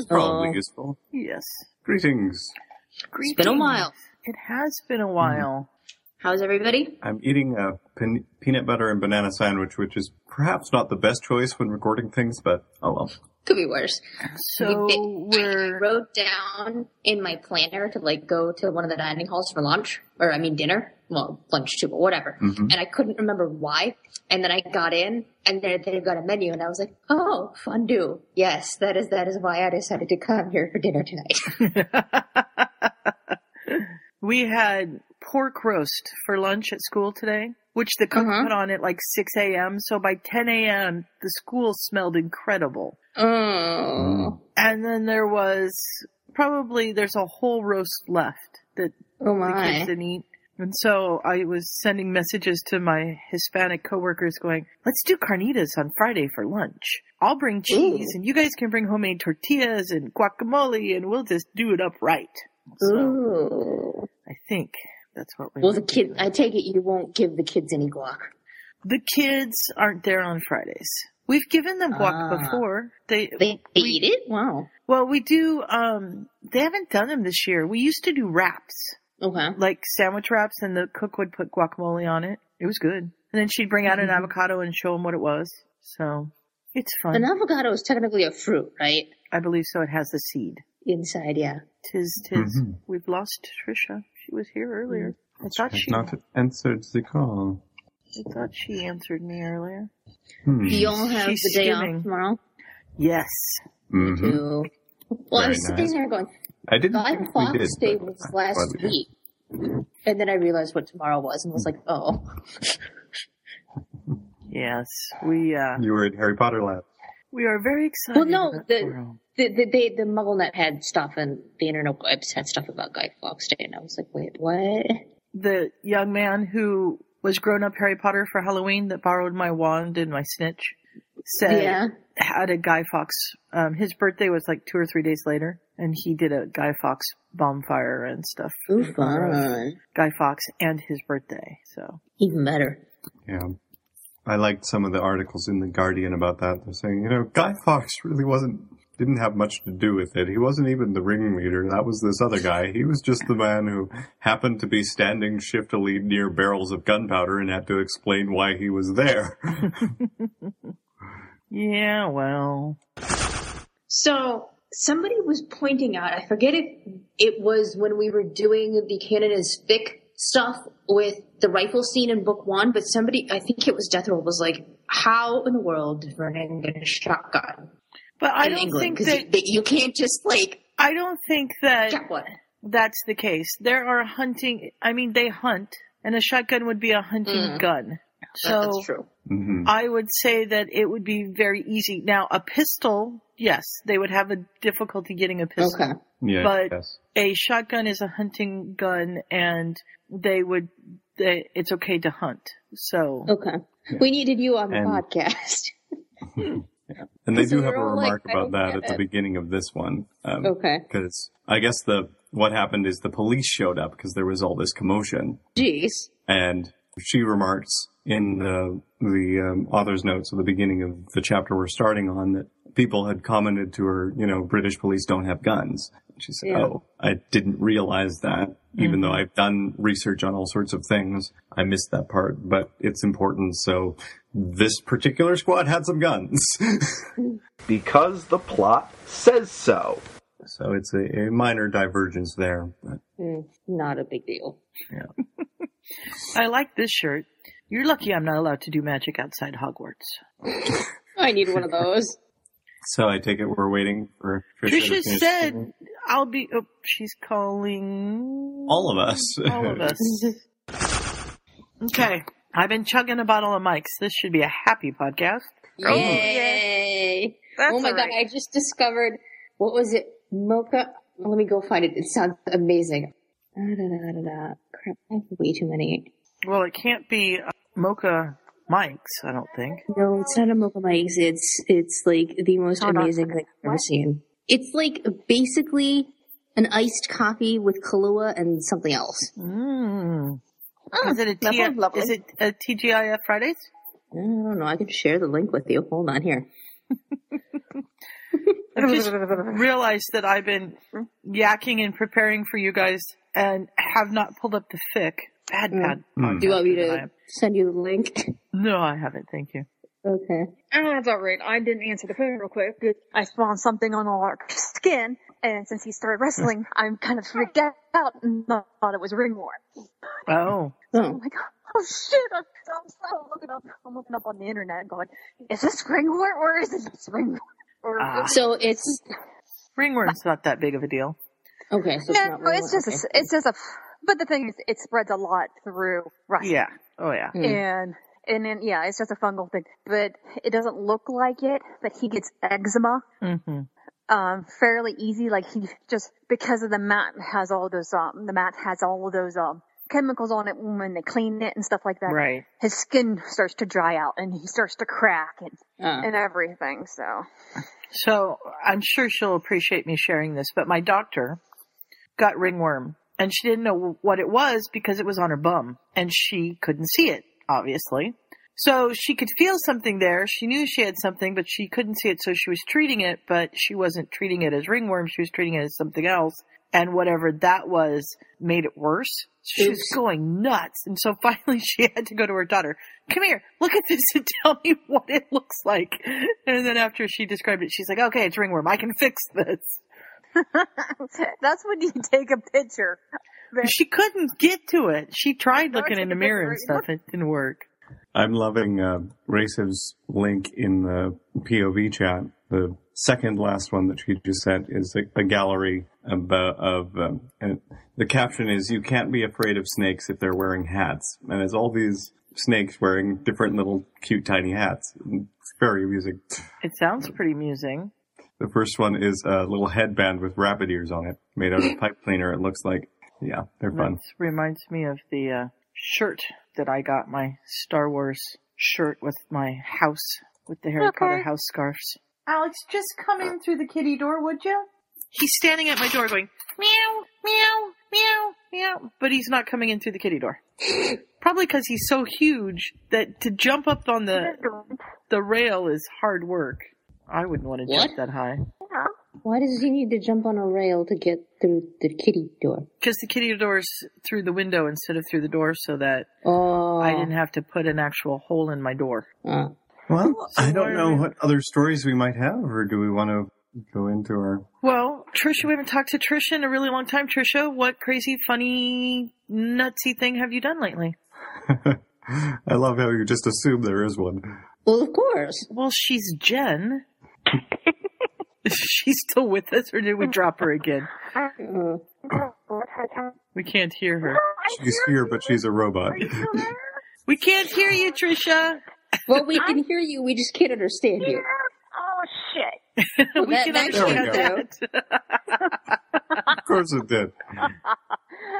That's oh. probably Oh. useful. Yes. Greetings. It's been a while. It has been a while. Mm. How's everybody? I'm eating a pe- peanut butter and banana sandwich, which is perhaps not the best choice when recording things, but oh well. Could be worse. So I we're wrote down in my planner to like go to one of the dining halls for lunch, or I mean dinner. Well, lunch too, but whatever. Mhm. And I couldn't remember why. And then I got in, and they they've got a menu, and I was like, "Oh, fondue! Yes, that is that is why I decided to come here for dinner tonight." we had pork roast for lunch at school today, which the cook Uh-huh. put on at like 6 a.m. So by 10 a.m., the school smelled incredible. oh, And then there was probably there's a whole roast left that oh the kids my! didn't eat. And so I was sending messages to my Hispanic coworkers going, let's do carnitas on Friday for lunch. I'll bring cheese Ooh. and you guys can bring homemade tortillas and guacamole and we'll just do it up right. So Ooh. I think that's what we Well, the kid. I take it you won't give the kids any guac. The kids aren't there on Fridays. We've given them guac Ah. before. They, They they we- eat it. Wow. well, we do, um, they haven't done them this year. We used to do wraps. Okay. like sandwich wraps and the cook would put guacamole on it. It was good. And then she'd bring out an Mhm. avocado and show them what it was. So it's fun. An avocado is technically a fruit, right? I believe so. It has the seed. Inside, yeah. Tis, tis. Mhm. We've lost Trisha. She was here earlier. I thought she, Not answered the call. I thought she answered me earlier. Hmm. Y'all have She's the day skimming. off tomorrow? Yes. Mhm. Too. Well, I Very was sitting nice. there going, I didn't Guy think we did. Day was last glad we week. And then I realized what tomorrow was and was like, oh. Yes. We, uh, You were at Harry Potter Lab. we are very excited. Well, no, the- The, the, they, the MuggleNet had stuff and the internet webs had stuff about Guy Fawkes Day and I was like, wait, what? the young man who was grown up Harry Potter for Halloween that borrowed my wand and my snitch said Yeah. had a Guy Fawkes. Um, his birthday was like two or three days later, and he did a Guy Fawkes bonfire and stuff. Ooh, in honor of fun. Guy Fawkes and his birthday. So Even better. Yeah. I liked some of the articles in the Guardian about that. They're saying, you know, Guy Fawkes really wasn't didn't have much to do with it. He wasn't even the ringleader. That was this other guy. He was just the man who happened to be standing shiftily near barrels of gunpowder and had to explain why he was there. yeah, well, So somebody was pointing out, I forget if it was when we were doing the Canada's fic stuff with the rifle scene in book one, but somebody, I think it was Death Roll, was like, how in the world did Vernon get a shotgun but I don't England? think that you, that you can't just like, I don't think that that's the case. There are hunting. I mean, they hunt, and a shotgun would be a hunting Mm. gun. So That's true. hmm I would say that it would be very easy. Now, a pistol, yes, they would have a difficulty getting a pistol. Okay. Yeah. But- yes. A shotgun is a hunting gun, and they would. They, it's okay to hunt. So Okay. We needed you on the And- podcast. And they So do have a we're like, remark about that get at the beginning of this one. Um, Okay. Because I guess the what happened is the police showed up because there was all this commotion, Jeez. and she remarks in the the um, author's notes at the beginning of the chapter we're starting on that people had commented to her, you know, British police don't have guns. She said, Yeah. "Oh, I didn't realize that. Even though I've done research on all sorts of things, I missed that part. But it's important. So this particular squad had some guns." because the plot says so. So it's a, a minor divergence there. But Mm, not a big deal. I like this shirt. You're lucky I'm not allowed to do magic outside Hogwarts. I need one of those. so I take it we're waiting for Trisha. Trisha finish said, singing? "I'll be." Oh, she's calling all of us. all of us. Okay, I've been chugging a bottle of Mike's. This should be a happy podcast. Yay! Oh, oh That's oh my all god. I just discovered what was it? Mocha. Let me go find it. It sounds amazing. Da, da, da, da, da. Crap, I have way too many. Well, it can't be uh, Mocha Mike's. I don't think. No, it's not a mocha mics. It's it's like the most Hold on. amazing thing I've ever seen. It's like basically an iced coffee with Kahlua and something else. Mm. Oh, Is it a lovely. Is it a TGIF Fridays? I don't know. I can share the link with you. Hold on here. I just realized that I've been yakking and preparing for you guys and have not pulled up the fic. Bad, Mm. bad. Hmm. Do you want me podcast that I to send you the link? No, I haven't. Thank you. Okay. Oh, that's alright. I didn't answer the phone real quick. I found something on our skin, and since he started wrestling, I'm kind of freaked out and thought it was ringworm. Oh, Oh. I'm like, oh shit! I'm, I'm so looking up. I'm looking up on the internet, going, is this ringworm or is it just ringworm? Or Ah. So it's ringworm's not that big of a deal. okay. So it's no, not it's just okay. a, it's just a. But the thing is, it spreads a lot through wrestling. Yeah. Oh, yeah. Hmm. And and then yeah, it's just a fungal thing. But it doesn't look like it. But he gets eczema. Mm-hmm. um fairly easy like he just because of the mat has all those um the mat has all of those um chemicals on it when they clean it and stuff like that Right. his skin starts to dry out and he starts to crack and, Uh, and everything so So I'm sure she'll appreciate me sharing this, but my doctor got ringworm and she didn't know what it was because it was on her bum and she couldn't see it, obviously. So she could feel something there. She knew she had something, but she couldn't see it. So she was treating it, but she wasn't treating it as ringworm. She was treating it as something else. And whatever that was made it worse. She was Oops. going nuts. And so finally she had to go to her daughter. Come here, look at this and tell me what it looks like. And then after she described it, she's like, okay, it's ringworm. I can fix this. that's when you take a picture she couldn't get to it. She tried looking in the mirror and stuff. It didn't work. I'm loving uh, Racev's link in the POV chat. The second last one that she just sent is a, a gallery of, uh, of um, and the caption is "You can't be afraid of snakes if they're wearing hats," and it's all these snakes wearing different little cute tiny hats. It's very amusing. It sounds pretty amusing. The first one is a little headband with rabbit ears on it, made out of pipe cleaner. It looks like, yeah, they're fun. That reminds me of the uh, shirt that I got, my Star Wars shirt with my house, with the Harry Okay. Potter house scarves. Alex, just come in through the kitty door, would you? He's standing at my door going, meow, meow, meow, meow. But he's not coming in through the kitty door. Probably because he's so huge that to jump up on the, the rail is hard work. I wouldn't want to jump that high. why does he need to jump on a rail to get through the kitty door? Because the kitty door's through the window instead of through the door so that Oh, I didn't have to put an actual hole in my door. Uh, Well, So I don't know we- what other stories we might have, or do we want to go into our Well, Trisha, we haven't talked to Trisha in a really long time. Trisha, what crazy, funny, nutsy thing have you done lately? I love how you just assume there is one. well, of course. Well, she's Jen. Is she still with us, or did we drop her again? We can't hear her. She's here, but she's a robot. We can't hear you, Trisha. Well, we can hear you. We just can't understand you. oh shit we that- can that actually can that. of course it did.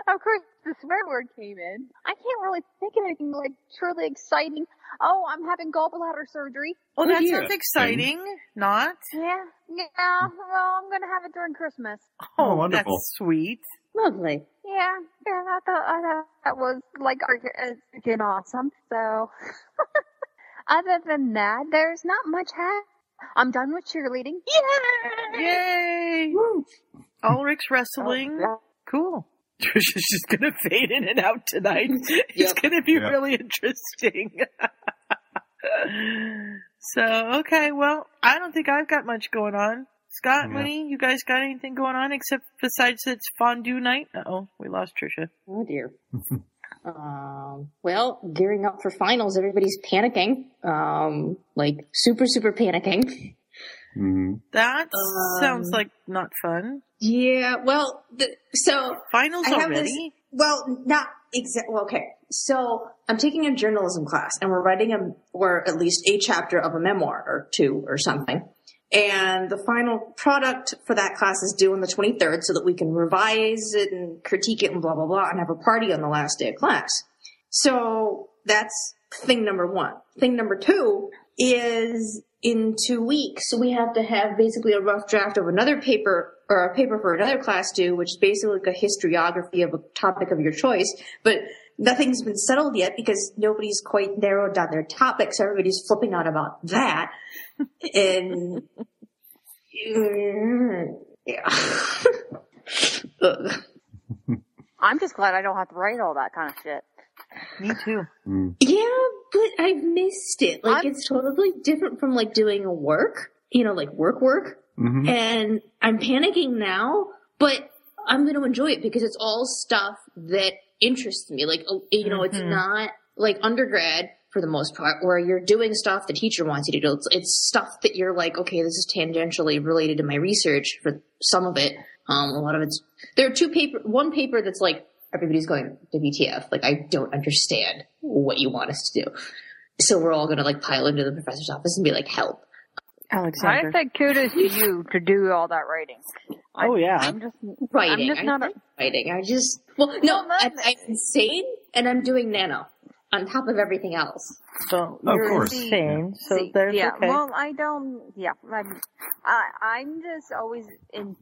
of course the swear word came in i can't really think of anything like truly exciting oh i'm having gallbladder surgery Oh, that dear. sounds exciting. Not? yeah yeah well i'm gonna have it during christmas Oh, oh wonderful. That's sweet. Lovely. Yeah, yeah, I thought, I thought that was like freaking awesome. So, other than that, there's not much happening. I'm done with cheerleading. Yay! Yay! Ulrich's wrestling. Oh, Cool. Trisha's just gonna fade in and out tonight. It's gonna be Yep. really interesting. so, okay, well, I don't think I've got much going on. Scott, Yeah. Winnie, you guys got anything going on except besides it's fondue night? Uh oh, we lost Trisha. Oh dear. Um, well, gearing up for finals. Everybody's panicking. Um, like super, super panicking. hmm That Um, sounds like not fun. Yeah. Well, the, so Finals I already? this- Well, not exactly. Well, okay. So I'm taking a journalism class, and we're writing a, or at least a chapter of a memoir or two or something. And the final product for that class is due on the 23rd, so that we can revise it and critique it and blah blah blah, and have a party on the last day of class. So that's thing number one. Thing number two is in two weeks we have to have basically a rough draft of another paper or a paper for another class due, which is basically like a historiography of a topic of your choice. But nothing's been settled yet because nobody's quite narrowed down their topics. Everybody's flipping out about that. and Yeah. I'm just glad I don't have to write all that kind of shit. Me too. Mm. Yeah, but I've missed it. Like I'm- it's totally different from like doing a work, you know, like work work. hmm And I'm panicking now, but I'm going to enjoy it because it's all stuff that interests me. Like, oh, you know, it's Mhm. not like undergrad for the most part where you're doing stuff the teacher wants you to do. It's, it's stuff that you're like, okay, this is tangentially related to my research for some of it. Um, a lot of it's, there are two paper, one paper that's like, everybody's going, WTF, like I don't understand what you want us to do. So we're all going to like pile into the professor's office and be like, help. Alexander. I think kudos to you to do all that writing. I- Oh, yeah. I'm just writing. I'm just I not a, writing. I just well, no, Well, that I, I'm insane, and I'm doing nano on top of everything else. so Of you're course. insane. So See, there's yeah. okay. Well, I don't. Yeah, I'm. I, I'm just always in,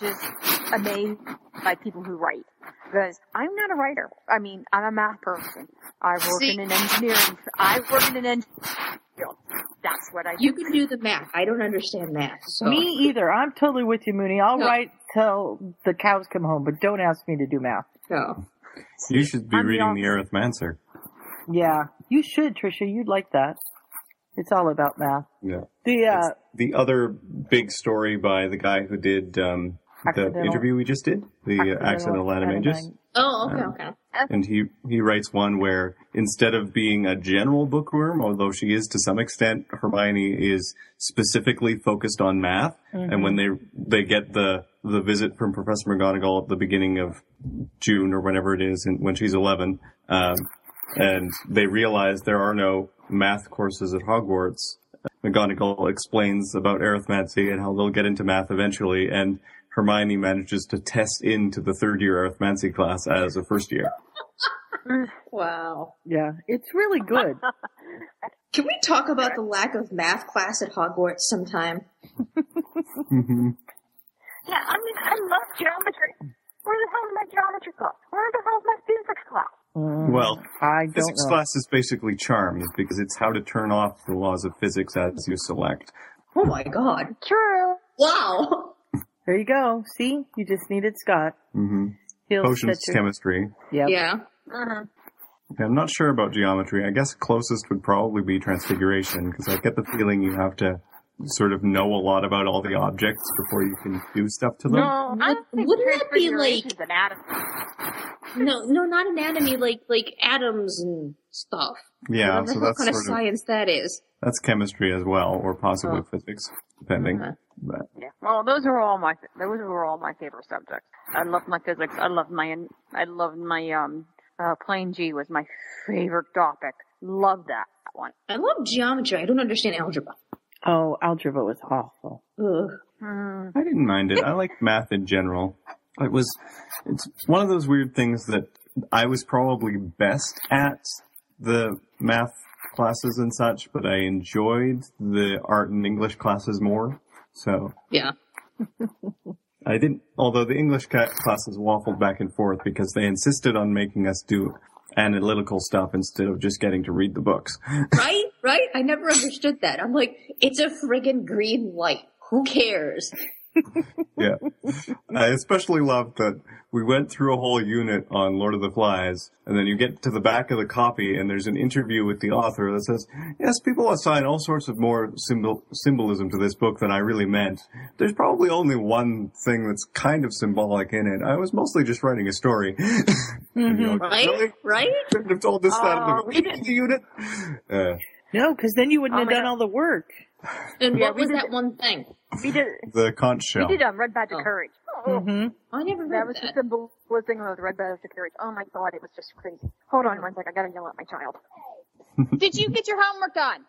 just amazed by people who write because I'm not a writer. I mean, I'm a math person. I work See- in an engineering. I work in an engineering field. That's what I do. You can do the math. I don't understand math. So. Me either. I'm totally with you, Mooney. I'll No. write till the cows come home, but don't ask me to do math. No. You should be I'm the reading the Arithmancer. Yeah, you should, Trisha. You'd like that. It's all about math. Yeah. The uh, the other big story by the guy who did um, the interview we just did, the uh, accidental animagus. Oh, okay, Um, okay. And he, he writes one where instead of being a general bookworm, although she is to some extent, Hermione is specifically focused on math. And when they, they get the, the visit from Professor McGonagall at the beginning of June or whenever it is, and when she's 11, um, and they realize there are no math courses at Hogwarts, McGonagall explains about arithmancy and how they'll get into math eventually, and Hermione manages to test into the third year arithmancy class as a first year. Wow. yeah, it's really good. Can we talk about the lack of math class at Hogwarts sometime? Mhm. Yeah, I mean, I love geometry. Where the hell is my geometry class? Where the hell is my physics class? Mm, Well, I don't Physics know. class is basically charms because it's how to turn off the laws of physics as you select. Oh my god. True. Wow. There you go. See, you just needed Scott. Mm-hmm. He'll Potions, your- chemistry. Yep. Yeah. Uh-huh. I'm not sure about geometry. I guess closest would probably be transfiguration because I get the feeling you have to sort of know a lot about all the objects before you can do stuff to them. No, I don't think Wouldn't that be like- anatomy. No, no, not anatomy, like like atoms and stuff. Yeah, Whatever so that's kind of sort of science that is. that's chemistry as well, or possibly Oh. physics, depending. Uh-huh. But Yeah. Well, those are all my those were all my favorite subjects. I love my physics. I love my I loved my um uh plane G was my favorite topic. Loved that one. I love geometry. I don't understand algebra. Oh, algebra was awful. Ugh. Hmm. I didn't mind it. I like math in general. It was, it's one of those weird things that I was probably best at the math classes and such, but I enjoyed the art and English classes more. So Yeah. I didn't, although the English classes waffled back and forth because they insisted on making us do analytical stuff instead of just getting to read the books. Right? Right? I never understood that. I'm like, it's a friggin' green light. Who cares? yeah. I especially loved that we went through a whole unit on Lord of the Flies, and then you get to the back of the copy, and there's an interview with the author that says, Yes, people assign all sorts of more symbol- symbolism to this book than I really meant. There's probably only one thing that's kind of symbolic in it. I was mostly just writing a story. And you're like, Right? Really? Right? Couldn't have told this that in Oh, the we beginning of the unit. Uh, No, because then you wouldn't Oh have done God. all the work. And Yeah, what was did- that one thing? We did the conch shell. we did um Red Badge of Oh. Courage. Oh, hmm I never That was that. the symbol thing of the Red Badge of Courage. Oh my god, it was just crazy. Hold on one sec, I gotta yell at my child. Did you get your homework done?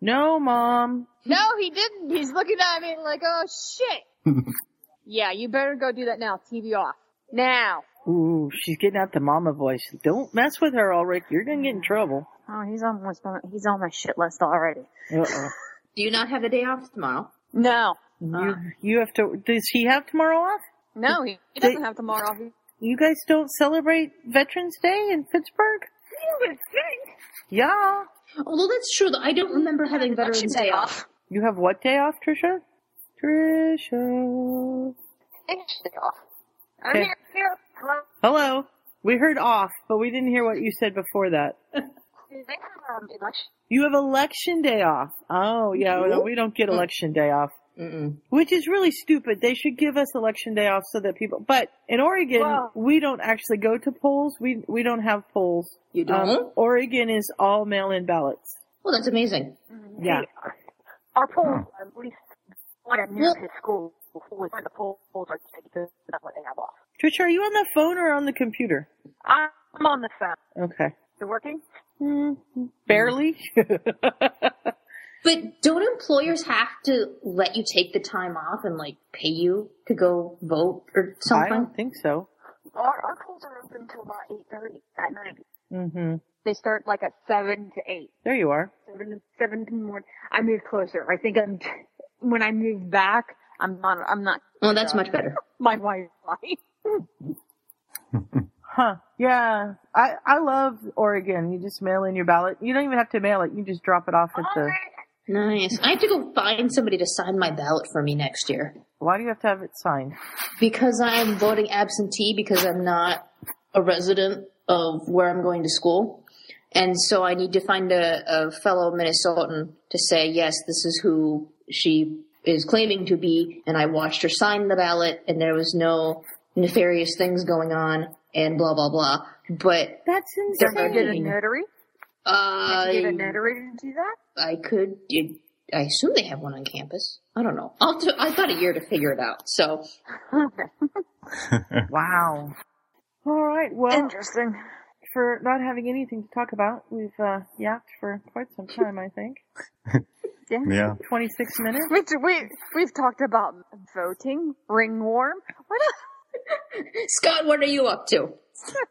No, mom. No, he didn't. He's looking at me like, oh shit. yeah, you better go do that now. TV off. Now. Ooh, she's getting out the mama voice. Don't mess with her, Ulrich. You're gonna get in trouble. Oh, he's on my he's on my shit list already. Uh-oh. Do you not have the day off tomorrow? No. You, ah. you have to. Does he have tomorrow off? No, he, he doesn't have tomorrow. off. You guys don't celebrate Veterans Day in Pittsburgh? Yeah. Although that's true, though, I don't remember having Veterans Day off. You have what day off, Trisha? Trisha. Interesting off. I'm Okay. here, here. Hello. Hello. We heard off, but we didn't hear what you said before that. Do they have um, election? You have election day off. Oh, yeah, no, we don't get election day off. Mm-mm. Which is really stupid. They should give us election day off so that people, but in Oregon, Well- we don't actually go to polls. We, we don't have polls. You Um, don't? Oregon is all mail-in ballots. well, that's amazing. Yeah. Our polls, at least what at near Well- his school, was when the polls are taken, that's what they have off. Trisha, are you on the phone or on the computer? I'm on the phone. Okay. Is it working? Barely. But don't employers have to let you take the time off and like pay you to go vote or something? I don't think so. Our, our polls are open until about 8.30 at night. Mm-hmm. They start like at 7 to 8. There you are. 7 to, 7 in the morning. I moved closer. I think I'm, when I move back, I'm not, I'm not Well, that's much better. my Wi-Fi. Huh. Yeah. I, I love Oregon. You just mail in your ballot. You don't even have to mail it. You just drop it off at the, Nice. I have to go find somebody to sign my ballot for me next year why do you have to have it signed? because I'm voting absentee because I'm not a resident of where I'm going to school. And so I need to find a, a fellow Minnesotan to say, yes, this is who she is claiming to be. And I watched her sign the ballot and there was no nefarious things going on and blah, blah, blah. But That's Don't you get a insane. notary? Can't you get a I, notary to do that? I could, it, I assume they have one on campus. I don't know. I'll t- I've got a year to figure it out. So Wow. All right. Well, Interesting. for not having anything to talk about, we've uh, yapped for quite some time. I think Yeah. 26 minutes. We, we, we've talked about voting, ringworm. What else? Scott, what are you up to?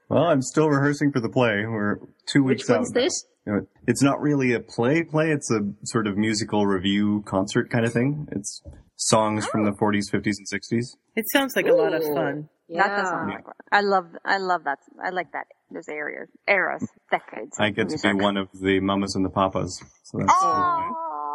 Well, I'm still rehearsing for the play. We're two Which weeks out. one's this? You know, It's not really a play play, it's a sort of musical review concert kind of thing. It's songs from the 40s, 50s, and 60s. It sounds like a lot of fun. Yeah. That does sound like one. I love, I love that. I like that. Those areas, eras, decades. I get to be one of the mamas and the papas. So that's Oh,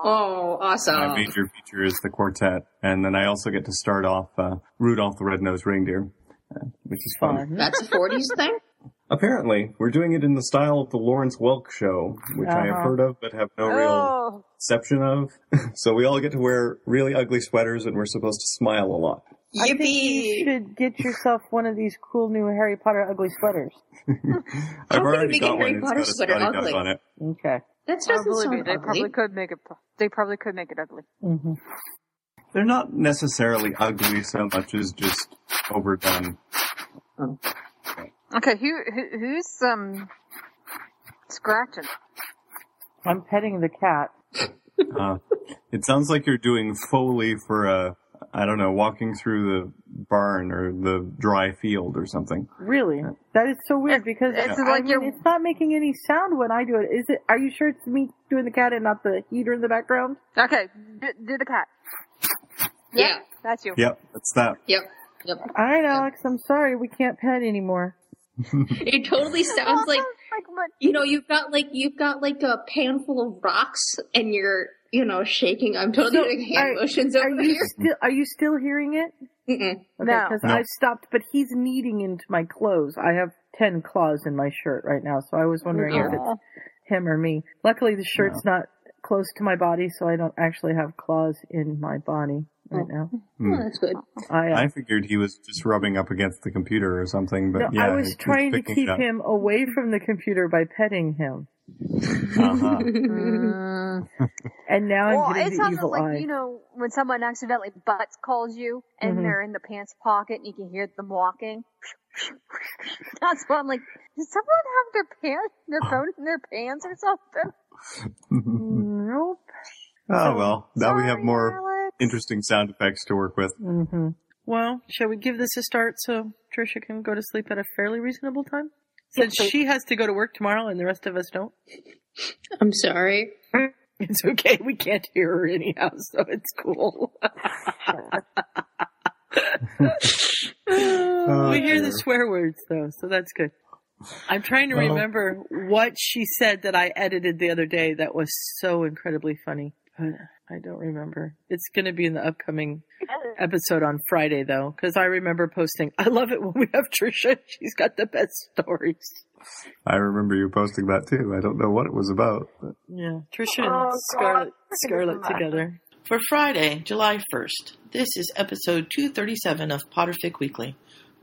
Oh, awesome. my major feature is the quartet. And then I also get to start off uh, Rudolph the Red-Nosed Reindeer, uh, which is fun. Fun. That's a 40s thing? Apparently, we're doing it in the style of the Lawrence Welk show, which I have Uh-huh. heard of but have no real oh, conception of. so we all get to wear really ugly sweaters and we're supposed to smile a lot. I think you should get yourself one of these cool new Harry Potter ugly sweaters. I've can you already make a got Harry one. It's Potter got a sweater Scotty Duck ugly? on it. Okay. That I doesn't believe me, they ugly. probably could make it. They probably could make it ugly. hmm They're not necessarily ugly so much as just overdone. Okay, who, who who's um scratching? I'm petting the cat. Uh, it sounds like you're doing Foley for a, I don't know, walking through the barn or the dry field or something. Really? That is so weird because it's I like mean, you're- it's not making any sound when I do it. Is it? Are you sure it's me doing the cat and not the heater in the background? Okay, do, do the cat. Yeah. That's you. Yep, that's that. Yep. Yep. All right, Alex. I'm sorry. We can't pet anymore. It totally sounds like like you know you've got like you've got like a pan full of rocks and you're you know shaking. I'm totally So, doing hand are- motions Are over you here. still? Are you still hearing it? Mm-mm. Okay, No. because No. I stopped, but he's kneading into my clothes. I have ten claws in my shirt right now, so I was wondering if it's him or me. Luckily, the shirt's not close to my body, so I don't actually have claws in my body right now. Oh, that's good. I, uh, I figured he was just rubbing up against the computer or something, but no, yeah. I was he's trying to keep him away from the computer by petting him, Uh-huh. And now Well, I'm it getting the sounds evil like eye. you know when someone accidentally butts calls you and Mhm. they're in the pants pocket and you can hear them walking. That's what I'm like. Does someone have their pants, their phone in their pants or something? Nope. oh well, now we have more Alex. Interesting sound effects to work with. hmm Well, shall we give this a start so Trisha can go to sleep at a fairly reasonable time? Since she has to go to work tomorrow and the rest of us don't. I'm sorry. It's okay. We can't hear her anyhow, so it's cool. Oh, we hear the swear words though, so that's good. I'm trying to remember what she said that I edited the other day that was so incredibly funny. But I don't remember. It's going to be in the upcoming episode on Friday, though, because I remember posting. I love it when we have Trisha. She's got the best stories. I remember you posting that too. I don't know what it was about. But Yeah, Trisha and Oh, God. Scarlett, Scarlett Thank you so much. together. For Friday, July 1st, this is episode 237 of Potterfic Weekly.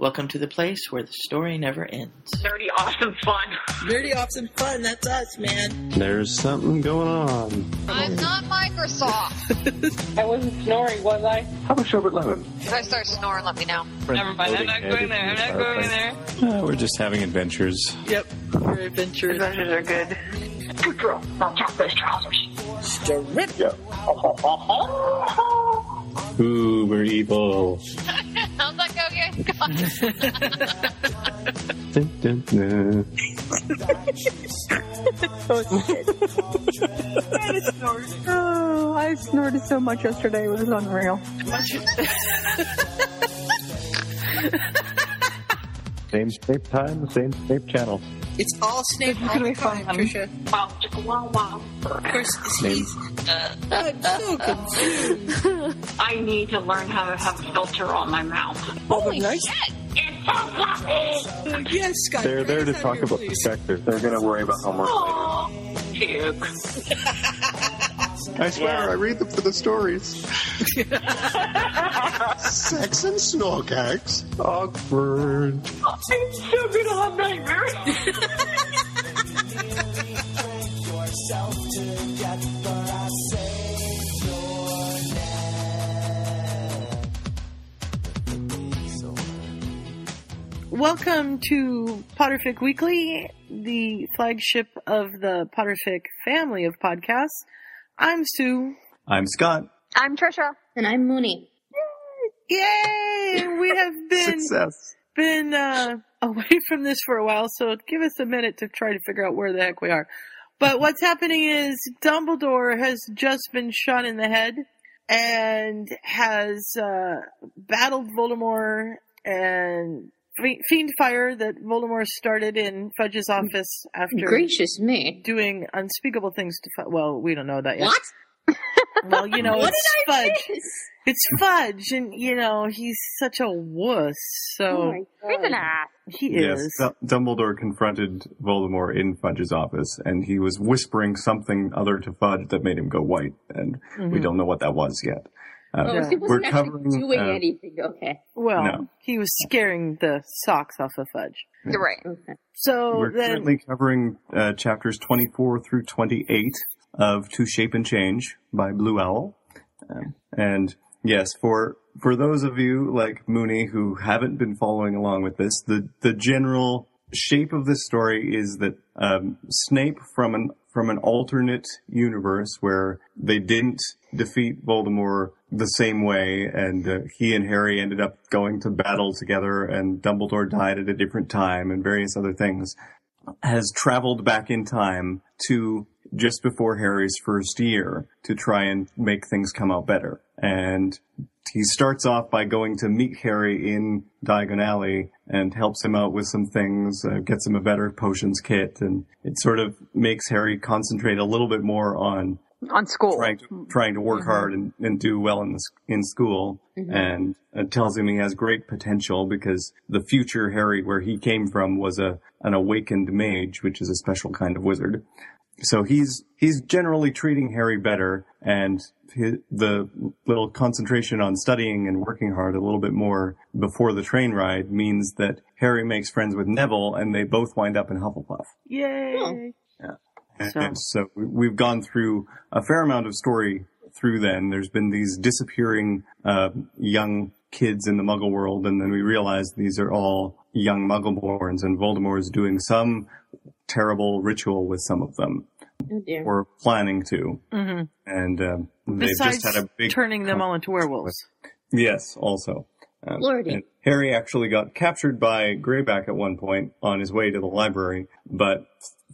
Welcome to the place where the story never ends. Dirty, awesome fun. Dirty awesome fun, that's us, man. there's something going on. I'm not Microsoft. I wasn't snoring, was I? How about Sherbert Lemon? If I start snoring, let me know. Never mind. I'm not going there. I'm not going there. Uh, we're just having adventures. Yep, we're adventurous. Adventures are good. Good girl. Now drop those trousers. Ooh, we're evil. How's that go again? Dun, dun, dun. Oh, I snorted so much yesterday. It was unreal. Same Snape time, same Snape channel. It's all Snape all the time, Trisha. Wow, chicka, wow, wow. Of course, he's. I'm so confused. I need to learn how to have a filter on my mouth. Holy shit! It's so fluffy. Yes, Scott. They're there to talk about please. perspective. They're going to worry about homework later. Oh, puke. I swear, I read them for the stories. Sex and snorkax. Awkward. I'm so gonna have nightmares. Welcome to Potterfic Weekly, the flagship of the Potterfic family of podcasts. I'm Sue. I'm Scott. I'm Trisha. And I'm Mooney. Yay! We have been Success. been uh, away from this for a while, so give us a minute to try to figure out where the heck we are. But what's happening is Dumbledore has just been shot in the head and has uh, battled Voldemort and Fe- Fiendfire that Voldemort started in Fudge's office after Gracious me. doing unspeakable things to Fudge. Well, we don't know that yet. What? Well, you know, it's Fudge. miss? It's Fudge, and you know he's such a wuss. So Oh He's an ass. he Yes, is. Du- Dumbledore confronted Voldemort in Fudge's office, and he was whispering something other to Fudge that made him go white, and we Mhm. don't know what that was yet. Uh, Oh, so he We're wasn't actually covering, doing uh, anything. Okay. Well, No. he was scaring the socks off of Fudge. You're right. Okay. So We're then, currently covering uh, chapters 24 through 28 of To Shape and Change by Blue Owl. Um, and yes, for for those of you like Mooney who haven't been following along with this, the the general shape of this story is that um, Snape from an from an alternate universe where they didn't defeat Voldemort the same way, and uh, he and Harry ended up going to battle together, and Dumbledore died at a different time, and various other things, has traveled back in time to just before Harry's first year to try and make things come out better. And he starts off by going to meet Harry in Diagon Alley and helps him out with some things, uh, gets him a better potions kit, and it sort of makes Harry concentrate a little bit more on On school. trying to trying to work hard and, and do well in the, in school, and uh, tells him he has great potential because the future Harry, where he came from, was a an awakened mage, which is a special kind of wizard. So he's he's generally treating Harry better, and hi the little concentration on studying and working hard a little bit more before the train ride means that Harry makes friends with Neville, and they both wind up in Hufflepuff. yay! And So- so we- we've gone through a fair amount of story through then. There's been these disappearing uh, young kids in the Muggle world, and then we realize these are all young Muggleborns, and Voldemort is doing some terrible ritual with some of them, Oh or planning to. hmm And um, they've just had a big turning them all into werewolves. Yes, also. Um, Lordy. and Harry actually got captured by Greyback at one point on his way to the library, but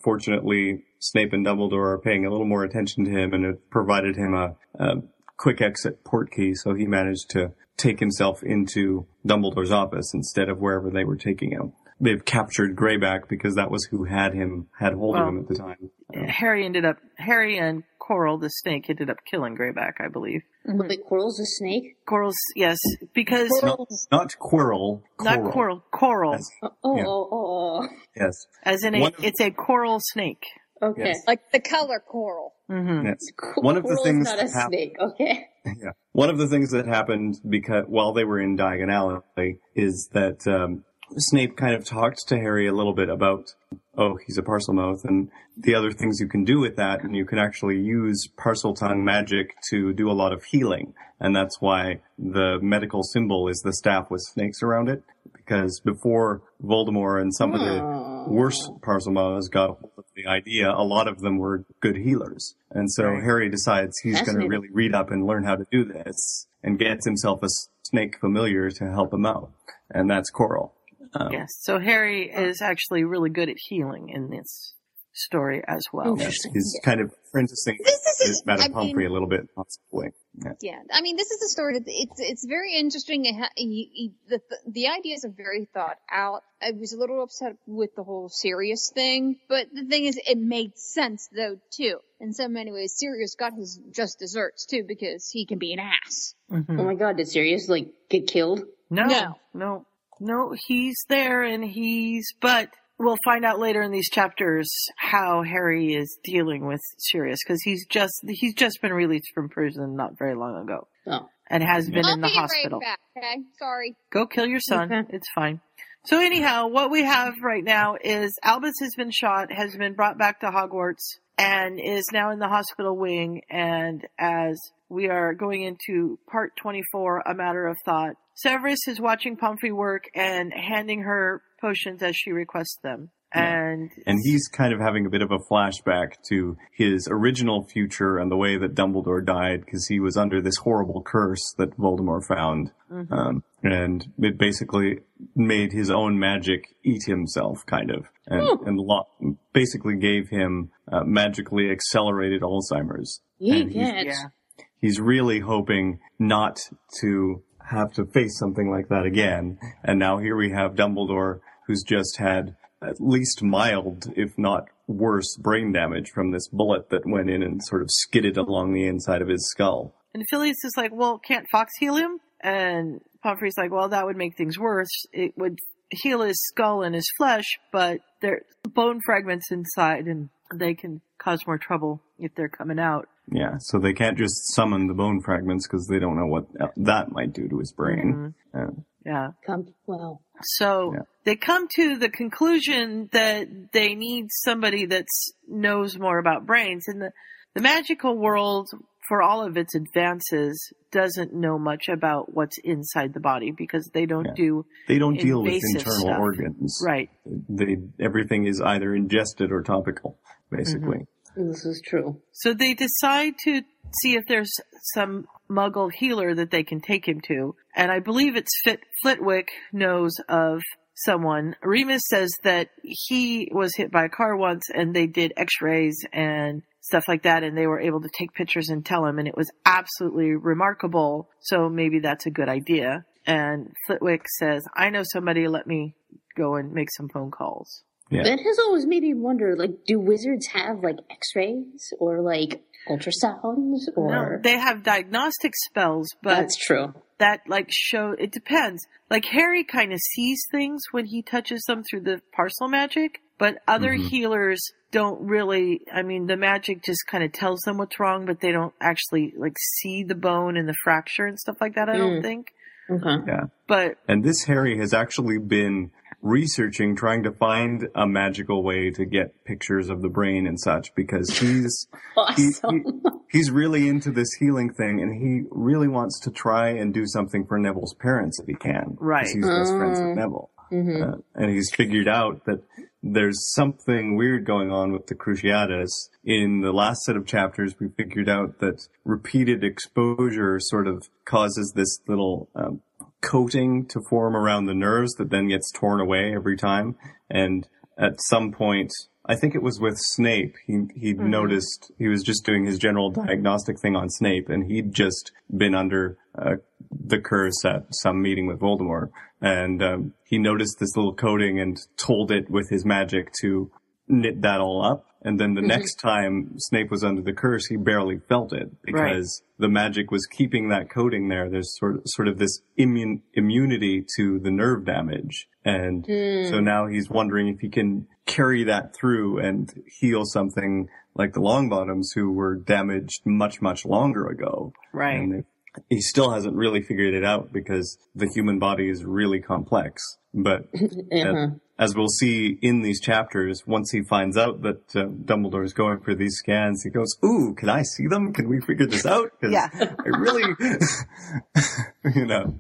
fortunately Snape and Dumbledore are paying a little more attention to him and it provided him a, a quick exit port key, so he managed to take himself into Dumbledore's office instead of wherever they were taking him. They've captured Greyback because that was who had him, had hold of him at the time. Harry ended up Harry and Coral, the snake, ended up killing Greyback, I believe. Wait, Coral's a snake? Coral's, yes, because Not, not Quirrell. Coral. not Coral, Coral, Yes. Oh, oh, Yeah. oh, oh, Yes. as in a, One it's a coral snake. Oh. Okay. Yes. Like the color coral. hmm yes. Co- One of the things not a that hap- snake. Okay. Yeah. One of the things that happened because while they were in Diagon Alley is that um, Snape kind of talked to Harry a little bit about, oh, he's a Parselmouth, and the other things you can do with that, and you can actually use Parseltongue magic to do a lot of healing, and that's why the medical symbol is the staff with snakes around it, because before Voldemort and some of the worse Parselmouths got hold of the idea, a lot of them were good healers, and so Right. Harry decides he's going to really read up and learn how to do this, and gets himself a snake familiar to help him out, and that's Coral. Um, Yes. So Harry is actually really good at healing in this story as well. yes, he's kind of apprenticing This is- with Madame I mean- a little bit, possibly. Yeah. Yeah, I mean, this is a story that it's it's very interesting. It ha- he, he, the, the the ideas are very thought out. I was a little upset with the whole Sirius thing, but the thing is, it made sense though too. In so many ways, Sirius got his just desserts too because he can be an ass. Mhm. Oh my god, did Sirius like get killed? No, No. no, no, he's there and he's, but we'll find out later in these chapters how Harry is dealing with Sirius because he's just, he's just been released from prison not very long ago Oh. and has been I'll in the be right hospital. back. Okay, sorry. Go kill your son. Okay. It's fine. So anyhow, what we have right now is Albus has been shot, has been brought back to Hogwarts, and is now in the hospital wing. And as we are going into part 24, A Matter of Thought, Severus is watching Pomfrey work and handing her potions as she requests them. And And he's kind of having a bit of a flashback to his original future and the way that Dumbledore died because he was under this horrible curse that Voldemort found. Mhm. Um, and it basically made his own magic eat himself, kind of. And, Hmm. and lo- basically gave him uh, magically accelerated Alzheimer's. Yeah, And he's- yeah. yeah. he's really hoping not to have to face something like that again. And now here we have Dumbledore, who's just had at least mild, if not worse, brain damage from this bullet that went in and sort of skidded along the inside of his skull. And Phileas is like, well, can't Fawkes heal him? And Pomfrey's like, well, that would make things worse. It would heal his skull and his flesh, but there's bone fragments inside and they can cause more trouble if they're coming out. Yeah, so they can't just summon the bone fragments because they don't know what that might do to his brain. Uh, Yeah. Come, well, So Yeah. they come to the conclusion that they need somebody that knows more about brains. And the, the magical world, for all of its advances, doesn't know much about what's inside the body because they don't Yeah. do they don't deal with internal stuff. organs. right. They everything is either ingested or topical, basically. This is true. So they decide to see if there's some muggle healer that they can take him to. And I believe it's Fit- Flitwick knows of someone. Remus says that he was hit by a car once and they did x-rays and stuff like that and they were able to take pictures and tell him and it was absolutely remarkable. So maybe that's a good idea. And Flitwick says, I know somebody, let me go and make some phone calls. Yeah. That has always made me wonder, like, do wizards have, like, x-rays or, like, ultrasounds No, or... they have diagnostic spells, but That's true. that like show it depends. Like Harry kind of sees things when he touches them through the parcel magic, but other Mhm. healers don't really I mean the magic just kind of tells them what's wrong, but they don't actually like see the bone and the fracture and stuff like that, I don't Mm. think. Okay. Yeah. But And this Harry has actually been researching, trying to find a magical way to get pictures of the brain and such because he's Awesome. he's really into this healing thing and he really wants to try and do something for Neville's parents if he can. Right. He's best friends with Neville. hmm Uh, and he's figured out that there's something weird going on with the Cruciatus. In the last set of chapters, we figured out that repeated exposure sort of causes this little um, coating to form around the nerves that then gets torn away every time. And at some point, I think it was with Snape, he he Mhm. noticed he was just doing his general diagnostic thing on Snape, and he'd just been under uh, the curse at some meeting with Voldemort, and um, he noticed this little coating and told it with his magic to knit that all up. And then the Mhm. next time Snape was under the curse, he barely felt it because the magic was keeping that coating there. There's sort of, sort of this immun, immunity to the nerve damage. And Hmm. so now he's wondering if he can carry that through and heal something like the Longbottoms who were damaged much, much longer ago. Right. And he still hasn't really figured it out because the human body is really complex. But Uh-huh. As we'll see in these chapters, once he finds out that uh, Dumbledore is going for these scans, he goes, "Ooh, can I see them? Can we figure this out? 'Cause Yeah. I really, you know,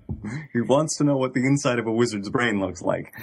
he wants to know what the inside of a wizard's brain looks like,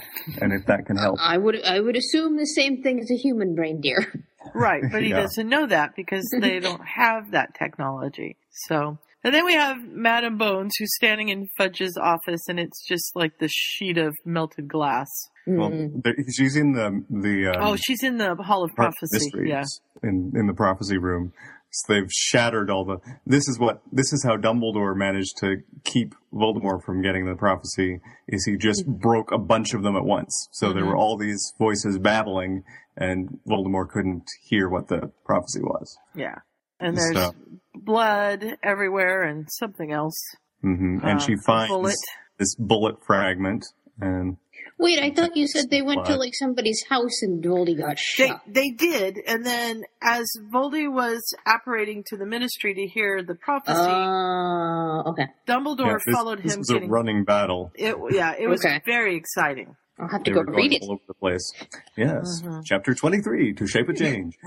and if that can help." I would I would assume the same thing as a human brain, dear. Right, but he Yeah. doesn't know that because they don't have that technology. So, and then we have Madame Bones who's standing in Fudge's office, and it's just like the sheet of melted glass. Well, Mm. there- she's in the the um, oh, she's in the Hall of Prophecy. mysteries Yeah, in in the prophecy room. So they've shattered all the. This is what this is how Dumbledore managed to keep Voldemort from getting the prophecy. Is he just broke a bunch of them at once? So there Mhm. were all these voices babbling, and Voldemort couldn't hear what the prophecy was. yeah. And there's So- blood everywhere and something else. hmm Uh, and she finds bullet. this bullet fragment, and Wait, I thought you said they went to like somebody's house and Voldy got They, shot. they did, and then as Voldy was apparating to the Ministry to hear the prophecy, Uh, okay. Dumbledore yeah, this, followed this him was getting. a running battle. It, yeah, it was Okay. very exciting. I'll have to They go were going read it. all over the place. Yes, Mhm. chapter twenty-three to shape a change.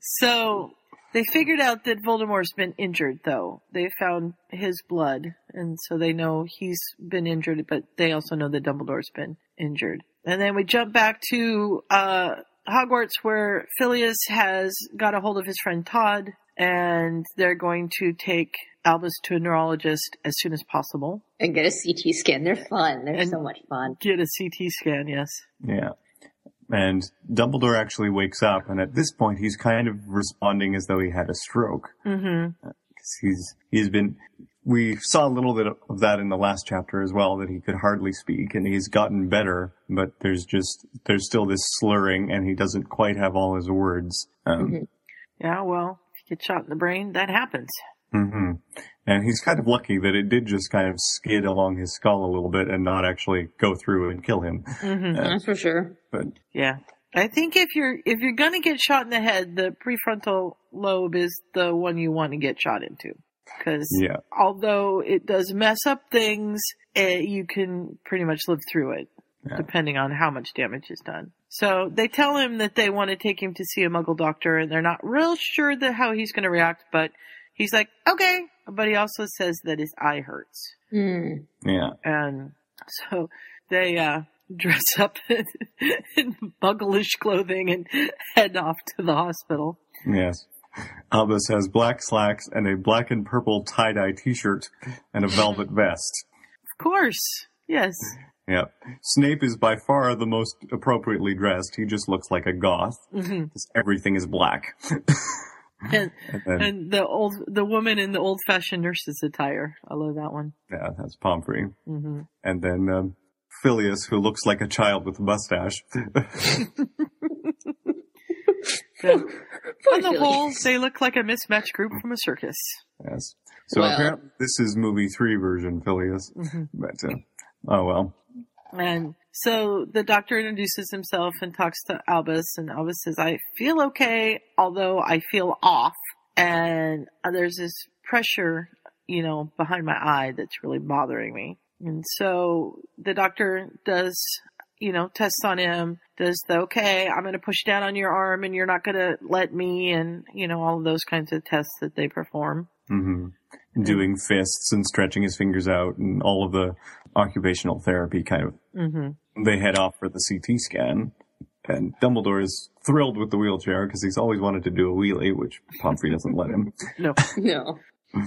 so they figured out that Voldemort's been injured, though. They found his blood, and so they know he's been injured, but they also know that Dumbledore's been injured. And then we jump back to uh, Hogwarts, where Filius has got a hold of his friend Todd, and they're going to take Albus to a neurologist as soon as possible. And get a CT scan. They're fun. They're And- so much fun. Get a CT scan, yes. Yeah. And Dumbledore actually wakes up, and at this point, he's kind of responding as though he had a stroke. Mm-hmm. 'Cause he's he's been. We saw a little bit of that in the last chapter as well, that he could hardly speak, and he's gotten better, but there's just there's still this slurring, and he doesn't quite have all his words. Um, Mhm. Yeah, well, if you get shot in the brain, that happens. Hmm And he's kind of lucky that it did just kind of skid along his skull a little bit and not actually go through and kill him. Mm-hmm. That's for sure. But Yeah. I think if you're if you're gonna get shot in the head, the prefrontal lobe is the one you want to get shot into. Because yeah, although it does mess up things, eh, you can pretty much live through it, Yeah. depending on how much damage is done. So they tell him that they want to take him to see a Muggle doctor, and they're not real sure that how he's going to react. But he's like, okay. But he also says that his eye hurts. Hmm. yeah. and so they uh dress up in mugglish clothing and head off to the hospital. Yes. Albus has black slacks and a black and purple tie-dye t-shirt and a velvet vest. Of course, yes. Yep. Snape is by far the most appropriately dressed. He just looks like a goth. hmm 'cause Everything is black. And, And then, and the old the woman in the old fashioned nurse's attire. I love that one. yeah, that's Pomfrey. hmm And then, um, Filius, who looks like a child with a mustache. So, on the whole, they look like a mismatched group from a circus. yes. So Well. apparently this is movie three version Filius. hmm But, uh, oh well. And so the doctor introduces himself and talks to Albus, and Albus says, I feel okay, although I feel off. And there's this pressure, you know, behind my eye that's really bothering me. And so the doctor does, you know, tests on him, does the, okay, I'm going to push down on your arm and you're not going to let me, and, you know, all of those kinds of tests that they perform. hmm Doing fists and stretching his fingers out and all of the occupational therapy kind of hmm they head off for the CT scan. And Dumbledore is thrilled with the wheelchair because he's always wanted to do a wheelie, which Pomfrey doesn't let him. No. No.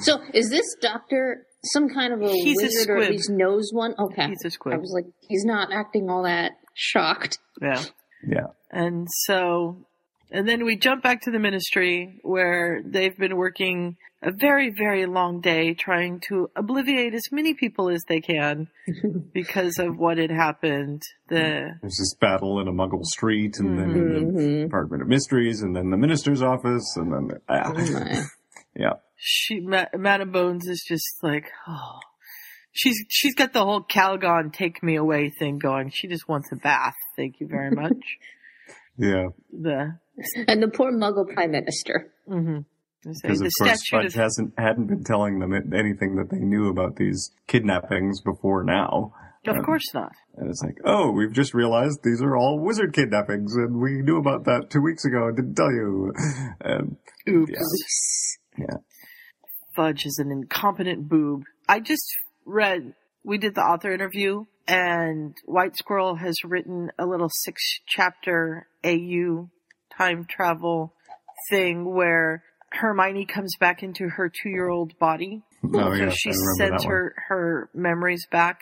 So is this doctor some kind of a He's a wizard or squib. at least knows one? Okay. He's a I squib. I was like, he's not acting all that shocked. Yeah. Yeah. And so And then we jump back to the ministry where they've been working a very, very long day trying to obliviate as many people as they can because of what had happened. The There's this battle in a muggle street, and then in the Mhm. Department of Mysteries, and then the minister's office, and then the, ah. Oh yeah. she, Ma- Madam Bones is just like, oh, she's, she's got the whole Calgon take me away thing going. She just wants a bath. Thank you very much. Yeah, the, And the poor Muggle Prime Minister. hmm because the of course Fudge of, hasn't hadn't been telling them anything that they knew about these kidnappings before now. of Um, course not. And it's like, oh, we've just realized these are all wizard kidnappings, and we knew about that two weeks ago and didn't tell you. And Oops. yeah, Fudge is an incompetent boob. I just read, we did the author interview, and White Squirrel has written a little six chapter AU time travel thing where Hermione comes back into her two year old body. oh so yeah, she I sends that one. her, her memories back.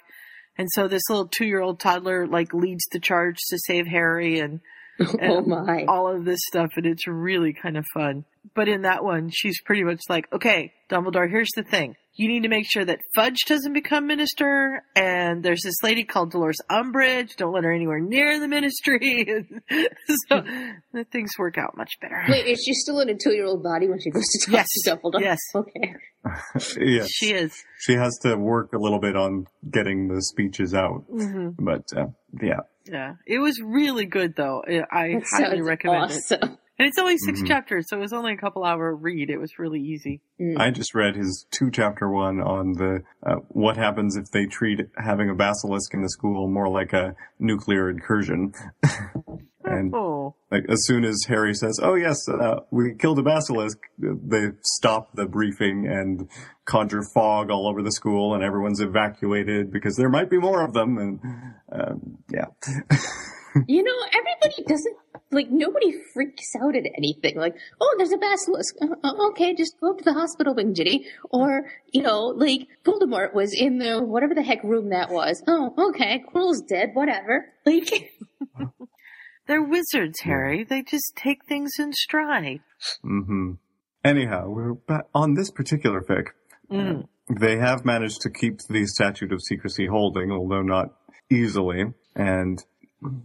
And so this little two year old toddler like leads the charge to save Harry and oh my. all of this stuff and it's really kind of fun. But in that one, she's pretty much like, okay, Dumbledore, here's the thing. You need to make sure that Fudge doesn't become minister, and there's this lady called Dolores Umbridge. Don't let her anywhere near the ministry. so the things work out much better. Wait, is she still in a two-year-old body when she goes to talk Yes. to Dumbledore? Yes. Okay. yes, She is. she has to work a little bit on getting the speeches out, hmm but uh, yeah, Yeah, it was really good though. I I That highly sounds recommend it. Awesome. And it's only 6 Mhm. chapters, so it was only a couple hour read. It was really easy. Mm. I just read his two chapter one on the uh, what happens if they treat having a basilisk in the school more like a nuclear incursion. and oh, like as soon as Harry says, "Oh yes, uh, we killed a basilisk," they stop the briefing and conjure fog all over the school, and everyone's evacuated because there might be more of them. And um, yeah, You know, everybody doesn't like nobody freaks out at anything. Like, oh, there's a basilisk. Uh, uh, okay, just go up to the hospital, Wing Jitty. Or you know, like Voldemort was in the whatever the heck room that was. Oh, okay, Quirrell's dead. Whatever. Like, they're wizards, Harry. They just take things in stride. Mm-hmm. Anyhow, we're ba- on this particular fic. Mm. They have managed to keep the statute of secrecy holding, although not easily. And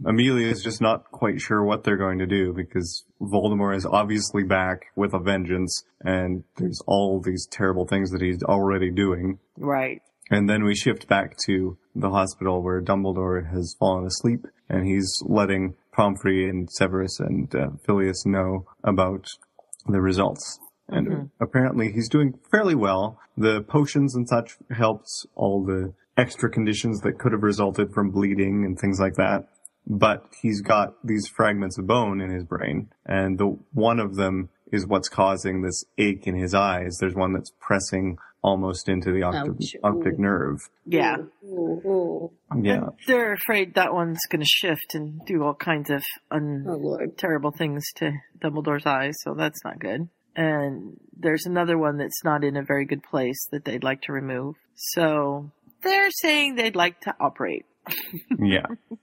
Amelia is just not quite sure what they're going to do because Voldemort is obviously back with a vengeance and there's all these terrible things that he's already doing. Right. And then we shift back to the hospital where Dumbledore has fallen asleep and he's letting Pomfrey and Severus and uh, Filius know about the results. And Mhm. apparently he's doing fairly well. The potions and such helped all the extra conditions that could have resulted from bleeding and things like that. But he's got these fragments of bone in his brain and the one of them is what's causing this ache in his eyes. There's one that's pressing almost into the optic, optic nerve. Yeah. ooh, ooh. Yeah. They're afraid that one's going to shift and do all kinds of un- oh terrible things to Dumbledore's eyes, so that's not good. And there's another one that's not in a very good place that they'd like to remove. So they're saying they'd like to operate. Yeah.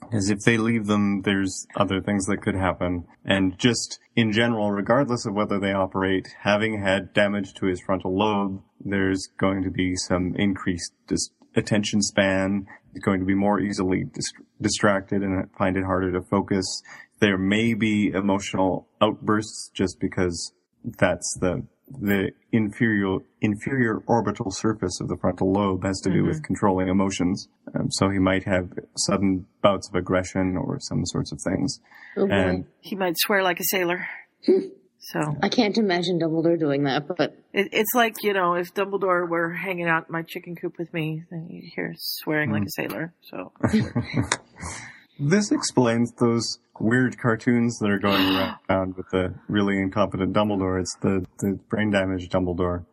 Because if they leave them, there's other things that could happen. And just in general, regardless of whether they operate, having had damage to his frontal lobe, there's going to be some increased dis- attention span. He's going to be more easily dis- distracted and find it harder to focus. There may be emotional outbursts just because that's the the inferior inferior orbital surface of the frontal lobe has to do with controlling emotions. Um, so he might have sudden bouts of aggression or some sorts of things. Oh, boy. And He might swear like a sailor. so I can't imagine Dumbledore doing that, but it, it's like, you know, if Dumbledore were hanging out in my chicken coop with me, then you'd hear swearing like a sailor. So this explains those weird cartoons that are going around with the really incompetent Dumbledore. It's the, the brain damaged Dumbledore.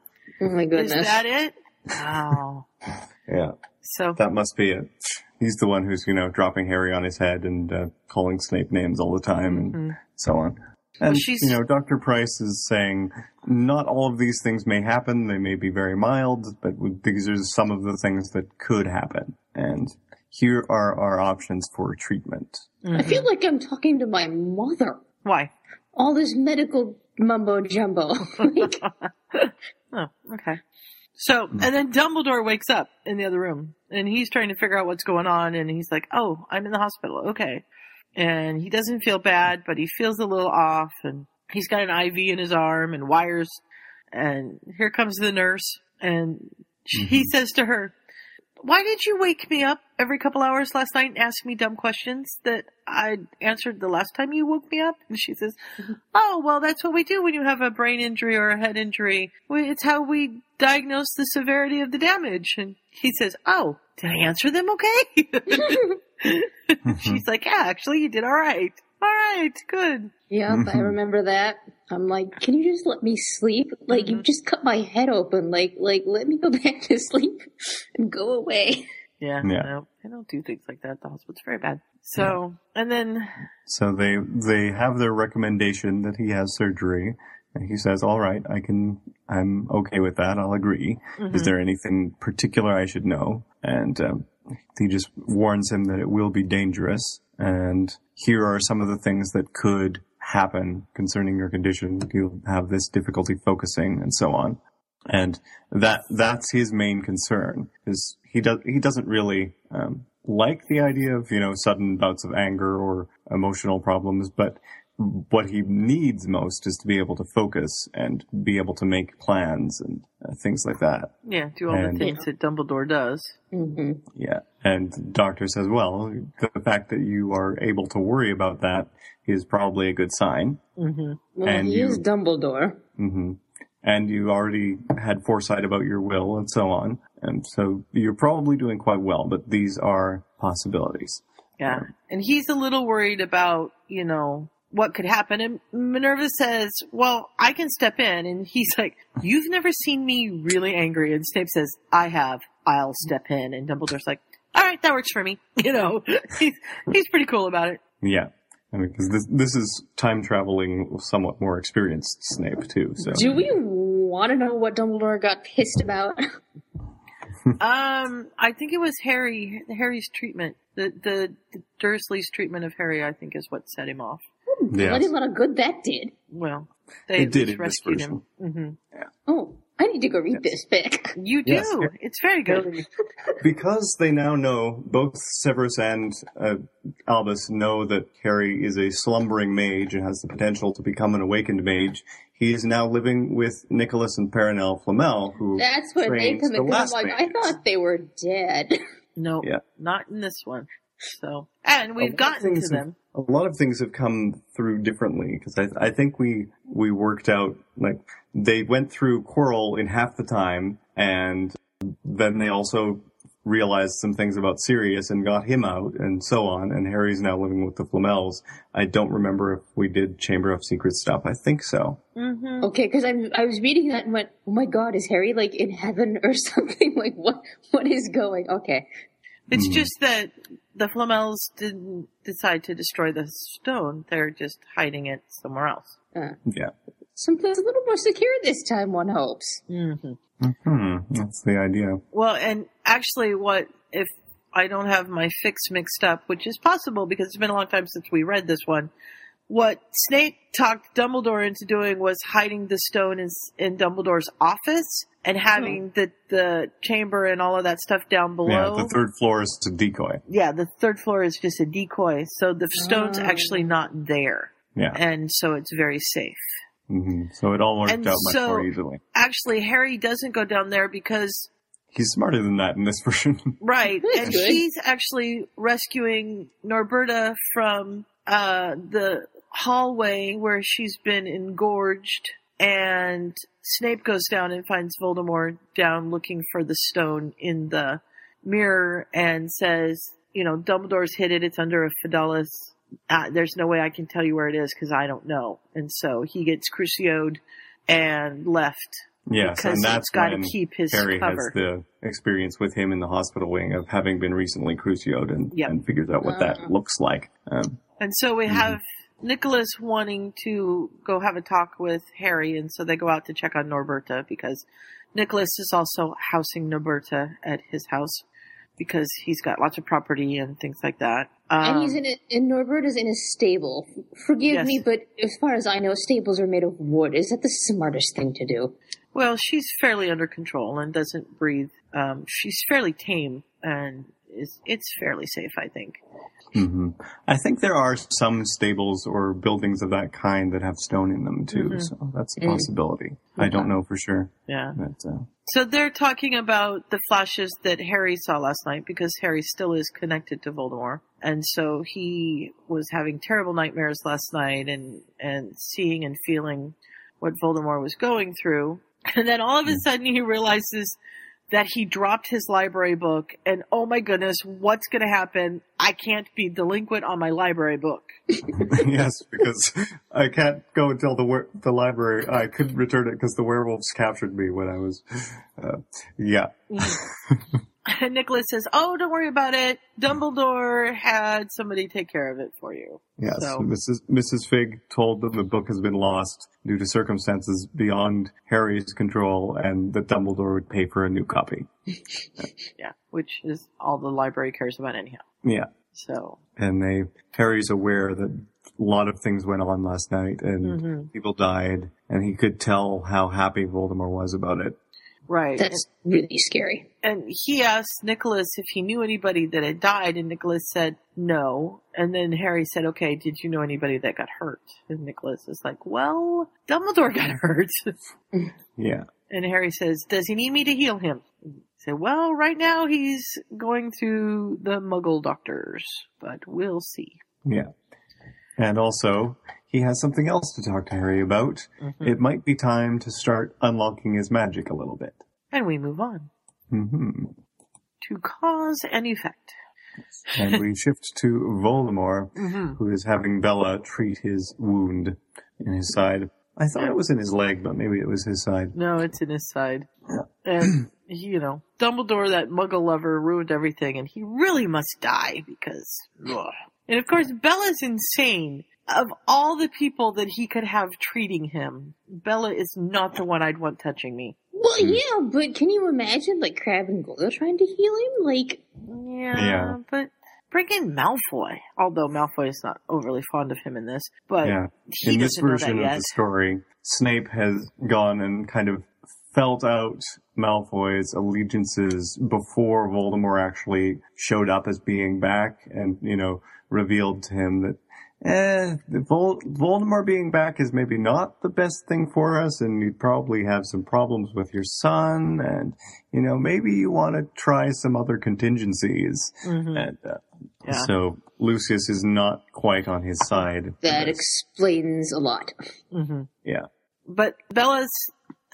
oh my goodness. is that it? Wow. Yeah. So That must be it. He's the one who's, you know, dropping Harry on his head and uh, calling Snape names all the time and Mhm. so on. And, she's- you know, Dr. Price is saying not all of these things may happen. They may be very mild, but these are some of the things that could happen. And here are our options for treatment. I feel mm-hmm. like I'm talking to my mother. why? all this medical mumbo jumbo. like, Oh, okay. So, and then Dumbledore wakes up in the other room and he's trying to figure out what's going on and he's like, oh, I'm in the hospital. Okay. And he doesn't feel bad, but he feels a little off and he's got an IV in his arm and wires. And here comes the nurse and she, he mm-hmm. says to her, why did you wake me up every couple hours last night and ask me dumb questions that I answered the last time you woke me up? And she says, Oh, well, that's what we do when you have a brain injury or a head injury. It's how we diagnose the severity of the damage. And he says, Oh, did I answer them okay? She's like, Yeah, actually, you did all right. All right, good. yep, I mm-hmm. remember that. I'm like, can you just let me sleep? Like, you mm-hmm. just cut my head open. Like, like, let me go back to sleep and go away. Yeah, Yeah. no, they don't do things like that the hospital's very bad. So, and then, So they they have their recommendation that he has surgery, and he says, "All right, I can. I'm okay with that. I'll agree. Is mm-hmm. there anything particular I should know?" And um, he just warns him that it will be dangerous, and here are some of the things that could happen concerning your condition. You'll have this difficulty focusing, and so on. And that that's his main concern is he does he doesn't really um, like the idea of you know sudden bouts of anger or emotional problems, but what he needs most is to be able to focus and be able to make plans and uh, things like that. yeah, do all And- the things that Dumbledore does. hmm Yeah, and the doctor says, well, the fact that you are able to worry about that is probably a good sign. hmm Well, And he you- is Dumbledore. hmm And you already had foresight about your will and so on. And so you're probably doing quite well, but these are possibilities. Yeah. And he's a little worried about, you know, what could happen. And Minerva says, well, I can step in. And he's like, you've never seen me really angry. And Snape says, I have. I'll step in. And Dumbledore's like, all right, that works for me. You know, he's, he's pretty cool about it. Yeah. I mean, because this, this is time traveling somewhat more experienced Snape too, so. Do we want to know what Dumbledore got pissed about? Um, I think it was Harry, Harry's treatment. The, the, the Dursley's treatment of Harry, I think, is what set him off. Yes. Bloody lot of good that did. Well, they It did least in this rescued him. hmm Oh, I need to go read this fic. You do. Yes. It's very good. because they now know both Severus and uh, Albus know that Harry is a slumbering mage and has the potential to become an awakened mage. He is now living with Nicholas and Perenelle Flamel, who That's when they trains come the in. 'cause I'm last like, I thought they were dead. No, Yeah. not in this one. So, and we've gotten to things have- them. a lot of things have come through differently because I, I think we we worked out like they went through Quirrell in half the time, and then they also realized some things about Sirius and got him out, and so on. And Harry's now living with the Flamels. I don't remember if we did Chamber of Secrets stuff. I think so. hmm Okay, because I I was reading that and went, oh my god, is Harry like in heaven or something? Like what what is going? Okay, It's Mhm. just that the Flamels didn't decide to destroy the stone. They're just hiding it somewhere else. Yeah. someplace a little more secure this time. One hopes. hmm Hmm. That's the idea. Well, and actually, what if I don't have my fics mixed up, which is possible because it's been a long time since we read this one. What Snape talked Dumbledore into doing was hiding the stone in, in Dumbledore's office and having the the chamber and all of that stuff down below. Yeah. The third floor is a decoy. yeah, the third floor is just a decoy, so the stone's Oh. actually not there, Yeah. and so it's very safe. hmm So it all worked And out much so- more easily. Actually, Harry doesn't go down there because He's smarter than that in this version. right, and good. he's actually rescuing Norberta from uh, the hallway where she's been engorged, and Snape goes down and finds Voldemort down looking for the stone in the mirror and says, you know, Dumbledore's hid it. It's under a Fidelis. Uh, there's no way I can tell you where it is because I don't know. And so he gets crucioed and left yes, because and that's it's got to keep his Harry cover. has the experience with him in the hospital wing of having been recently crucioed and, Yep. and figures out what Uh. that looks like. Um, And so we Mhm. have Nicholas wanting to go have a talk with Harry, and so they go out to check on Norberta because Nicholas is also housing Norberta at his house. because he's got lots of property and things like that. and he's Um, in a, and Norbert is in a stable. Forgive Yes. me, but as far as I know, stables are made of wood. Is that the smartest thing to do? Well, she's fairly under control and doesn't breathe. Um, she's fairly tame and is it's fairly safe, I think. hmm I think there are some stables or buildings of that kind that have stone in them too, Mhm. so that's a Mm. possibility. I don't know for sure, Yeah. but uh, So they're talking about the flashes that Harry saw last night because Harry still is connected to Voldemort. And so he was having terrible nightmares last night and, and seeing and feeling what Voldemort was going through. And then all of a sudden he realizes that he dropped his library book and oh my goodness, what's going to happen? I can't be delinquent on my library book. yes, because I can't go until the wer- the library. I couldn't return it because the werewolves captured me when I was. Uh, yeah, And Nicholas says, "Oh, don't worry about it. Dumbledore had somebody take care of it for you." yes. So- Mrs. Mrs. Figg told them the book has been lost due to circumstances beyond Harry's control, and that Dumbledore would pay for a new copy. Yeah, which is all the library cares about anyhow. Yeah, So, and they Harry's aware that a lot of things went on last night, and Mhm. people died, and he could tell how happy Voldemort was about it. Right. That's really scary. and he asked Nicholas if he knew anybody that had died, and Nicholas said no. And then Harry said, "Okay, did you know anybody that got hurt?" And Nicholas is like, "Well, Dumbledore got hurt." Yeah. and Harry says, "Does he need me to heal him?" He said, "Well, right now he's going through the Muggle doctors, but we'll see." Yeah. And also, he has something else to talk to Harry about. Mhm. It might be time to start unlocking his magic a little bit. And we move on hmm to cause and effect. And we shift to Voldemort, Mhm. who is having Bella treat his wound in his side. I thought it was in his leg, but maybe it was his side. No, it's in his side. Yeah. And, you know, Dumbledore, that muggle lover, ruined everything, and he really must die because. Ugh. And of course, Bella's insane. Of all the people that he could have treating him, Bella is not the one I'd want touching me. Well, hmm. yeah, but can you imagine like Crabbe and Goyle trying to heal him? Like, Yeah, Yeah. but bring in Malfoy. Although Malfoy is not overly fond of him in this, but yeah. he in this doesn't know that version of yet. the story, Snape has gone and kind of felt out Malfoy's allegiances before Voldemort actually showed up as being back and, you know, revealed to him that, eh, Vol- Voldemort being back is maybe not the best thing for us and you'd probably have some problems with your son and, you know, maybe you want to try some other contingencies. Mhm. And, uh, Yeah. so Lucius is not quite on his side. that explains a lot. hmm yeah. But Bella's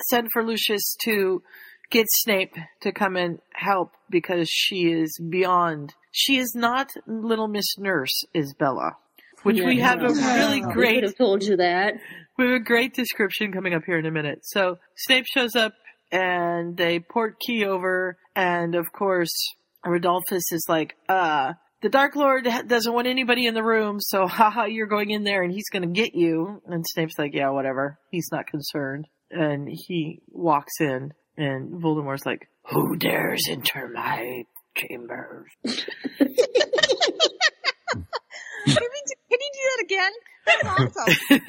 sent for Lucius to get Snape to come and help because she is beyond. She is not little Miss Nurse, is Bella. Which we have a really I could great, have told you that. we have a great description coming up here in a minute. So Snape shows up and they port key over and of course Rodolphus is like, uh, the Dark Lord doesn't want anybody in the room, so haha, you're going in there and he's gonna get you. And Snape's like, yeah, whatever. He's not concerned. And he walks in and Voldemort's like, who dares enter my chambers? Can you, can you do that again? That's awesome.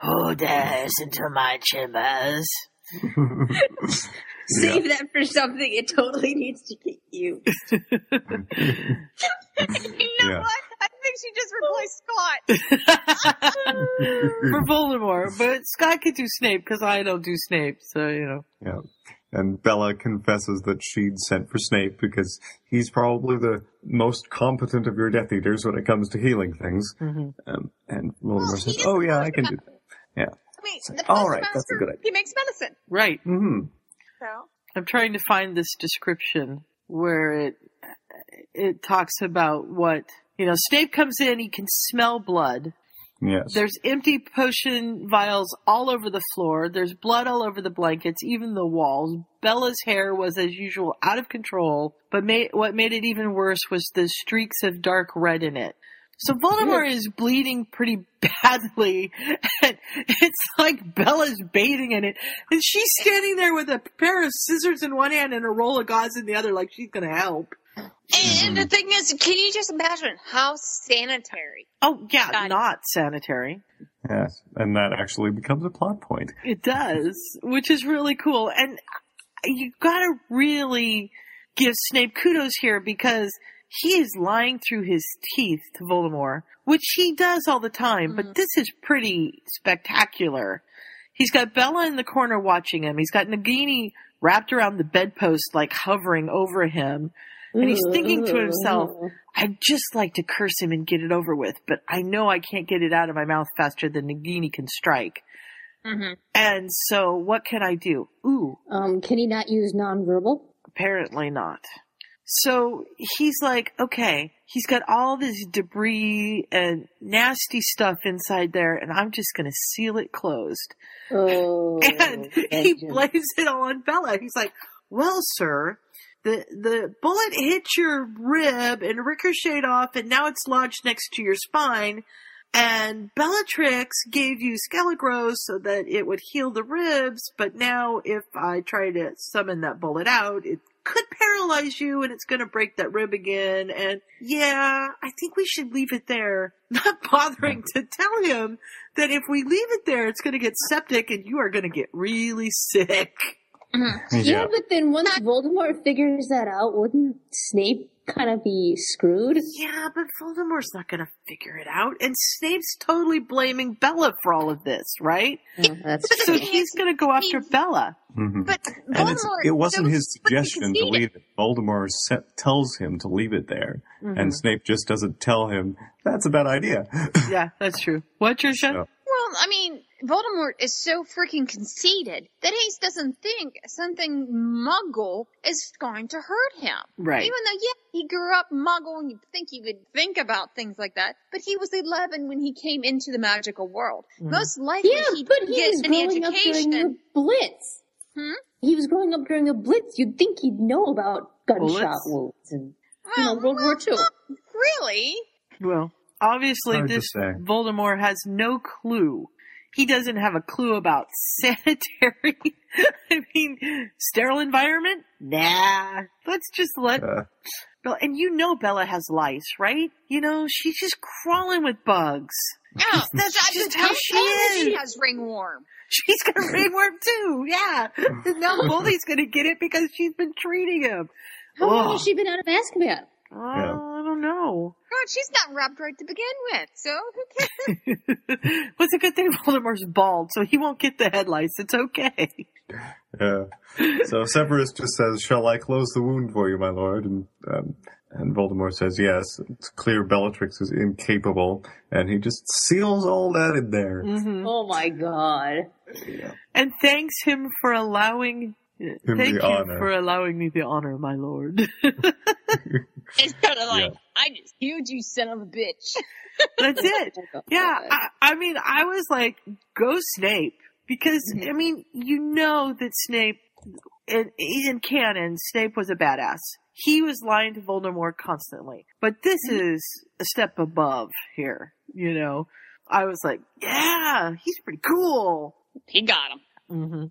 who dares enter my chambers? Save that for something it totally needs to get used. you know Yeah. what? I think she just replaced Scott. For Voldemort, but Scott could do Snape because I don't do Snape, so you know. Yeah. And Bella confesses that she'd sent for Snape because he's probably the most competent of your Death Eaters when it comes to healing things. Mhm. Um, and Well, Voldemort he says, "Oh yeah, I can do that." Yeah. I mean, like, the all right, that's a good idea. He makes medicine. Right. hmm So I'm trying to find this description where it it talks about what you know. Snape comes in, he can smell blood. Yes. There's empty potion vials all over the floor. There's blood all over the blankets, even the walls. Bella's hair was, as usual, out of control. But what made it even worse was the streaks of dark red in it. So Voldemort is bleeding pretty badly, and it's like Bella's bathing in it, and she's standing there with a pair of scissors in one hand and a roll of gauze in the other, like she's gonna help. And the mm-hmm. thing is, can you just imagine how sanitary? Oh yeah, God. not sanitary. Yes, and that actually becomes a plot point. It does, which is really cool. And you gotta really give Snape kudos here because he is lying through his teeth to Voldemort, which he does all the time, but mm-hmm. this is pretty spectacular. He's got Bella in the corner watching him. He's got Nagini wrapped around the bedpost, like hovering over him. And he's thinking to himself, I'd just like to curse him and get it over with, but I know I can't get it out of my mouth faster than Nagini can strike. Mm-hmm. And so what can I do? Ooh, Um, can he not use nonverbal? apparently not. So he's like, okay, he's got all this debris and nasty stuff inside there, and I'm just gonna seal it closed. Oh, And he blames it all on Bella. He's like, well, sir, the, the bullet hit your rib and ricocheted off, and now it's lodged next to your spine. And Bellatrix gave you Skelegros so that it would heal the ribs, but now if I try to summon that bullet out, it could paralyze you and it's gonna break that rib again. And yeah, I think we should leave it there. Not bothering to tell him that if we leave it there, it's gonna get septic and you are gonna get really sick. Yeah, but then once Voldemort figures that out, wouldn't Snape kind of be screwed? Yeah, but Voldemort's not gonna figure it out. And Snape's totally blaming Bella for all of this, right? Oh, that's So he's gonna go after Bella. Mhm. But And it's, Voldemort it wasn't so his suggestion to leave it. Voldemort set, tells him to leave it there, Mhm. and Snape just doesn't tell him that's a bad idea. Yeah, that's true. What, Trisha? So- Well, I mean, Voldemort is so freaking conceited that he doesn't think something Muggle is going to hurt him. Right. Even though, yeah, he grew up Muggle and you'd think he would think about things like that, but he was 11 when he came into the magical world. Mhm. Most likely yeah, he but didn't he get was any growing up during education. the Blitz. Hmm? He was growing up during a Blitz. You'd think he'd know about gunshot wounds and you know, Well, World War well, II. not Really? Well, obviously this. Voldemort has no clue. He doesn't have a clue about sanitary. I mean, sterile environment? Nah. Let's just let Uh, Bella, and you know Bella has lice, right? You know, she's just crawling with bugs. Oh, That's I just just how she know that is. She has ringworm. She's got ringworm too, yeah. And now Bully's gonna get it because she's been treating him. How long has she been out of Azkaban? Oh, I don't know. God, she's not rubbed right to begin with, so who cares? well, it's a good thing Voldemort's bald, so he won't get the headlights. It's okay. yeah. So Severus just says, "Shall I close the wound for you, my lord?" And um, and Voldemort says, "Yes." It's clear Bellatrix is incapable, and he just seals all that in there. hmm Oh my god. And thanks him for allowing. The Thank you honor. for allowing me the honor, my lord. It's kind of like, Yeah. I just healed you, son of a bitch. That's it. Yeah, I, I mean, I was like, go Snape. Because, I mean, you know that Snape, in, in canon, Snape was a badass. He was lying to Voldemort constantly. But this is a step above here, you know? I was like, yeah, he's pretty cool. He got him. hmm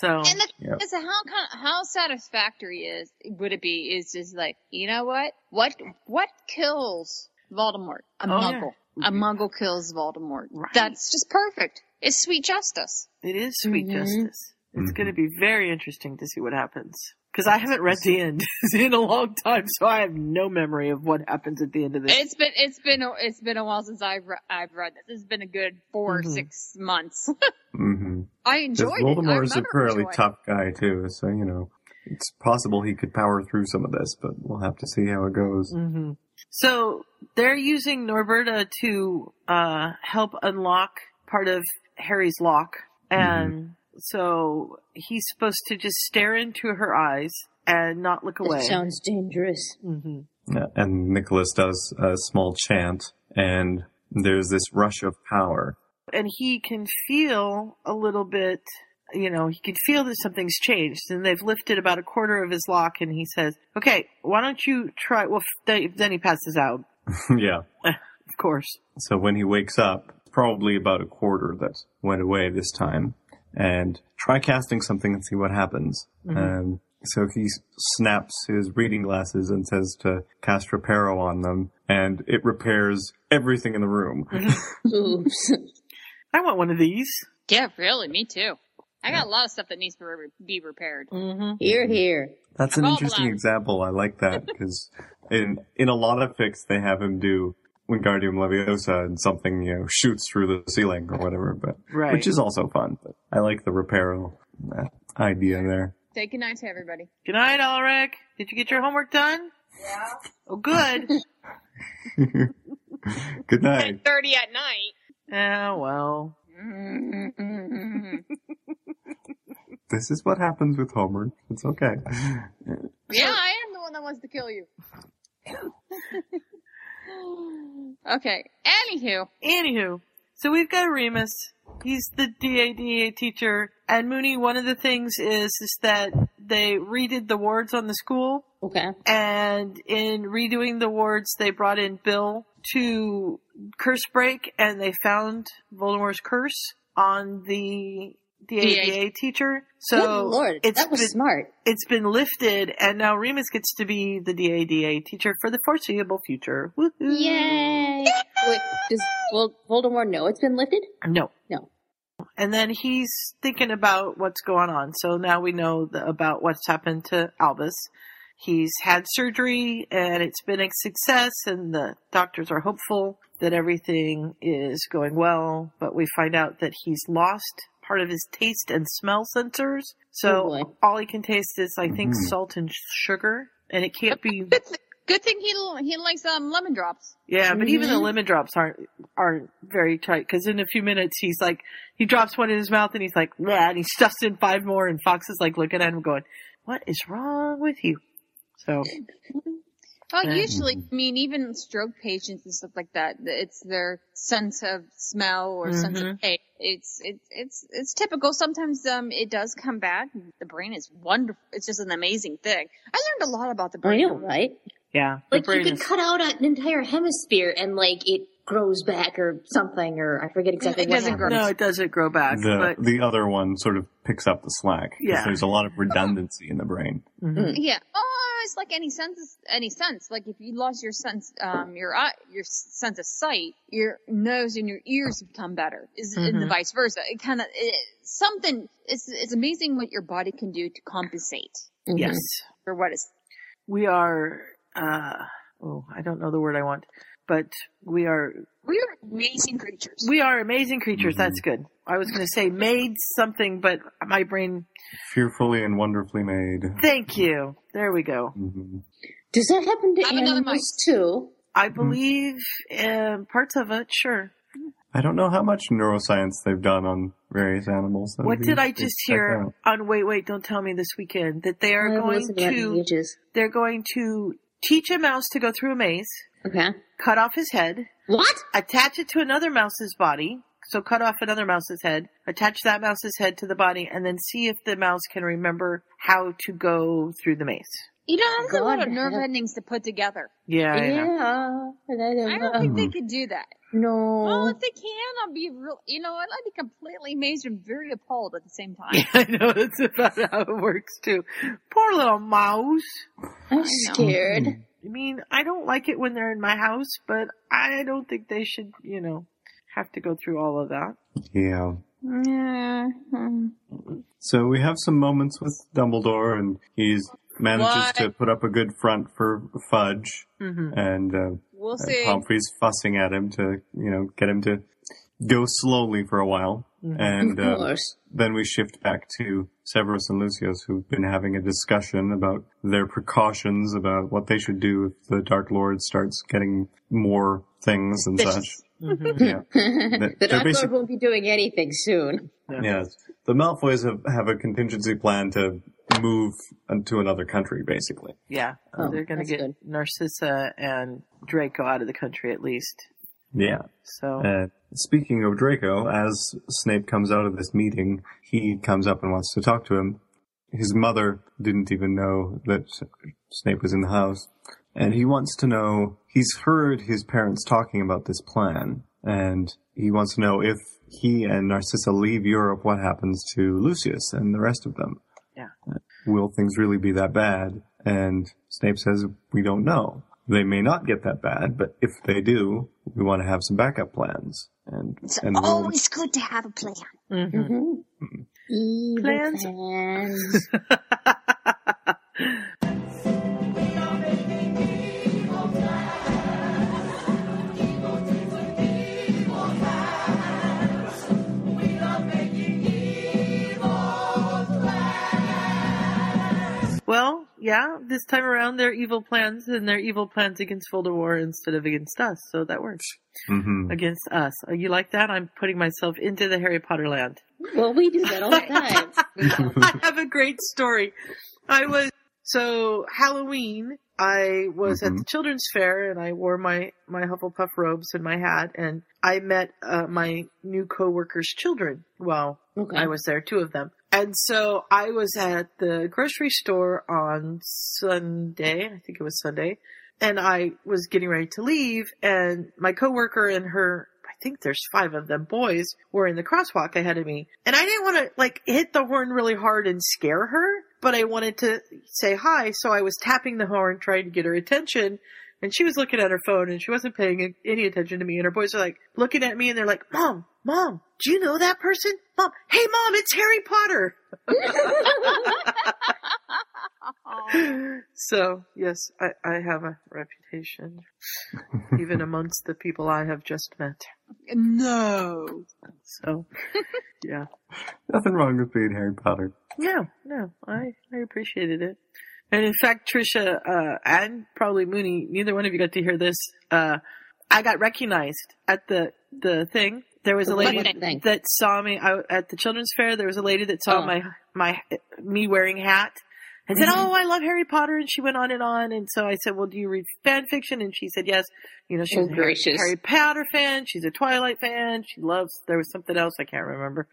So, And the Yep. is how kind how satisfactory is would it be? Is just like you know what what what kills Voldemort? A Oh, yeah. Muggle. A Muggle kills Voldemort. Right. That's just perfect. It's sweet justice. it is sweet Mhm. justice. It's Mhm. going to be very interesting to see what happens. Because I haven't read the end in a long time, so I have no memory of what happens at the end of this. It's been it's been a, it's been a while since I've re- I've read this. It's been a good 4 or Mhm. six months. hmm I Because enjoyed it. I Voldemort is a remember fairly enjoying tough guy too, so you know it's possible he could power through some of this, but we'll have to see how it goes. hmm So they're using Norberta to uh, help unlock part of Harry's lock, and so he's supposed to just stare into her eyes and not look away. That sounds dangerous. hmm Yeah, and Nicholas does a small chant, and there's this rush of power. And he can feel a little bit. You know, he can feel that something's changed, and they've lifted about a quarter of his lock. And he says, "Okay, why don't you try?" Well, f- then then he passes out. yeah, Of course. So when he wakes up, probably about a quarter that went away this time, and try casting something and see what happens. Um, so he snaps his reading glasses and says to cast Reparo on them, and it repairs everything in the room. Oops. I want one of these. Yeah, really, me too. I got a lot of stuff that needs to re- be repaired. Mm-hmm. Here, here. That's an I'm all interesting alive. example. I like that because in in a lot of fics they have him do Wingardium Leviosa and something you know shoots through the ceiling or whatever, but Right. which is also fun. But I like the Reparo uh, idea there. Say goodnight to everybody. Good night, Ulrich. Did you get your homework done? Yeah. Oh, good. Good night. 30 at night. Oh, well. This is what happens with Homer. It's okay. Yeah, I am the one that wants to kill you. okay. Anywho, Anywho, so we've got Remus. He's the DADA teacher. And Moony, one of the things is, is that they redid the wards on the school. Okay. And in redoing the wards, they brought in Bill to curse break and they found Voldemort's curse on the DADA teacher. So Good lord, it's that was been, smart. it's been lifted and now Remus gets to be the DADA teacher for the foreseeable future. Woohoo! Yay! Wait, does Voldemort know it's been lifted? No. No. And then he's thinking about what's going on. So now we know the, about what's happened to Albus. He's had surgery and it's been a success and the doctors are hopeful that everything is going well, but we find out that he's lost part of his taste and smell sensors. Oh, So boy. all he can taste is, I think, Mhm. salt and sugar. And it can't be, good, th- good thing he he likes um lemon drops. yeah, but even the Mhm. lemon drops aren't, aren't very tight. Cause in a few minutes he's like, he drops one in his mouth and he's like, yeah, and he stuffs in five more and Fawkes is like looking at him going, what is wrong with you? So, Well, Yeah. usually, I mean, even stroke patients and stuff like that, it's their sense of smell or sense of Mhm. taste. It's it's it's it's typical. Sometimes um it does come back. The brain is wonderful. It's just an amazing thing. I learned a lot about the I brain. know, right? yeah. Like you brain could is- cut out an entire hemisphere and like it grows back or something, or I forget exactly It what doesn't grow. no, it doesn't grow back, The but the other one sort of picks up the slack. 'cause Yeah. There's a lot of redundancy in the brain. mhm. Yeah. Oh, it's like any sense, any sense. Like if you lost your sense, um, your eye, your sense of sight, your nose and your ears become better. Is and the vice versa. It kind of it, something. It's it's amazing what your body can do to compensate yes. for what is. We are, uh, oh, I don't know the word I want, but we are We are amazing creatures. We are amazing creatures. Mhm. That's good. I was going to say made something, but my brain. Fearfully and wonderfully made. Thank you. There we go. hmm Does that happen to Have another animals too? I believe uh, parts of it. Sure. I don't know how much neuroscience they've done on various animals. That'd What be did I just hear out. on Wait Wait Don't Tell Me this weekend that they are I going to that in to ages. they're going to teach a mouse to go through a maze, Okay. cut off his head, What? attach it to another mouse's body. So cut off another mouse's head, attach that mouse's head to the body, and then see if the mouse can remember how to go through the maze. You know, that's a lot of nerve help. endings to put together. Yeah, I know. Yeah. I don't think they could do that. No. Well, if they can, I'll be real. You know? I'd be completely amazed and very appalled at the same time. I know that's about how it works too. Poor little mouse. I'm scared. I mean, I don't like it when they're in my house, but I don't think they should, you know, have to go through all of that. Yeah. Yeah. So we have some moments with Dumbledore, and he's manages What? to put up a good front for Fudge, hmm and uh, We'll see. Pomfrey's fussing at him to, you know, get him to go slowly for a while. And of uh, then we shift back to Severus and Lucius, who've been having a discussion about their precautions about what they should do if the Dark Lord starts getting more things and such. Hmm Yeah. the they're Dark basic- Lord won't be doing anything soon. Yes. The Malfoys have, have a contingency plan to move to another country, basically. Yeah, Oh, they're going to get good. Narcissa and Draco out of the country at least. Yeah. So Uh, speaking of Draco, as Snape comes out of this meeting, he comes up and wants to talk to him. his mother didn't even know that Snape was in the house. And he wants to know, he's heard his parents talking about this plan, and he wants to know if he and Narcissa leave Europe, what happens to Lucius and the rest of them? Yeah. Will things really be that bad? And Snape says, we don't know. They may not get that bad, but if they do, we want to have some backup plans. And, It's and we'll- always good to have a plan. Mhm. Evil Plans. plans. yeah, this time around they're evil plans, and they're evil plans against Voldemort instead of against us, so that works. Mhm. Against us. Oh, you like that? I'm putting myself into the Harry Potter land. Well, we do that all the time. I have a great story. I was so Halloween. I was at the children's fair and I wore my my Hufflepuff robes and my hat, and I met uh, my new coworkers' children. Well, Okay. I was there, two of them, and so I was at the grocery store on Sunday. I think it was Sunday, and I was getting ready to leave, and my coworker and her. I think there's five of them boys were in the crosswalk ahead of me. And I didn't want to like hit the horn really hard and scare her, but I wanted to say hi. So I was tapping the horn trying to get her attention. And she was looking at her phone and she wasn't paying any attention to me. And her boys are like looking at me and they're like, Mom, Mom, do you know that person? Mom, hey mom, it's Harry Potter. so yes, I, I have a reputation, even amongst the people I have just met. No. So, yeah, Nothing wrong with being Harry Potter. no, no, I I appreciated it. And in fact, Trisha uh, and probably Moony, neither one of you got to hear this. Uh, I got recognized at the the thing. There was a lady that saw me I, at the children's fair. There was a lady that saw Oh. my my me wearing hat and said, Mhm. "Oh, I love Harry Potter." And she went on and on. And so I said, "Well, do you read fan fiction?" And she said, "Yes." You know, she's Oh, a. Harry Potter fan. She's a Twilight fan. She loves. There was something else I can't remember.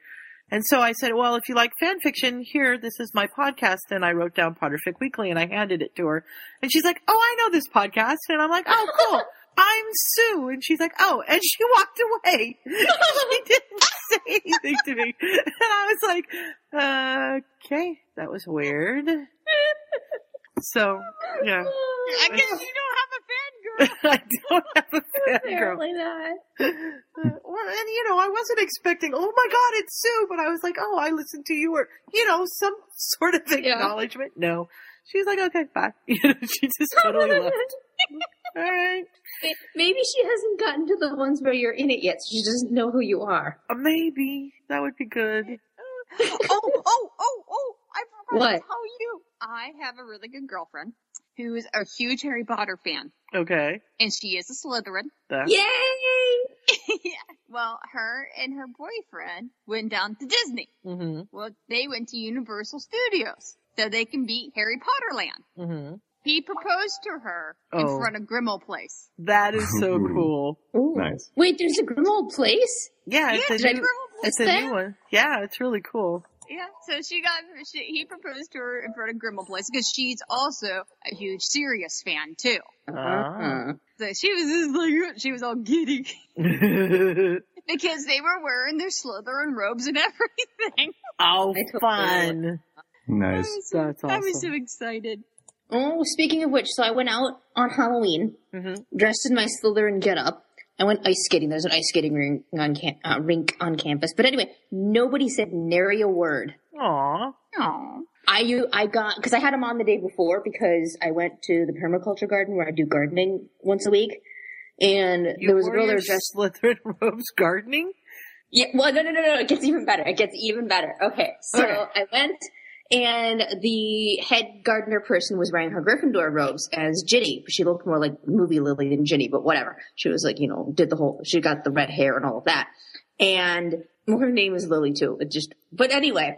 And so I said, "Well, if you like fan fiction, here, this is my podcast." And I wrote down Potterfic Weekly and I handed it to her. And she's like, "Oh, I know this podcast." And I'm like, "Oh, cool." I'm Sue. And she's like, oh, and she walked away. she didn't say anything to me. And I was like, uh, okay, that was weird. So, yeah. I guess you don't have a fangirl. I don't have a fangirl. Apparently not. Well, and you know, I wasn't expecting, oh my god, it's Sue, but I was like, oh, I listened to you, or, you know, some sort of acknowledgement. No. she's like, okay, bye. You know, she just totally left. Alright. Maybe she hasn't gotten to the ones where you're in it yet, so she doesn't know who you are. Uh, maybe. That would be good. oh, oh, oh, oh! I forgot What? to tell you. I have a really good girlfriend who is a huge Harry Potter fan, Okay. and she is a Slytherin. That- Yay! yeah. Well, her and her boyfriend went down to Disney. Mm-hmm. Well, they went to Universal Studios so they can beat Harry Potter Land. hmm He proposed to her in Oh. front of Grimmauld Place. That is so cool. Ooh. Nice. Wait, there's a Grimmauld place? Yeah, Yeah, it's did I a new, it's a new one. Yeah, it's really cool. Yeah, so she got she, he proposed to her in front of Grimmauld Place because she's also a huge Sirius fan too. Ah. So she was just like she was all giddy because they were wearing their Slytherin robes and everything. oh, I totally fun. Nice. That's awesome. I was so excited. Oh, speaking of which, so I went out on Halloween, hmm dressed in my Slytherin getup. I went ice skating. There's an ice skating rink on, cam- uh, rink on campus. But anyway, nobody said nary a word. Aw. Aw. I I got because I had them on the day before because I went to the permaculture garden where I do gardening once a week, and You there was a girl there dressed. Slytherin robes gardening? Yeah, well, no, no, no, no. It gets even better. It gets even better. Okay, so Okay. I went, and the head gardener person was wearing her Gryffindor robes as Ginny. She looked more like movie Lily than Ginny, but whatever. She was like, you know, did the whole. She got the red hair and all of that, and well, her name is Lily too. It just, but anyway.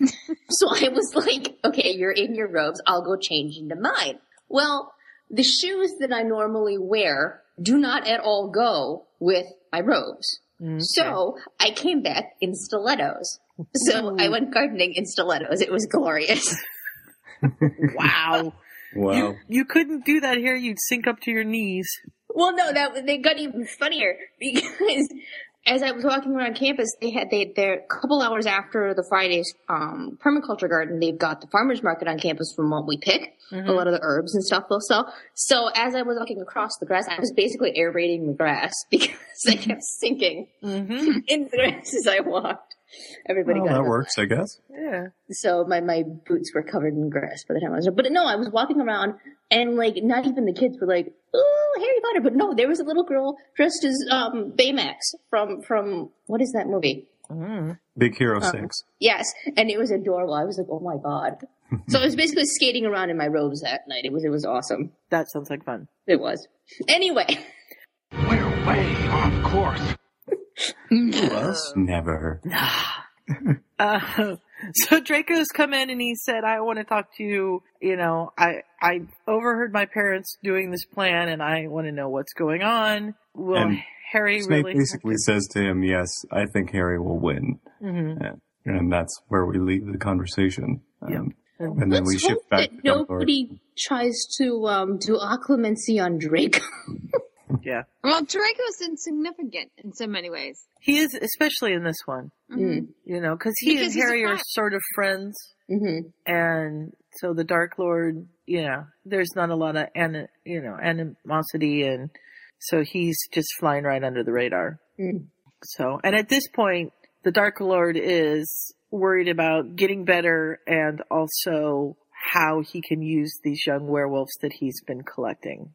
so I was like, okay, you're in your robes. I'll go change into mine. Well, the shoes that I normally wear do not at all go with my robes. Mm-hmm. So I came back in stilettos. So I went gardening in stilettos. It was glorious. Wow. Wow. You, you couldn't do that here. You'd sink up to your knees. Well, no, that they got even funnier because as I was walking around campus, they had they they're a couple hours after the Friday's um, permaculture garden. They've got the farmers market on campus from what we pick. A lot of the herbs and stuff they'll sell. So as I was walking across the grass, I was basically aerating the grass because I kept sinking Mm-hmm. in the grass as I walked. Everybody Well, got that it. works, I guess. Yeah. So my, my boots were covered in grass by the time I was there. But no, I was walking around and like not even the kids were like, "Oh, Harry Potter!" But no, there was a little girl dressed as um, Baymax from from what is that movie? Mm. Big Hero Uh, 6. Yes, and it was adorable. I was like, "Oh my god!" so I was basically skating around in my robes that night. It was it was awesome. That sounds like fun. It was. Anyway, We're way off course. Us? Never. Uh, so Draco's come in and he said, I want to talk to you. You know, I, I overheard my parents doing this plan and I want to know what's going on. Will And Harry Snape really? basically says to him, yes, I think Harry will win. Mhm. And, and that's where we leave the conversation. Um, Yep. And then we let's shift back that to nobody tries to um, do occlumency on Draco. Yeah. Well, Draco's insignificant in so many ways. He is, especially in this one, Mm. you know, cause he Because and Harry are sort of friends. Mm-hmm. And so the Dark Lord, you know, there's not a lot of, an, you know, animosity and so he's just flying right under the radar. Mm. So, and at this point, the Dark Lord is worried about getting better and also how he can use these young werewolves that he's been collecting.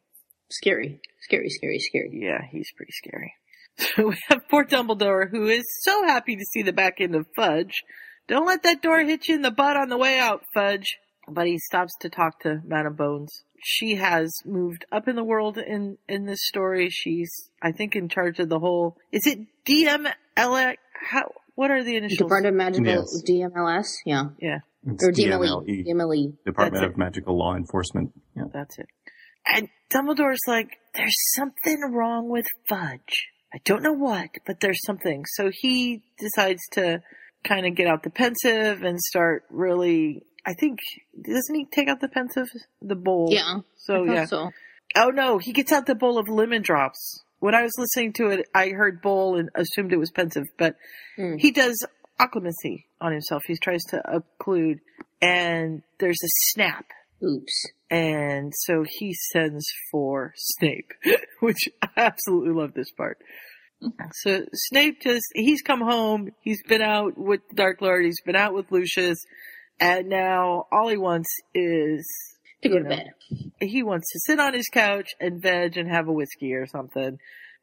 Scary, scary, scary, scary. Yeah, he's pretty scary. So we have poor Dumbledore who is so happy to see the back end of Fudge. Don't let that door hit you in the butt on the way out, Fudge. But he stops to talk to Madame Bones. She has moved up in the world in, in this story. She's, I think, in charge of the whole, is it DML? How, what are the initials? Department of Magical Yes. DMLS, yeah, Yeah, It's or DMLE, DMLE, DMLE. Department That's of Magical Law Enforcement. Yeah. that's it. And Dumbledore's like, there's something wrong with Fudge. I don't know what, but there's something. So he decides to kind of get out the Pensieve and start really, I think, doesn't he take out the Pensieve? The bowl. Yeah, So yeah. so. Oh no, he gets out the bowl of lemon drops. When I was listening to it, I heard bowl and assumed it was Pensieve, but Hmm. he does occlumency on himself. He tries to occlude and there's a snap. Oops. And so he sends for Snape, which I absolutely love this part. So Snape just, he's come home, he's been out with the Dark Lord, he's been out with Lucius, and now all he wants is, To go to know, bed. he wants to sit on his couch and veg and have a whiskey or something.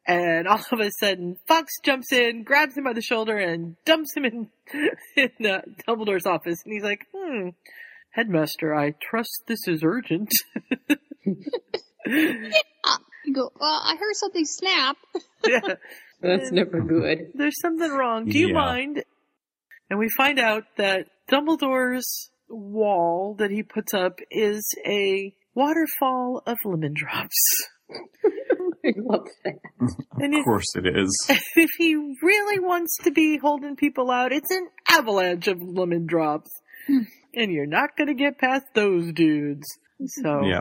And all of a sudden, Fawkes jumps in, grabs him by the shoulder, and dumps him in, in uh, Dumbledore's office. And he's like, hmm, Headmaster, I trust this is urgent. You go, well, I heard something snap. yeah. That's never good. There's something wrong. Do you Yeah. mind? And we find out that Dumbledore's wall that he puts up is a waterfall of lemon drops. I love that. And Of if, course it is. if he really wants to be holding people out, it's an avalanche of lemon drops. Hmm. And you're not going to get past those dudes. So, Yeah.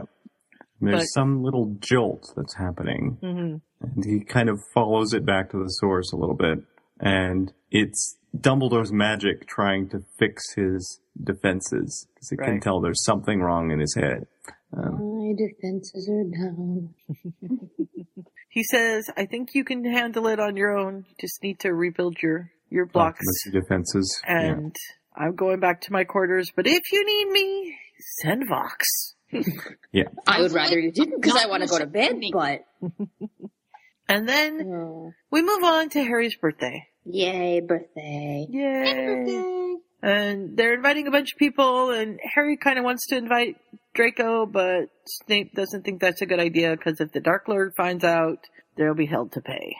There's But- some little jolt that's happening. mhm. And he kind of follows it back to the source a little bit. And it's Dumbledore's magic trying to fix his defenses. Because he can tell there's something wrong in his head. Um, My defenses are down. he says, I think you can handle it on your own. You just need to rebuild your, your blocks. occlumency defenses. yeah. And I'm going back to my quarters. But if you need me, send Fawkes. Yeah. I would rather you didn't because I want to go to bed, but. And then Oh, we move on to Harry's birthday. yay, birthday. Yay! birthday! And they're inviting a bunch of people, and Harry kind of wants to invite Draco, but Snape doesn't think that's a good idea because if the Dark Lord finds out, they'll be held to pay.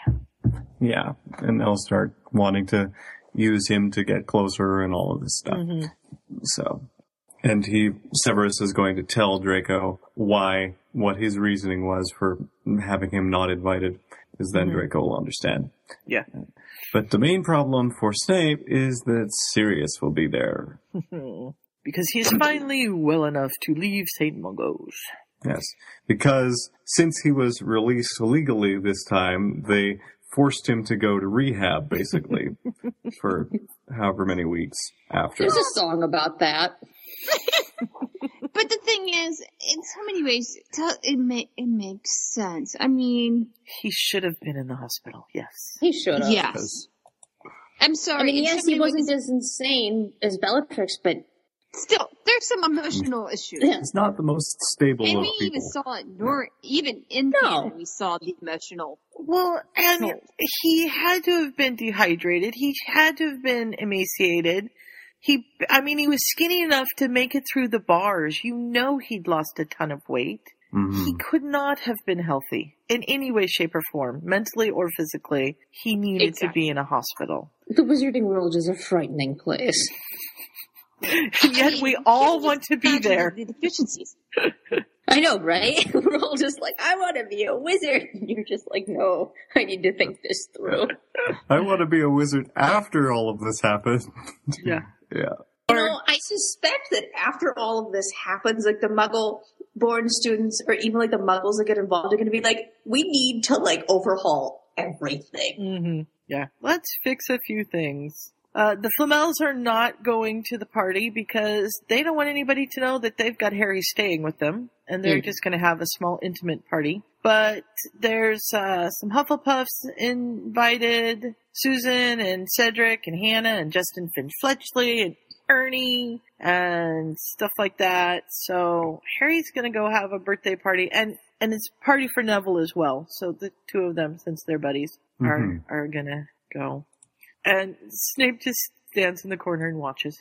Yeah. And they'll start wanting to use him to get closer and all of this stuff. Mhm. So And he, Severus is going to tell Draco why, what his reasoning was for having him not invited, because then Draco will understand. Yeah. But the main problem for Snape is that Sirius will be there. because he is finally well enough to leave St. Mungo's. Yes. Because since he was released legally this time, they forced him to go to rehab, basically, for however many weeks after. There's a song about that. But the thing is, in so many ways, it do- it, ma- it makes sense. I mean, He should have been in the hospital, yes. He should have. yes. I'm sorry. I mean, in so yes, he wasn't ways- as insane as Bellatrix, but Still, there's some emotional issues. It's not the most stable And of we even saw it, nor even in No. canon, we saw the emotional. Well, and No. he had to have been dehydrated. He had to have been emaciated. He, I mean, he was skinny enough to make it through the bars. You know he'd lost a ton of weight. Mhm. He could not have been healthy in any way, shape, or form, mentally or physically. He needed to be in a hospital. the wizarding world is a frightening place. And yet we all want to be there. The deficiencies. I know, right? We're all just like, I want to be a wizard. And you're just like, no, I need to think this through. I want to be a wizard after all of this happened. Yeah. yeah. You know, I suspect that after all of this happens, like the muggle born students or even like the muggles that get involved are going to be like, we need to like overhaul everything. hmm Yeah. Let's fix a few things. Uh, the Flamels are not going to the party because they don't want anybody to know that they've got Harry staying with them, and they're Mm. just going to have a small intimate party. But there's uh, some Hufflepuffs invited, Susan and Cedric and Hannah and Justin Finn Fletchley and Ernie and stuff like that. So Harry's going to go have a birthday party, and and it's party for Neville as well. So the two of them, since they're buddies, are Mhm. are gonna go. And Snape just stands in the corner and watches.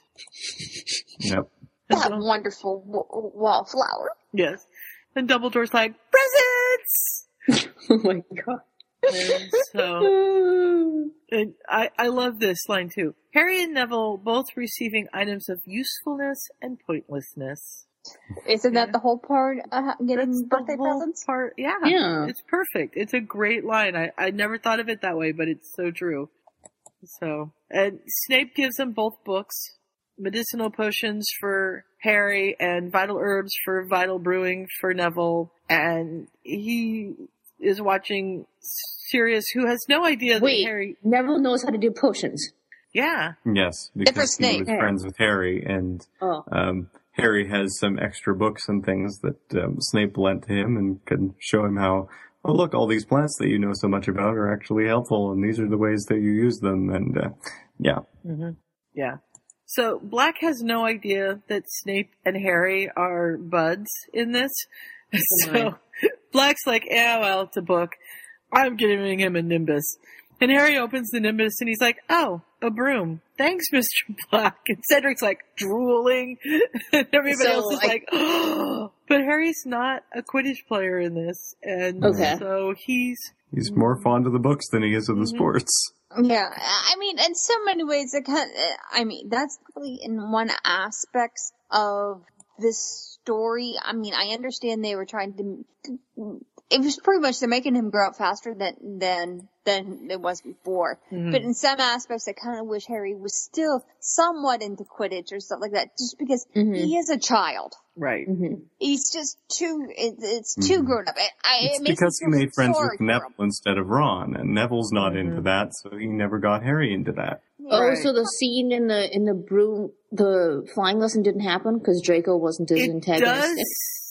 Yep. And That Dum- wonderful w- wallflower. yes. And Dumbledore's like, presents! Oh my god. And so, and I, I love this line too. Harry and Neville both receiving items of usefulness and pointlessness. Isn't Yeah. that the whole part of getting That's the birthday whole presents? Part, yeah, Yeah. it's perfect. It's a great line. I, I never thought of it that way, but it's so true. So, and Snape gives them both books, medicinal potions for Harry and vital herbs for vital brewing for Neville, and he is watching Sirius, who has no idea that Harry. Neville knows how to do potions. Yeah, Yes, because he was friends with Harry, and Oh. um, Harry has some extra books and things that um, Snape lent to him and can show him how. Oh, look! All these plants that you know so much about are actually helpful, and these are the ways that you use them. And uh, yeah, hmm Yeah. So Black has no idea that Snape and Harry are buds in this. So Black's like, yeah, well, it's a book. I'm giving him a Nimbus. And Harry opens the Nimbus and he's like, oh, a broom. Thanks, Mr. Black. And Cedric's like drooling. and everybody So, else is I- like, oh. But Harry's not a Quidditch player in this. And Okay. so he's, he's more fond of the books than he is of the Mhm. sports. Yeah, I mean, in so many ways, it kind I mean, that's probably in one aspect of this story. I mean, I understand they were trying to. It was pretty much they're making him grow up faster than than than it was before. Mhm. But in some aspects, I kind of wish Harry was still somewhat into Quidditch or stuff like that, just because Mhm. he is a child. right. Mhm. He's just too. It, it's too Mhm. grown up. I, I, It's it because he made friends with Neville him. instead of Ron, and Neville's not into Mhm. that, so he never got Harry into that. Oh, Right. so the scene in the in the broom, the flying lesson didn't happen because Draco wasn't as It antagonistic. does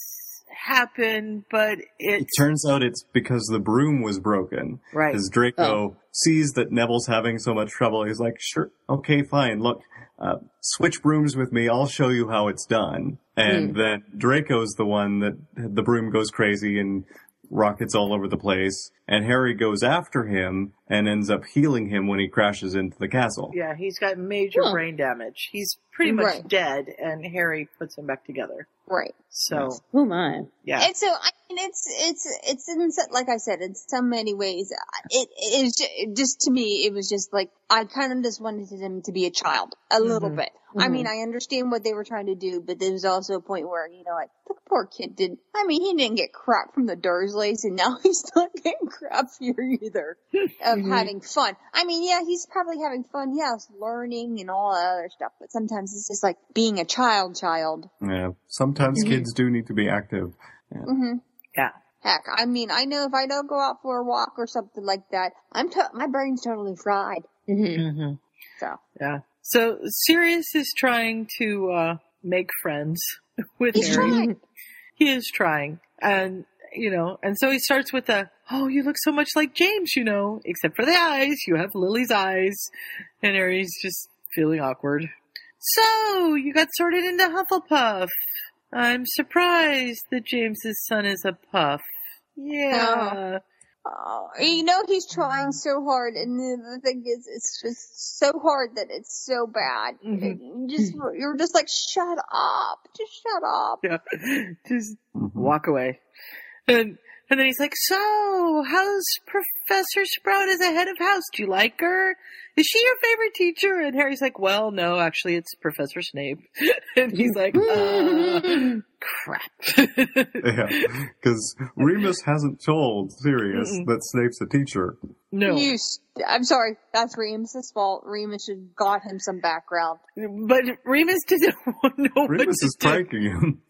happen, but It turns out it's because the broom was broken. right. Because Draco sees that Neville's having so much trouble. He's like, sure, okay, fine. Look, uh, switch brooms with me. I'll show you how it's done. And then Draco's the one that the broom goes crazy and rockets all over the place. And Harry goes after him and ends up healing him when he crashes into the castle. Yeah, he's got major Huh. brain damage. He's pretty much Right. dead, and Harry puts him back together. Right. So Oh my. yeah, And so, I mean, it's, it's, it's, in, like I said, in so many ways, it, it is ju- just, to me, it was just like, I kind of just wanted him to be a child, a little Mhm. bit. I mean, I understand what they were trying to do, but there was also a point where, you know, like, the poor kid didn't. I mean, he didn't get crap from the Dursleys, and now he's not getting crap here either, of having fun. I mean, yeah, he's probably having fun, yes, learning and all that other stuff, but sometimes it's just like being a child child. Yeah. Sometimes kids do need to be active. Mm-hmm. yeah. Heck, I mean, I know if I don't go out for a walk or something like that, I'm to- my brain's totally fried. Mm-hmm. So Yeah. So Sirius is trying to uh, make friends with he's Harry. trying. He is trying, and you know, and so he starts with a, "Oh, you look so much like James, you know, except for the eyes. You have Lily's eyes," and Harry's just feeling awkward. So you got sorted into Hufflepuff. I'm surprised that James's son is a puff. Yeah. Oh, you know he's trying so hard, and the, the thing is, it's just so hard that it's so bad. Mhm. You just you're just like, shut up, just shut up. Yeah. Just Mhm. walk away. And and then he's like, "So, how's Professor Sprout as a head of house? Do you like her? Is she your favorite teacher?" And Harry's like, "Well, no, actually, it's Professor Snape." and he's like, uh, "Crap." Yeah. Because Remus hasn't told Sirius Mm-mm. that Snape's a teacher. no, You, I'm sorry, that's Remus's fault. Remus should have got him some background. but Remus didn't know what Remus to is do. pranking him.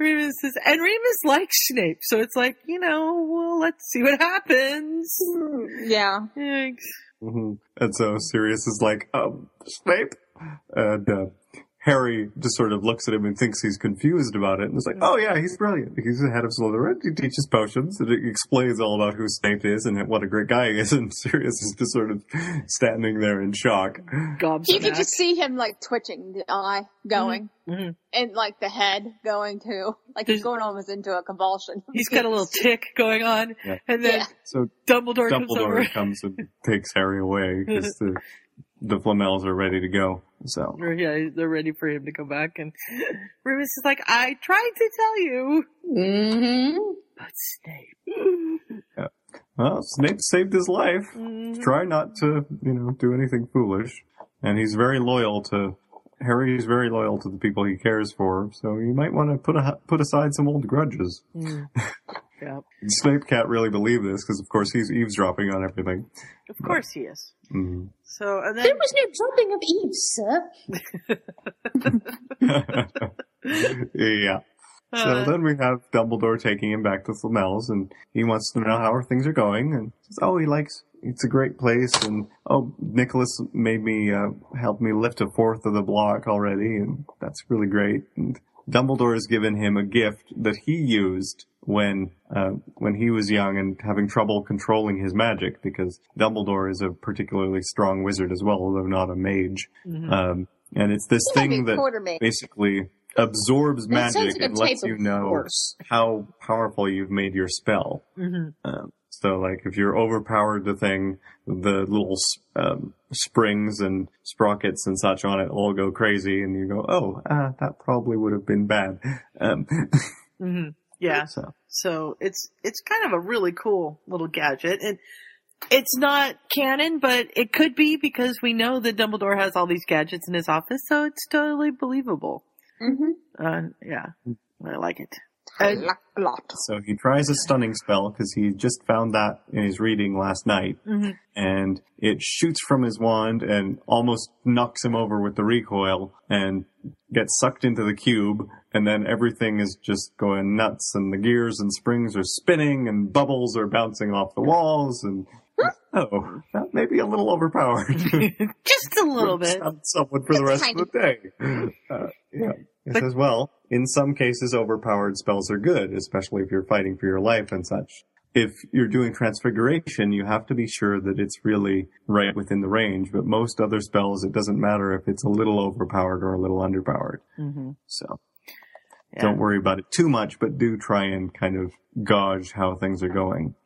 Remus is, and Remus likes Snape, so it's like, you know, well, let's see what happens. Yeah. Thanks. hmm And so Sirius is like, um, Snape? And, uh, Harry just sort of looks at him and thinks he's confused about it and is like, oh yeah, he's brilliant. He's the head of Slytherin. He teaches potions and it explains all about who Snape is and what a great guy he is. And Sirius is just sort of standing there in shock. Gobsmacked. You could just see him like twitching, the eye going, Mhm. and like the head going too. Like There's- he's going almost into a convulsion. He's got a little tick going on, Yeah. and then Yeah. So Dumbledore, comes over. Dumbledore comes and takes Harry away because the, the Flamels are ready to go. So, yeah, they're ready for him to come back, and Remus is like, "I tried to tell you, Mm-hmm. but Snape." Yeah. well, Snape saved his life. Mhm. Try not to, you know, do anything foolish. And he's very loyal to, Harry is very loyal to the people he cares for, so you might want to put a, put aside some old grudges. Mm. yeah, Snape can't really believe this because, of course, he's eavesdropping on everything. of course he is. Mhm. So, and There was no dropping of eaves, sir. yeah. So uh, then we have Dumbledore taking him back to Flamel's, and he wants to know how things are going, and says, "Oh, he likes it's a great place, and oh, Nicholas made me uh, help me lift a fourth of the block already, and that's really great." And Dumbledore has given him a gift that he used when uh, when he was young and having trouble controlling his magic, because Dumbledore is a particularly strong wizard as well, although not a mage. mhm. Um, and it's this He thing that basically absorbs magic like and lets you know horse. how powerful you've made your spell. Mhm. Um, so, like, if you're overpowered the thing, the little um, springs and sprockets and such on it all go crazy, and you go, "Oh, ah, that probably would have been bad." Um, Mhm. yeah. so, So it's it's kind of a really cool little gadget, and it's not canon, but it could be because we know that Dumbledore has all these gadgets in his office, so it's totally believable. Mm-hmm. Uh, yeah, I like it. I And, like a lot. so he tries a stunning spell because he just found that in his reading last night. mhm. and it shoots from his wand and almost knocks him over with the recoil and gets sucked into the cube and then everything is just going nuts and the gears and springs are spinning and bubbles are bouncing off the walls and oh that may be a little overpowered just a little bit. Someone for the rest of the day uh, yeah it says well in some cases overpowered spells are good especially if you're fighting for your life and such if you're doing transfiguration, you have to be sure that it's really right within the range. But most other spells, it doesn't matter if it's a little overpowered or a little underpowered. Mm-hmm. So Yeah. don't worry about it too much, but do try and kind of gauge how things are going.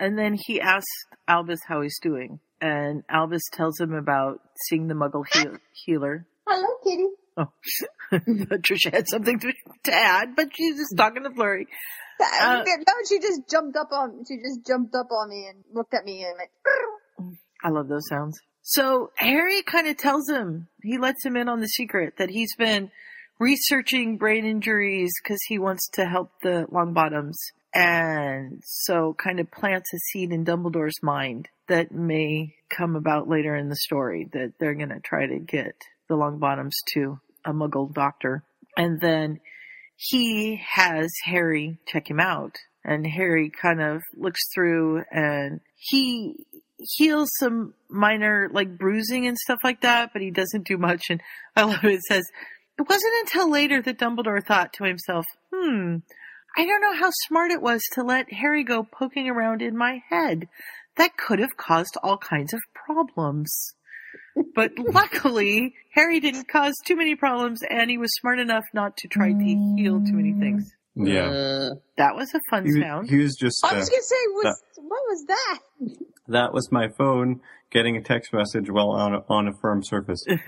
And then he asks Albus how he's doing. And Albus tells him about seeing the Muggle heal- healer. Hello, kitty. Oh, Trisha had something to, to add, but she's just talking to Flurry. Uh, no, she just jumped up on. She just jumped up on me and looked at me and went. I love those sounds. So Harry kind of tells him, he lets him in on the secret that he's been researching brain injuries because he wants to help the Longbottoms. And so kind of plants a seed in Dumbledore's mind that may come about later in the story that they're going to try to get the Longbottoms to a muggle doctor. And then he has Harry check him out and Harry kind of looks through and he heals some minor like bruising and stuff like that, but he doesn't do much. And I love it. It says, it wasn't until later that Dumbledore thought to himself, hmm, I don't know how smart it was to let Harry go poking around in my head. That could have caused all kinds of problems. But luckily, Harry didn't cause too many problems and he was smart enough not to try to heal too many things. Yeah. Uh, That was a fun He, sound. he was just, I uh, was gonna say, was what was that? that was my phone getting a text message while on a, on a firm surface. Mine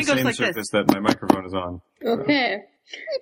the goes same like surface this. that my microphone is on. okay.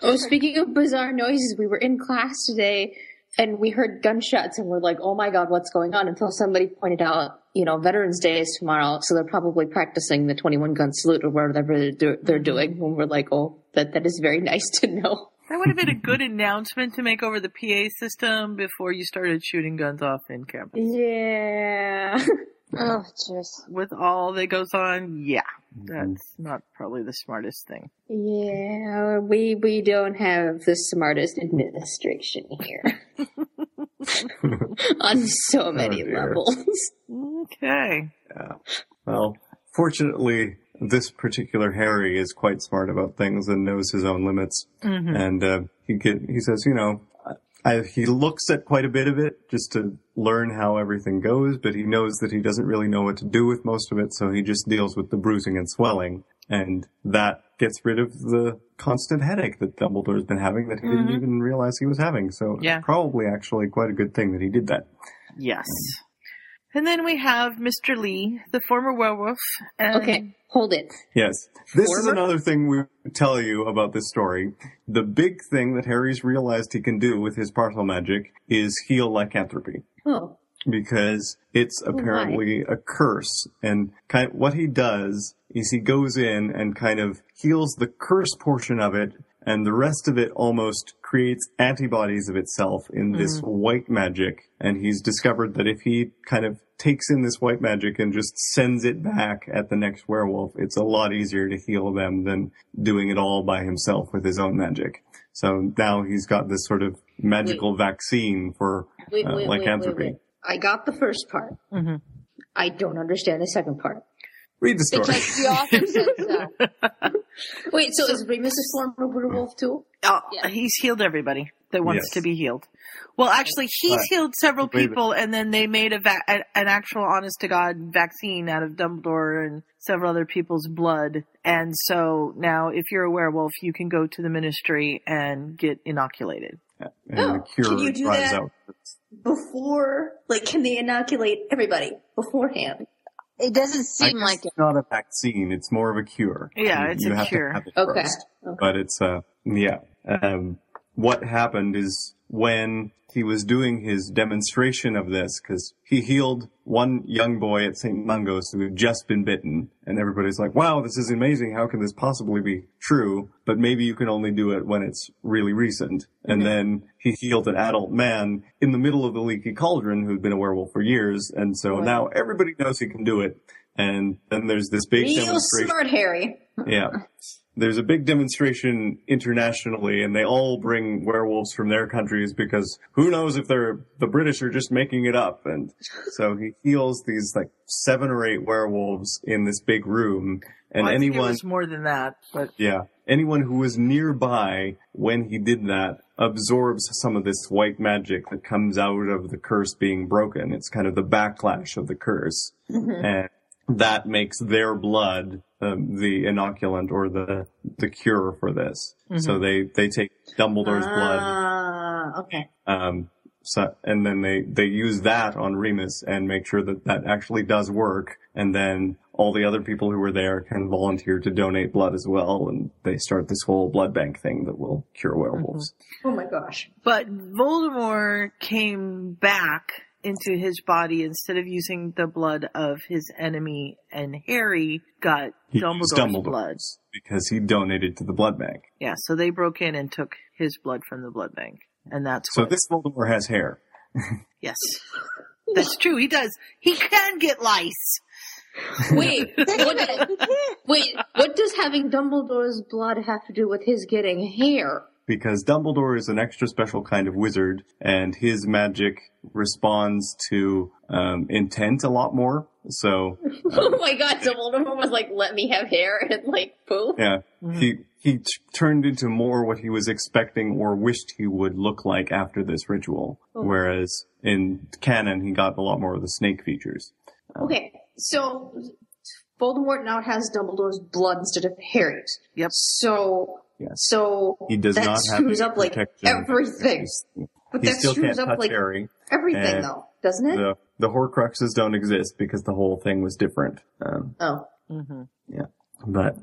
Oh, speaking of bizarre noises, we were in class today and we heard gunshots and we're like, oh my god, what's going on? Until somebody pointed out, you know, Veterans Day is tomorrow, so they're probably practicing the 21 gun salute or whatever they're, do- they're doing. And we're like, oh, that, that is very nice to know. That would have been a good announcement to make over the PA system before you started shooting guns off in campus. Yeah. Oh, jeez. With all that goes on, yeah, that's not probably the smartest thing. Yeah, we we don't have the smartest administration here. On so many dear. levels. Okay. Yeah. Well, fortunately, this particular Harry is quite smart about things and knows his own limits. Mhm. And uh, he get, he says, you know, I, he looks at quite a bit of it just to learn how everything goes, but he knows that he doesn't really know what to do with most of it, so he just deals with the bruising and swelling, and that gets rid of the constant headache that Dumbledore's been having that he didn't Mhm. even realize he was having. So Yeah. probably actually quite a good thing that he did that. Yes. And then we have Mr. Lee, the former werewolf. And Okay, hold it. Yes. This is another thing we tell you about this story. The big thing that Harry's realized he can do with his partial magic is heal lycanthropy. Oh, Because it's oh, apparently a curse. And kind what he does is he goes in and kind of heals the curse portion of it and the rest of it almost creates antibodies of itself in this white magic. And he's discovered that if he kind of takes in this white magic and just sends it back at the next werewolf, it's a lot easier to heal them than doing it all by himself with his own magic. So now he's got this sort of magical vaccine for wait, uh, wait, wait, wait, lycanthropy. wait. I got the first part. Mhm. I don't understand the second part. Read the story. Because the author said so. Wait, so, is Remus a former werewolf too? Oh, Yeah. he's healed everybody that wants Yes. to be healed. Well, actually, he's Right. healed several Wait a people, and then they made a, va- an actual honest to god vaccine out of Dumbledore and several other people's blood. And so now, if you're a werewolf, you can go to the ministry and get inoculated. and Oh, the cure can you do that? out. Before, like, can they inoculate everybody beforehand? It doesn't seem guess like it. it's not a vaccine; it's more of a cure. Yeah, You- it's you a have to cure. have it Okay. first. okay. But it's uh, yeah. Um, what happened is when he was doing his demonstration of this, because he healed one young boy at St. Mungo's who had just been bitten, and everybody's like, "Wow, this is amazing! How can this possibly be true?" But maybe you can only do it when it's really recent. And mm-hmm. then he healed an adult man in the middle of the leaky cauldron who'd been a werewolf for years, and so Wow. now everybody knows he can do it. And then there's this big Real demonstration. smart, Harry. Yeah. There's a big demonstration internationally and they all bring werewolves from their countries because who knows if they're, the British are just making it up. And so he heals these like seven or eight werewolves in this big room and Well, I think it anyone, more than that, but yeah, anyone who was nearby when he did that absorbs some of this white magic that comes out of the curse being broken. It's kind of the backlash of the curse. Mm-hmm. And that makes their blood um, the inoculant or the the cure for this. So they they take Dumbledore's blood Ah, okay. um, So, and then they, they use that on Remus and make sure that that actually does work. And then all the other people who were there can volunteer to donate blood as well. And they start this whole blood bank thing that will cure werewolves. Oh my gosh. But Voldemort came back into his body instead of using the blood of his enemy, and Harry got He Dumbledore's Dumbledore's blood. Because he donated to the blood bank. Yeah, so they broke in and took his blood from the blood bank, and that's why So what. this Voldemort has hair. yes, that's true. He does. He can get lice. Wait, what, wait, what does having Dumbledore's blood have to do with his getting hair? Because Dumbledore is an extra special kind of wizard, and his magic responds to um, intent a lot more. So, um, oh my god, so Voldemort was like, let me have hair, and like, poof. yeah, mm-hmm. he he t- turned into more what he was expecting or wished he would look like after this ritual. Oh. Whereas in canon, he got a lot more of the snake features. Um, okay, so Voldemort now has Dumbledore's blood instead of Harry's. Yep. So, Yes. so He does that not screws any up like protection. everything. But He that still screws can't up like Harry. everything, though, doesn't it? The the Horcruxes don't exist because the whole thing was different. Um, Oh, hmm Yeah. but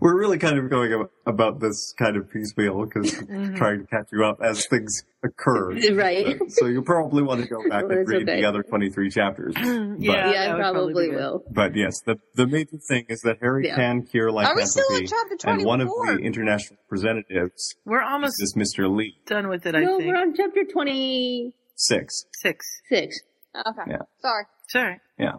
we're really kind of going about this kind of piecemeal because Mm-hmm. trying to catch you up as things occur. right. So you probably want to go back Well, and read okay. the other 23 chapters. yeah, But, yeah, I that probably will. but yes, the, the major thing is that Harry Yeah. can cure Are we still lycanthropy. at chapter And one of the international representatives We're almost is Mr. Lee. done with it. I No, think we're on chapter twenty-six. Six. six. Okay. Yeah. Sorry. Sorry. Yeah.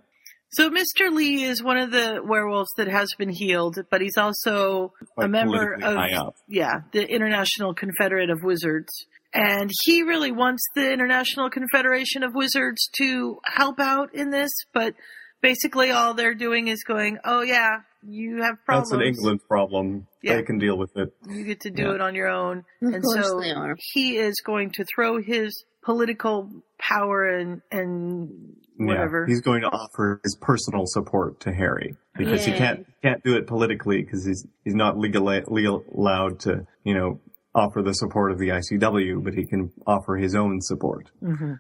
So Mr. Lee is one of the werewolves that has been healed, but he's also a member of yeah, the International Confederate of Wizards. And he really wants the International Confederation of Wizards to help out in this, but basically all they're doing is going, "Oh yeah, you have problems. That's an England problem. Yeah. They can deal with it. You get to do Yeah. it on your own." Of and course so they are. he is going to throw his political power and and whatever. Yeah, he's going to offer his personal support to Harry because he can't can't do it politically because he's he's not legally legal allowed to you know offer the support of the ICW, but he can offer his own support. hmm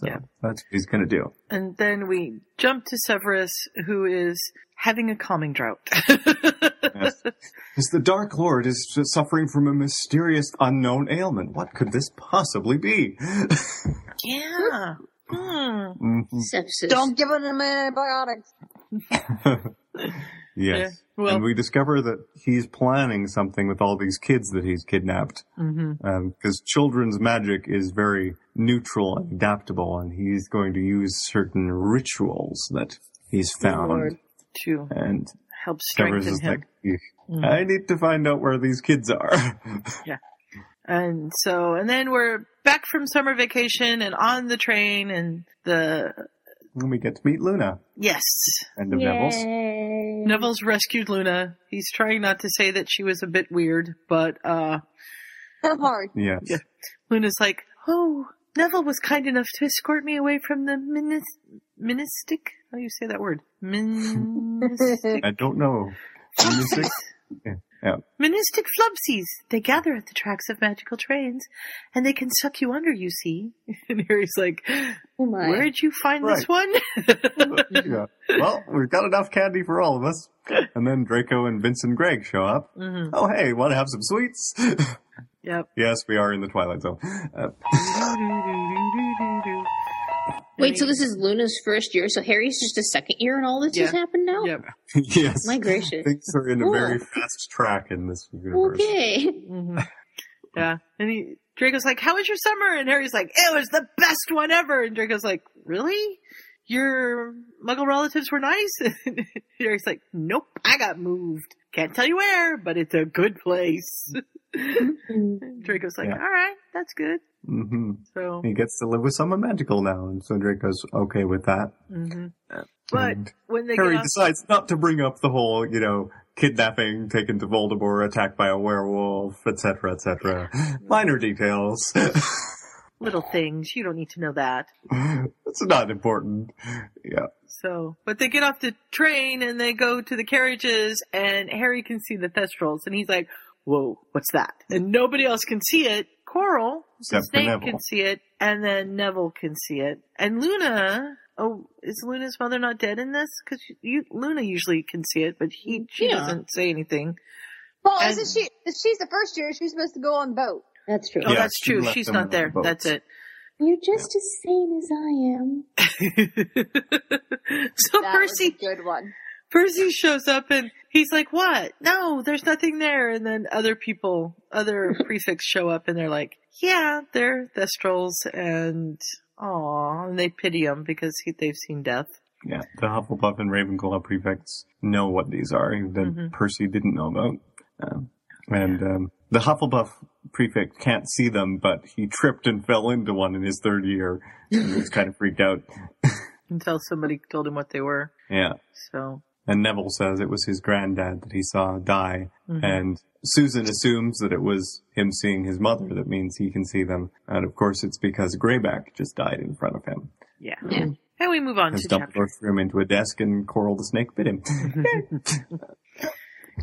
So Yeah. that's what he's going to do. And then we jump to Severus, who is having a calming drought. Yes. Because the Dark Lord is just suffering from a mysterious unknown ailment. What could this possibly be? yeah. Hmm. Mhm. Don't give them antibiotics. Yes. Yeah, well- and we discover that he's planning something with all these kids that he's kidnapped. because children's magic is very neutral and adaptable, and he's going to use certain rituals that he's found. To And help strengthen him. like, Mm. I need to find out where these kids are. Yeah. And so, and then we're back from summer vacation and on the train and the, and we get to meet Luna. yes, End of Neville's. Neville's rescued Luna. He's trying not to say that she was a bit weird, but, uh, Hard. Yes. Yeah. Luna's like, oh, Neville was kind enough to escort me away from the minis- ministic. How do you say that word? Ministic. I don't know. Music? yeah. yeah. Monistic flubsies. They gather at the tracks of magical trains, and they can suck you under, you see. And Harry's like, Oh my. where'd you find this one? yeah. Well, we've got enough candy for all of us. And then Draco and Vincent Gregg show up. hmm Oh, hey, want to have some sweets? Yep. yes, we are in the Twilight Zone. Uh, Wait, so this is Luna's first year, so Harry's just a second year and all this has happened now? Yep. yes. My gracious. Things are in a very fast track in this universe. Okay. hmm Yeah. And he, Draco's like, how was your summer? And Harry's like, it was the best one ever. And Draco's like, really? Your muggle relatives were nice? And Harry's like, nope, I got moved. Can't tell you where, but it's a good place. Draco's like, Yeah. all right, that's good. hmm So, He gets to live with someone magical now, and so Draco's okay with that. hmm but And when they Harry get off, decides not to bring up the whole, you know, kidnapping, taken to Voldemort, attacked by a werewolf, etc., etc. Minor details. little things, you don't need to know that. it's not important. Yeah. So, but they get off the train and they go to the carriages and Harry can see the Thestrals and he's like, whoa, what's that? And nobody else can see it. Coral, the Except for snake can see it, and then Neville can see it. And Luna, oh, is Luna's mother not dead in this? Because you, Luna usually can see it, but he, she Yeah. doesn't say anything. Well, And- isn't she? She's the first year, she's supposed to go on boat. That's true. Oh, Yeah, that's she true. She's not there. the That's it. You're just as sane as I am. so That Percy, was a good one. Percy shows up and he's like, "What? No, there's nothing there." And then other people, other prefects show up and they're like, "Yeah, they're Thestrals," and oh, and they pity him because he, they've seen death. Yeah, the Hufflepuff and Ravenclaw prefects know what these are that Mhm. Percy didn't know about. Um, and um, the Hufflepuff prefect can't see them, but he tripped and fell into one in his third year and was kind of freaked out. Until somebody told him what they were. Yeah. So And Neville says it was his granddad that he saw die. mhm. And Susan assumes that it was him seeing his mother that means he can see them. And of course it's because Greyback just died in front of him. yeah. Yeah. And we move on As to chapter. Dumbledore threw him into a desk and Coral the Snake bit him.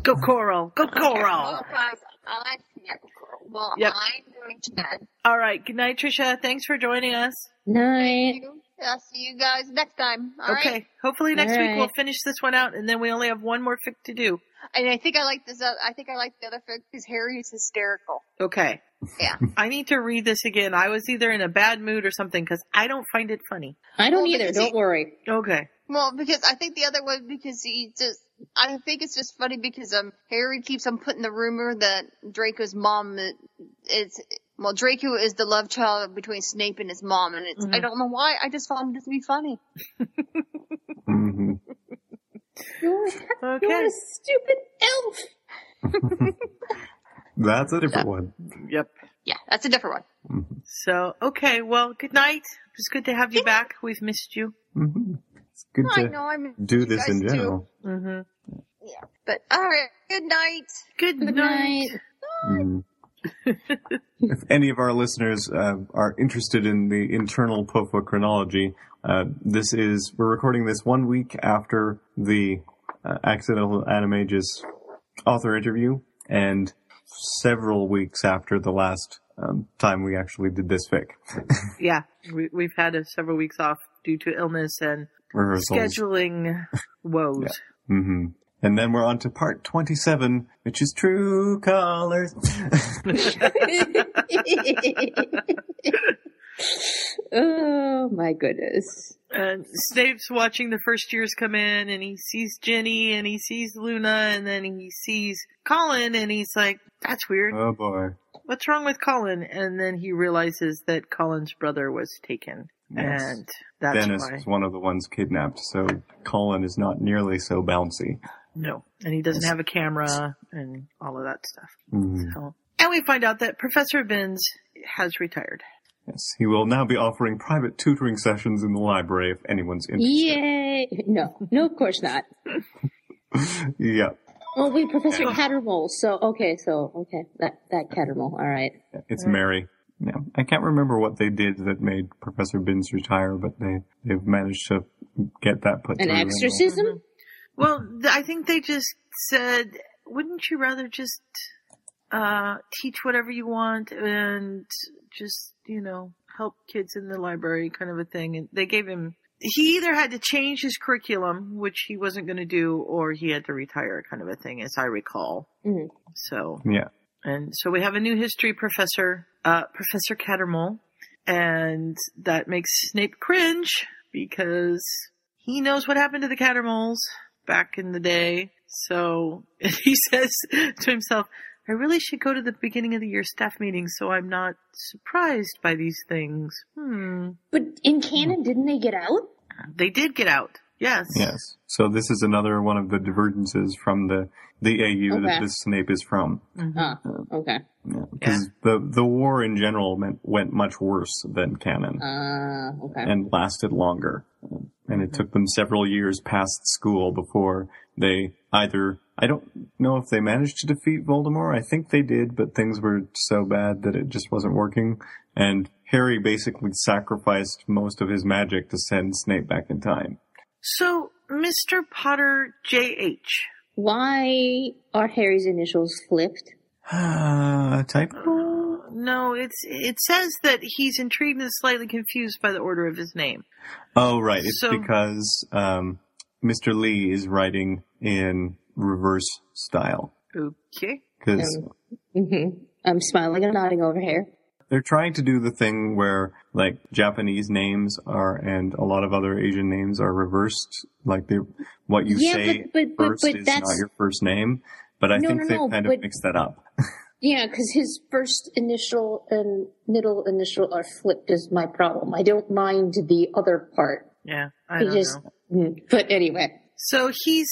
Go Coral, go Coral. Well, guys, I yeah, well, Yep. I'm going to bed. All right. Good night, Trisha. Thanks for joining us. Night. I'll see you guys next time. All right. okay. Hopefully next All week we'll finish this one out, and then we only have one more fic to do. And I think I like this. Uh, I think I like the other fic because Harry is hysterical. Okay. Yeah. I need to read this again. I was either in a bad mood or something because I don't find it funny. I don't Well, either. Don't he- worry. Okay. Well, because I think the other one because he just. I think it's just funny because um Harry keeps on putting the rumor that Draco's mom is well Draco is the love child between Snape and his mom and it's I Mhm. don't know why I just found it to be funny. hmm You're, you're a stupid elf. That's a different one. Yep. Yeah, that's a different one. So, okay. Well, good night. It was good to have you back. We've missed you. hmm It's good I to know I'm do this in general. Mm-hmm. Yeah, but all right. Good night. Good, Good night. night. Mhm. if any of our listeners uh, are interested in the internal POFA chronology, uh, this is we're recording this one week after the uh, Accidental Animages author interview, and several weeks after the last um, time we actually did this fic Yeah. We, we've had uh, several weeks off due to illness and rehearsals. scheduling woes. hmm And then we're on to part 27, which is True Colors. oh my goodness. And Snape's watching the first years come in and he sees Ginny and he sees Luna and then he sees Colin and he's like, that's weird. oh boy. What's wrong with Colin? And then he realizes that Colin's brother was taken. Yes. And that's Dennis why. was one of the ones kidnapped, so Colin is not nearly so bouncy. No. And he doesn't have a camera and all of that stuff. Mm. So. And we find out that Professor Binns has retired. Yes, he will now be offering private tutoring sessions in the library if anyone's interested. Yay! No, no, of course not. Yeah, Oh wait, Professor Cattermole. So okay, so okay, that that Cattermole. All right. it's Mary. Yeah, I can't remember what they did that made Professor Binns retire, but they they've managed to get that put together. An through. exorcism. Well, I think they just said, wouldn't you rather just uh, teach whatever you want and just, you know, help kids in the library kind of a thing? And they gave him, he either had to change his curriculum, which he wasn't going to do, or he had to retire kind of a thing, as I recall. Mhm. So, Yeah, and so we have a new history professor, uh, Professor Cattermole, and that makes Snape cringe because he knows what happened to the Cattermoles back in the day. So he says to himself, I really should go to the beginning of the year staff meeting so I'm not surprised by these things. Hmm. But in canon, didn't they get out? They did get out. Yes. yes. So this is another one of the divergences from the the AU that this Snape is from. Mhm. Oh, okay. Because the the war in general meant, went much worse than canon. Uh, okay. and lasted longer. And it took them several years past school before they either, I don't know if they managed to defeat Voldemort. I think they did, but things were so bad that it just wasn't working. And Harry basically sacrificed most of his magic to send Snape back in time. So, Mr. Potter JH. Why are Harry's initials flipped? Uh, typo? No, it's it says that he's intrigued and slightly confused by the order of his name. Oh, right. It's So- because um, Mr. Lee is writing in reverse style. Okay. Because hmm I'm smiling and nodding over here. They're trying to do the thing where, like, Japanese names are and a lot of other Asian names are reversed. Like, they what you Yeah, say but- but- but- first but is that's- not your first name. But I No, think no, they've no, kind but- of mixed that up. Yeah, because his first initial and middle initial are flipped is my problem. I don't mind the other part. Yeah, I He don't just, know. Mm. but anyway. So he's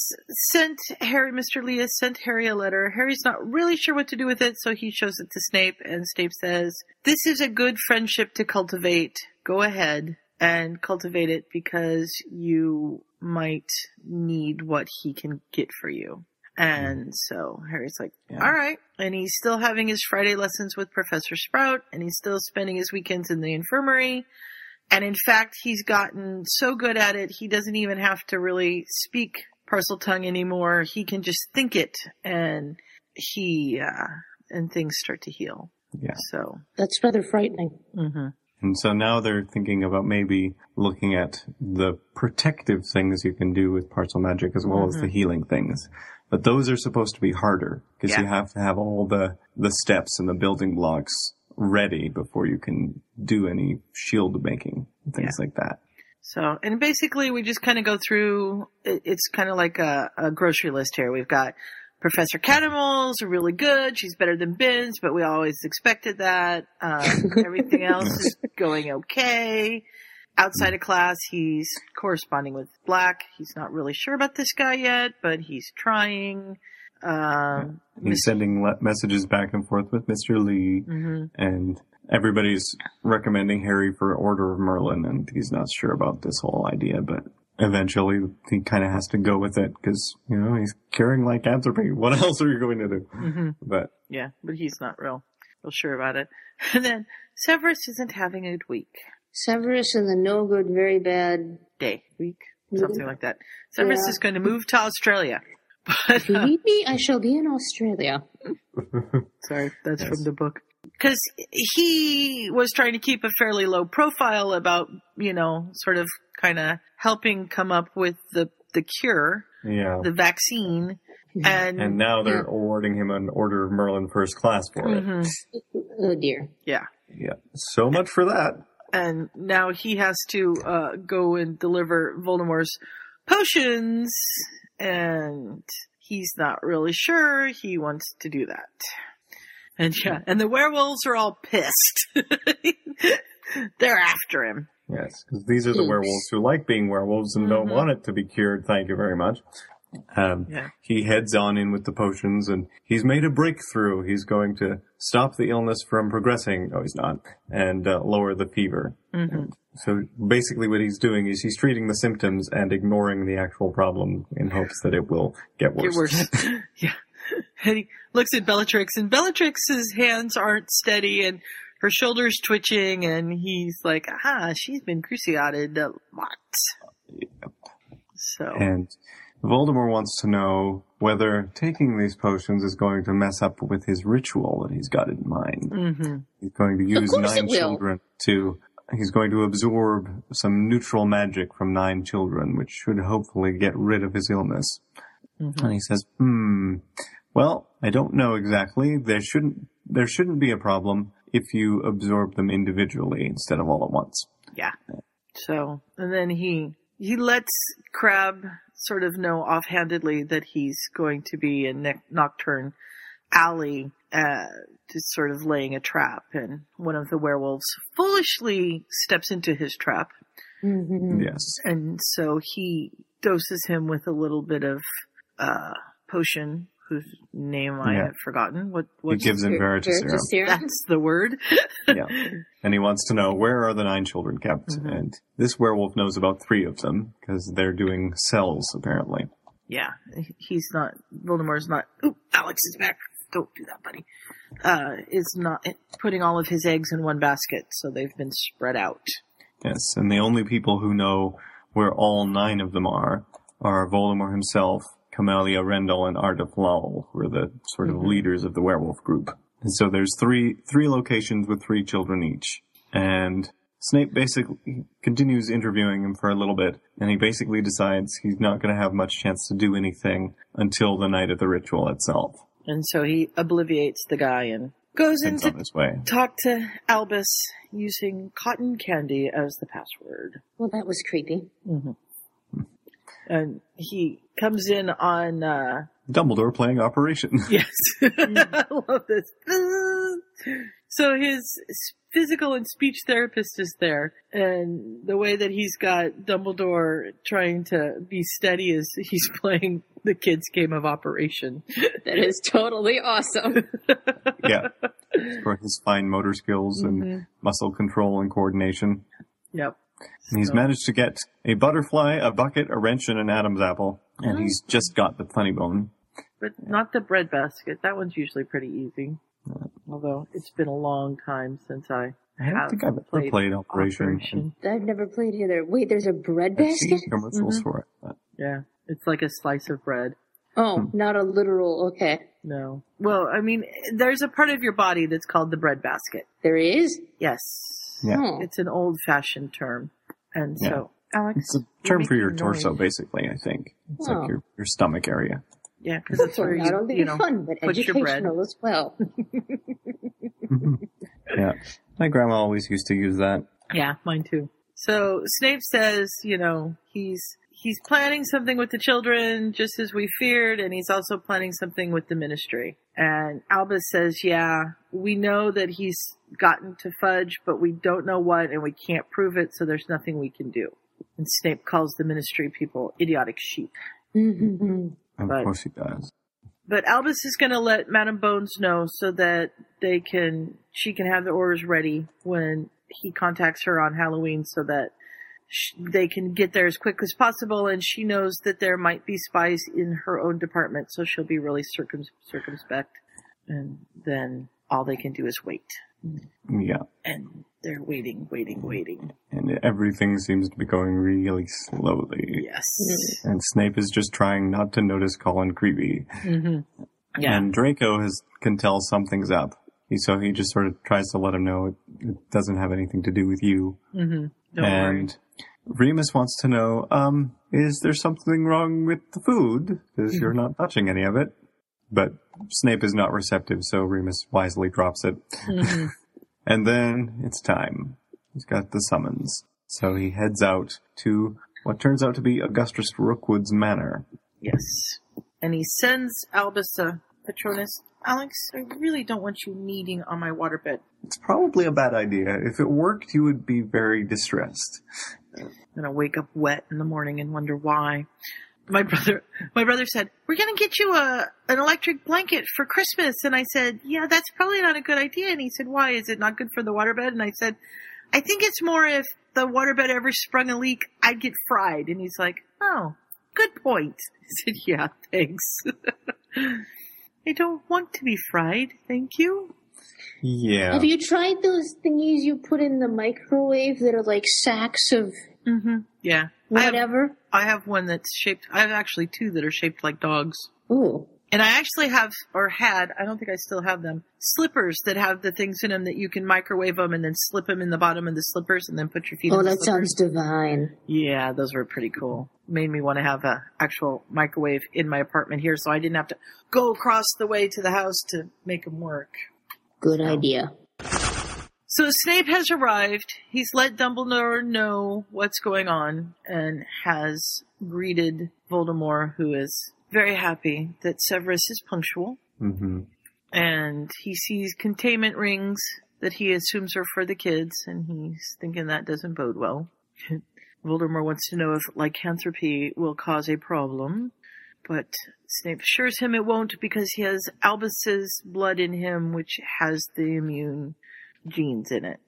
sent Harry, Mr. Lee has sent Harry a letter. Harry's not really sure what to do with it, so he shows it to Snape, and Snape says, This is a good friendship to cultivate. Go ahead and cultivate it because you might need what he can get for you. And hmm. so Harry's like, Yeah. all right. And he's still having his Friday lessons with Professor Sprout, and he's still spending his weekends in the infirmary. And in fact, he's gotten so good at it, he doesn't even have to really speak Parseltongue anymore. He can just think it, and he, uh, and things start to heal. Yeah. So, That's rather frightening. Mm-hmm. And so now they're thinking about maybe looking at the protective things you can do with Parsel magic as well as the healing things. But those are supposed to be harder because you have to have all the, the steps and the building blocks ready before you can do any shield making, and things like that. So, and basically we just kind of go through, it's kind of like a, a grocery list here. We've got Professor Cattermole's really good. She's better than Binns, but we always expected that. Um, everything else is going okay. Outside of class, he's corresponding with Black. He's not really sure about this guy yet, but he's trying. Um, He's sending le- messages back and forth with Mr. Lee mhm. and everybody's recommending Harry for Order of Merlin and he's not sure about this whole idea, but eventually he kind of has to go with it because, you know, he's carrying lycanthropy. What else are you going to do? Mhm. But Yeah, but he's not real, real sure about it. And then Severus isn't having a good week. Severus and the no good, very bad. day, week, something like that. Severus Yeah. is going to move to Australia. But, If uh, need me, I shall be in Australia. sorry, that's Yes. from the book. Because he was trying to keep a fairly low profile about, you know, sort of kind of helping come up with the, the cure, yeah. the vaccine. And, And now they're awarding him an Order of Merlin first class for it. Mhm. Oh dear. yeah. Yeah. So much for that. And now he has to, uh, go and deliver Voldemort's potions and he's not really sure he wants to do that. And yeah, and the werewolves are all pissed. They're after him. Yes, because these are the Oops. werewolves who like being werewolves and don't Mhm. want it to be cured. Thank you very much. Um, Yeah. He heads on in with the potions and he's made a breakthrough. He's going to stop the illness from progressing. No, he's not. And uh, lower the fever. hmm So basically what he's doing is he's treating the symptoms and ignoring the actual problem in hopes that it will get worse. Get worse. yeah. And he looks at Bellatrix and Bellatrix's hands aren't steady and her shoulders twitching and he's like, ah, she's been cruciated a lot. Yep. So, And Voldemort wants to know whether taking these potions is going to mess up with his ritual that he's got in mind. Mm-hmm. He's going to use nine children to. He's going to absorb some neutral magic from nine children, which should hopefully get rid of his illness. Mm-hmm. And he says, "Hmm. Well, I don't know exactly. There shouldn't. There shouldn't be a problem if you absorb them individually instead of all at once." Yeah. So, and then he, he lets Crabbe sort of know offhandedly that he's going to be in Knockturn Alley, uh, just sort of laying a trap and one of the werewolves foolishly steps into his trap. Mm-hmm. Yes. And so he doses him with a little bit of, uh, potion whose name I Yeah. have forgotten. What, He gives him Veritaserum. that's the word. yeah. And he wants to know where are the nine children kept. Mm-hmm. And this werewolf knows about three of them because they're doing cells apparently. Yeah, he's not. Voldemort's not. Oop, Alex is back. Don't do that, buddy. Uh, is not putting all of his eggs in one basket, so they've been spread out. Yes. And the only people who know where all nine of them are are Voldemort himself, Camellia, Rendell, and Ardif who are the sort of leaders of the werewolf group. And so there's three three locations with three children each. And Snape basically continues interviewing him for a little bit, and he basically decides he's not going to have much chance to do anything until the night of the ritual itself. And so he obliviates the guy and goes in Heads to on way. talk to Albus using cotton candy as the password. Well, that was creepy. And he comes in on, uh, Dumbledore playing Operation. yes, I love this. So his physical and speech therapist is there, and the way that he's got Dumbledore trying to be steady is he's playing the kids' game of Operation. That is totally awesome. yeah. For his fine motor skills and mm-hmm. muscle control and coordination. Yep. And he's So- managed to get a butterfly, a bucket, a wrench, and an Adam's apple. And he's just got the funny bone. But not the bread basket. That one's usually pretty easy. Although it's been a long time since I I don't think I've ever played Operation. I've never played either. Wait, there's a bread I've seen basket? commercials mm-hmm. for it. But Yeah, it's like a slice of bread. Oh, hmm. not a literal. Okay, No. Well, I mean, there's a part of your body that's called the bread basket. there is. Yes. Yeah. Oh. It's an old fashioned term. And Yeah. so, Alex. it's a term for your making torso, noise. basically, I think. It's Oh. like your, your stomach area. Yeah, because it's where not you, only you know, fun but put your bread. educational as well. Mm-hmm. Yeah. My grandma always used to use that. Yeah, mine too. So Snape says, you know, he's he's planning something with the children, just as we feared, and he's also planning something with the ministry. And Albus says, yeah, we know that he's gotten to Fudge, but we don't know what, and we can't prove it, so there's nothing we can do. And Snape calls the ministry people idiotic sheep. Mm-hmm. Of But- course he does. But Albus is going to let Madame Bones know so that they can, she can have the orders ready when he contacts her on Halloween so that sh- they can get there as quick as possible. And she knows that there might be spies in her own department, so she'll be really circum- circumspect. And then all they can do is wait. Yeah. And they're waiting, waiting, waiting. And everything seems to be going really slowly. Yes. And Snape is just trying not to notice Colin Creevey. hmm Yeah. And Draco has can tell something's up. He, so he just sort of tries to let him know it, it doesn't have anything to do with you. hmm Don't worry. and Remus wants to know, um, is there something wrong with the food? Because you're not touching any of it. But Snape is not receptive, so Remus wisely drops it. And then it's time. He's got the summons. So he heads out to what turns out to be Augustus Rookwood's manor. Yes. And he sends Albus to Patronus. Alex, I really don't want you kneading on my waterbed. It's probably a bad idea. If it worked, you would be very distressed. I'm gonna wake up wet in the morning and wonder why. My brother, my brother said, "We're gonna get you a an electric blanket for Christmas," and I said, "Yeah, that's probably not a good idea." And he said, "Why? Is it not good for the waterbed?" And I said, "I think it's more if the waterbed ever sprung a leak, I'd get fried." And he's like, "Oh, good point." I said, "Yeah, thanks." I don't want to be fried, thank you. Yeah. Have you tried those thingies you put in the microwave that are like sacks of Mm-hmm. Yeah, I have, whatever? I have one that's shaped. I have actually two that are shaped like dogs. Ooh. And I actually have, or had, I don't think I still have them, slippers that have the things in them that you can microwave them and then slip them in the bottom of the slippers and then put your feet Oh, in the that sounds divine. Yeah, those were pretty cool. Made me want to have a actual microwave in my apartment here so I didn't have to go across the way to the house to make them work. Good idea. So Snape has arrived. He's let Dumbledore know what's going on and has greeted Voldemort, who is very happy that Severus is punctual. hmm And he sees containment rings that he assumes are for the kids, and he's thinking that doesn't bode well. Voldemort wants to know if lycanthropy will cause a problem, but Snape assures him it won't because he has Albus's blood in him, which has the immune genes in it.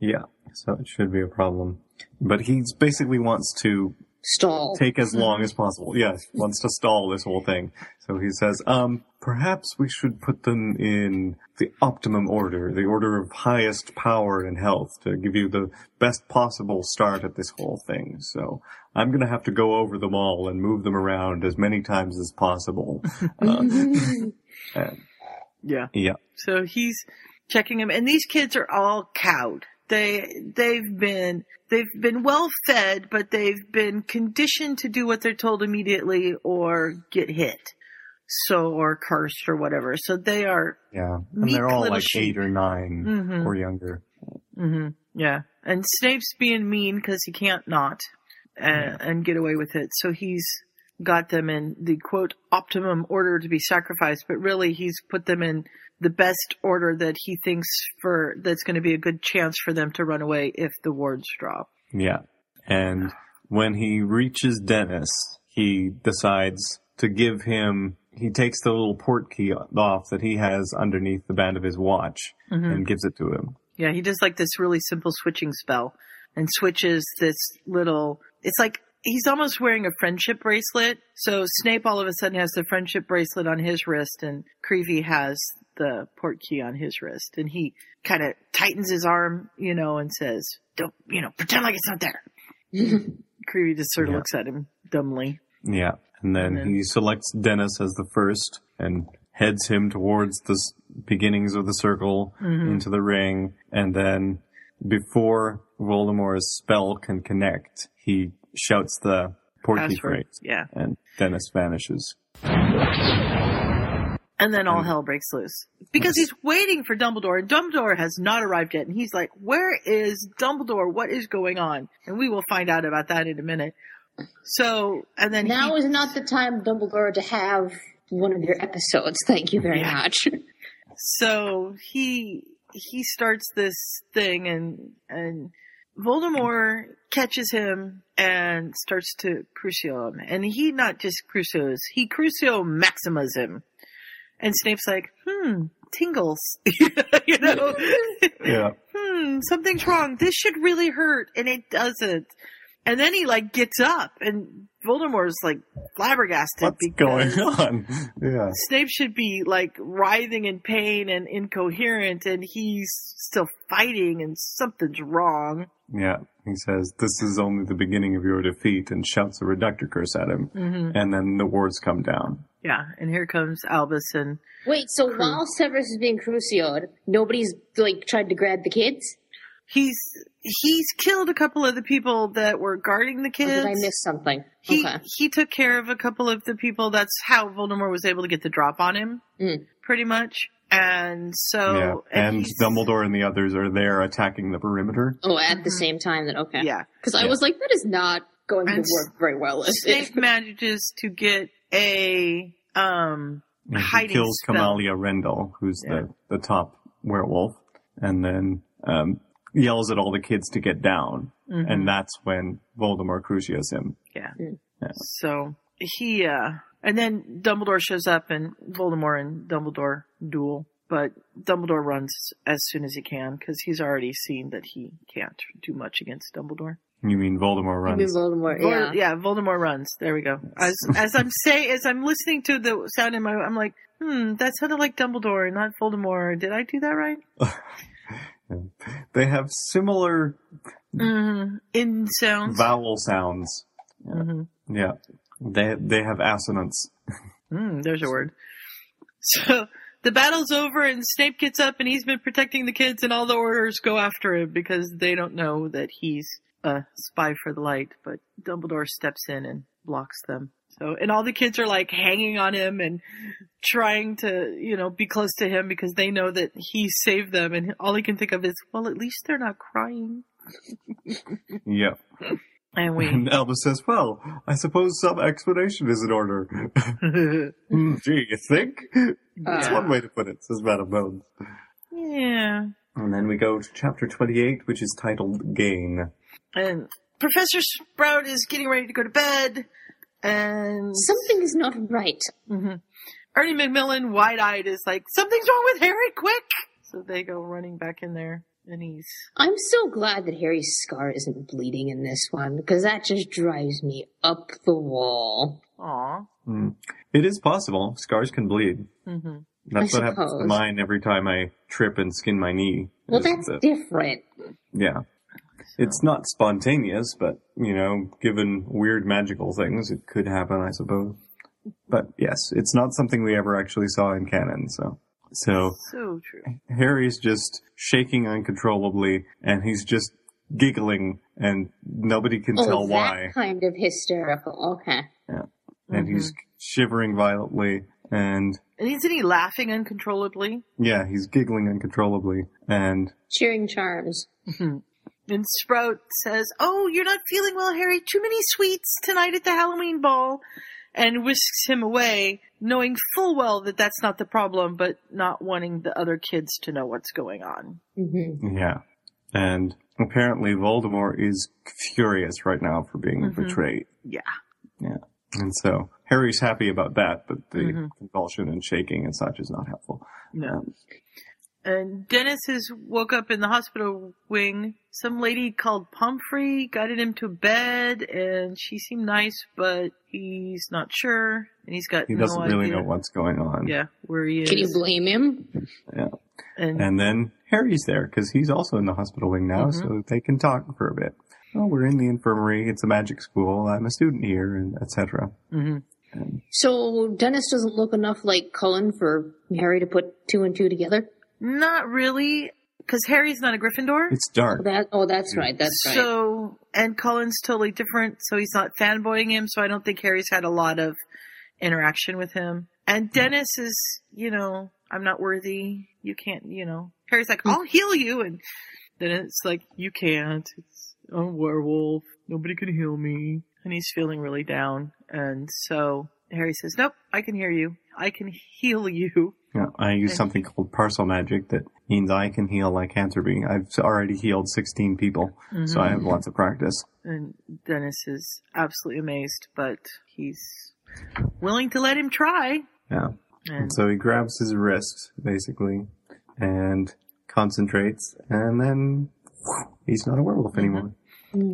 Yeah. So it should be a problem. But he basically wants to Stall. take as long as possible. Yes, wants to stall this whole thing. So he says, um, perhaps we should put them in the optimum order, the order of highest power and health to give you the best possible start at this whole thing. So I'm going to have to go over them all and move them around as many times as possible. Uh, and- Yeah. yeah. So he's checking them. and these kids are all cowed. They they've been they've been well fed, but they've been conditioned to do what they're told immediately or get hit, so or cursed or whatever. So they are. Yeah. And they're all like sheep. eight or 9 Mhm. or younger. Mm-hmm. Yeah, and Snape's being mean because he can't not and, and get away with it. So he's got them in the quote optimum order to be sacrificed, but really he's put them in the best order that he thinks for that's going to be a good chance for them to run away if the wards drop. Yeah. And when he reaches Dennis, he decides to give him, he takes the little port key off that he has underneath the band of his watch mm-hmm. and gives it to him. Yeah, he does like this really simple switching spell and switches this little, it's like he's almost wearing a friendship bracelet. So Snape all of a sudden has the friendship bracelet on his wrist and Creevey has the port key on his wrist and he kind of tightens his arm, you know, and says, don't, you know, pretend like it's not there. Creevey just sort of Yeah. looks at him dumbly. Yeah. And then, And then- he selects Dennis as the first and heads him towards the beginnings of the circle Mm-hmm. into the ring. And then before Voldemort's spell can connect, he shouts the port key phrase Yeah. and Dennis vanishes. And then all mm. hell breaks loose. Because he's waiting for Dumbledore, and Dumbledore has not arrived yet. And he's like, Where is Dumbledore? What is going on? And we will find out about that in a minute. So, and then now he, is not the time, Dumbledore, to have one of your episodes. Thank you very Yeah. much. so he, he starts this thing and, and Voldemort catches him and starts to Crucio him. And he not just Crucios, he Crucio Maximas him. And Snape's like, hmm, tingles. you know? Yeah. hmm, something's wrong. This should really hurt, and it doesn't. And then he like gets up, and Voldemort's like flabbergasted What's going on? Yeah. Snape should be like writhing in pain and incoherent, and he's still fighting, and something's wrong. Yeah. He says, this is only the beginning of your defeat and shouts a reductor curse at him. Mm-hmm. And then the wards come down. Yeah, and here comes Albus, and Wait, so while Severus is being crucioed, nobody's like tried to grab the kids? he's he's killed a couple of the people that were guarding the Or kids. did I miss something? He okay. he took care of a couple of the people. That's how Voldemort was able to get the drop on him, Mm. pretty much. And so, yeah. And he's- Dumbledore and the others are there attacking the perimeter. Oh, at the same time That okay. Mm-hmm. Yeah, Because I Yeah. was like, that is not going to work very well. Is Snape it? manages to get a um And he kills spell. Kamalia Rendell, who's Yeah. the, the top werewolf, and then um, yells at all the kids to get down. Mhm. And that's when Voldemort cruciates him. Yeah. Mm. Yeah. So he uh and then Dumbledore shows up and Voldemort and Dumbledore duel, but Dumbledore runs as soon as he can because he's already seen that he can't do much against Dumbledore. You mean Voldemort I runs? mean, Voldemort, Vol- yeah. yeah, Voldemort runs. There we go. As as I'm say as I'm listening to the sound in my, I'm like, hmm, that sounded like Dumbledore not Voldemort. Did I do that right? They have similar Mm-hmm. In sounds. vowel sounds. hmm Yeah. They they have assonance. Mm, there's your word. So the battle's over and Snape gets up and he's been protecting the kids and all the orders go after him because they don't know that he's a spy for the light, but Dumbledore steps in and blocks them. So, and all the kids are like hanging on him and trying to, you know, be close to him because they know that he saved them and all he can think of is, well, at least they're not crying. Yeah. And we, And Albus says, well, I suppose some explanation is in order. Hmm, Gee, you think? That's Uh. one way to put it, says Madame Bones. yeah. And then we go to chapter 28, which is titled Gain. And Professor Sprout is getting ready to go to bed and Something is not right. hmm Ernie Macmillan, wide eyed, is like, something's wrong with Harry, quick! So they go running back in there, and he's, I'm so glad that Harry's scar isn't bleeding in this one, because that just drives me up the wall. aw. Mm. It is possible. Scars can bleed. hmm That's I what happens to mine every time I trip and skin my knee. Well, that's that- different. yeah. It's not spontaneous, but, you know, given weird magical things, it could happen, I suppose. But yes, it's not something we ever actually saw in canon, so. So, So true. Harry's just shaking uncontrollably, and he's just giggling, and nobody can Oh, tell that why. kind of hysterical. Okay. Yeah. And he's mm-hmm. shivering violently, and And isn't he laughing uncontrollably? yeah, he's giggling uncontrollably, and Cheering charms. Mm-hmm. And Sprout says, Oh, you're not feeling well, Harry. Too many sweets tonight at the Halloween ball. And whisks him away, knowing full well that that's not the problem, but not wanting the other kids to know what's going on. hmm yeah. And apparently Voldemort is furious right now for being Mhm. betrayed. Yeah. Yeah. And so Harry's happy about that, but the Mhm. convulsion and shaking and such is not helpful. No. Um, And Dennis has woke up in the hospital wing. Some lady called Pomfrey guided him to bed, and she seemed nice, but he's not sure, and he's got he no doesn't really idea. know what's going on. Yeah, where he is. Can you blame him? and, And then Harry's there because he's also in the hospital wing now, Mhm. so they can talk for a bit. Oh, we're in the infirmary. It's a magic school. I'm a student here, and etc. Mhm. So Dennis doesn't look enough like Colin for Harry to put two and two together. Not really, because Harry's not a Gryffindor. It's dark. That oh, that's right. That's right. So, and Colin's totally different, so he's not fanboying him, so I don't think Harry's had a lot of interaction with him. And Dennis is, you know, I'm not worthy. You can't, you know. Harry's like, I'll heal you. And then it's like, you can't. It's, I'm a werewolf. Nobody can heal me. And he's feeling really down. And so Harry says, nope, I can hear you. I can heal you. Yeah, I use something called Parsel magic that means I can heal like lycanthropy. I've already healed 16 people, so I have lots of practice. And Dennis is absolutely amazed, but he's willing to let him try. Yeah. And And so he grabs his wrist, basically, and concentrates, and then whew, he's not a werewolf Mm-hmm. anymore.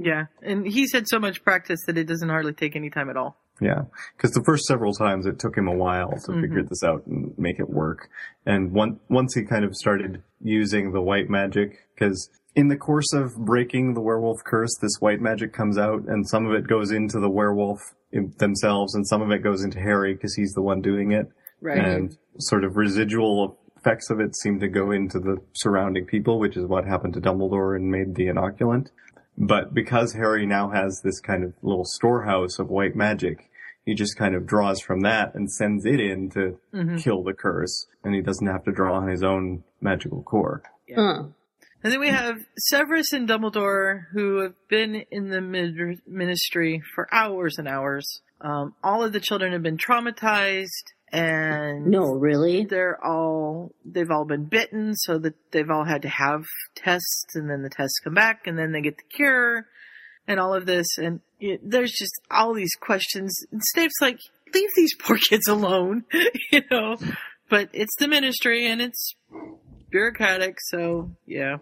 yeah, and he's had so much practice that it doesn't hardly take any time at all. Yeah, because the first several times it took him a while to Mhm. figure this out and make it work. And one, once he kind of started using the white magic, because in the course of breaking the werewolf curse, this white magic comes out, and some of it goes into the werewolf themselves, and some of it goes into Harry because he's the one doing it. Right. And sort of residual effects of it seem to go into the surrounding people, which is what happened to Dumbledore and made the inoculant. But because Harry now has this kind of little storehouse of white magic, he just kind of draws from that and sends it in to Mhm. kill the curse, and he doesn't have to draw on his own magical core. Huh. And then we have Severus and Dumbledore, who have been in the ministry for hours and hours. Um, all of the children have been traumatized, and No, really. they're all they've all been bitten, so that they've all had to have tests, and then the tests come back, and then they get the cure, and all of this, and there's just all these questions. And Snape's like, "Leave these poor kids alone," you know. But it's the ministry, and it's bureaucratic, so yeah.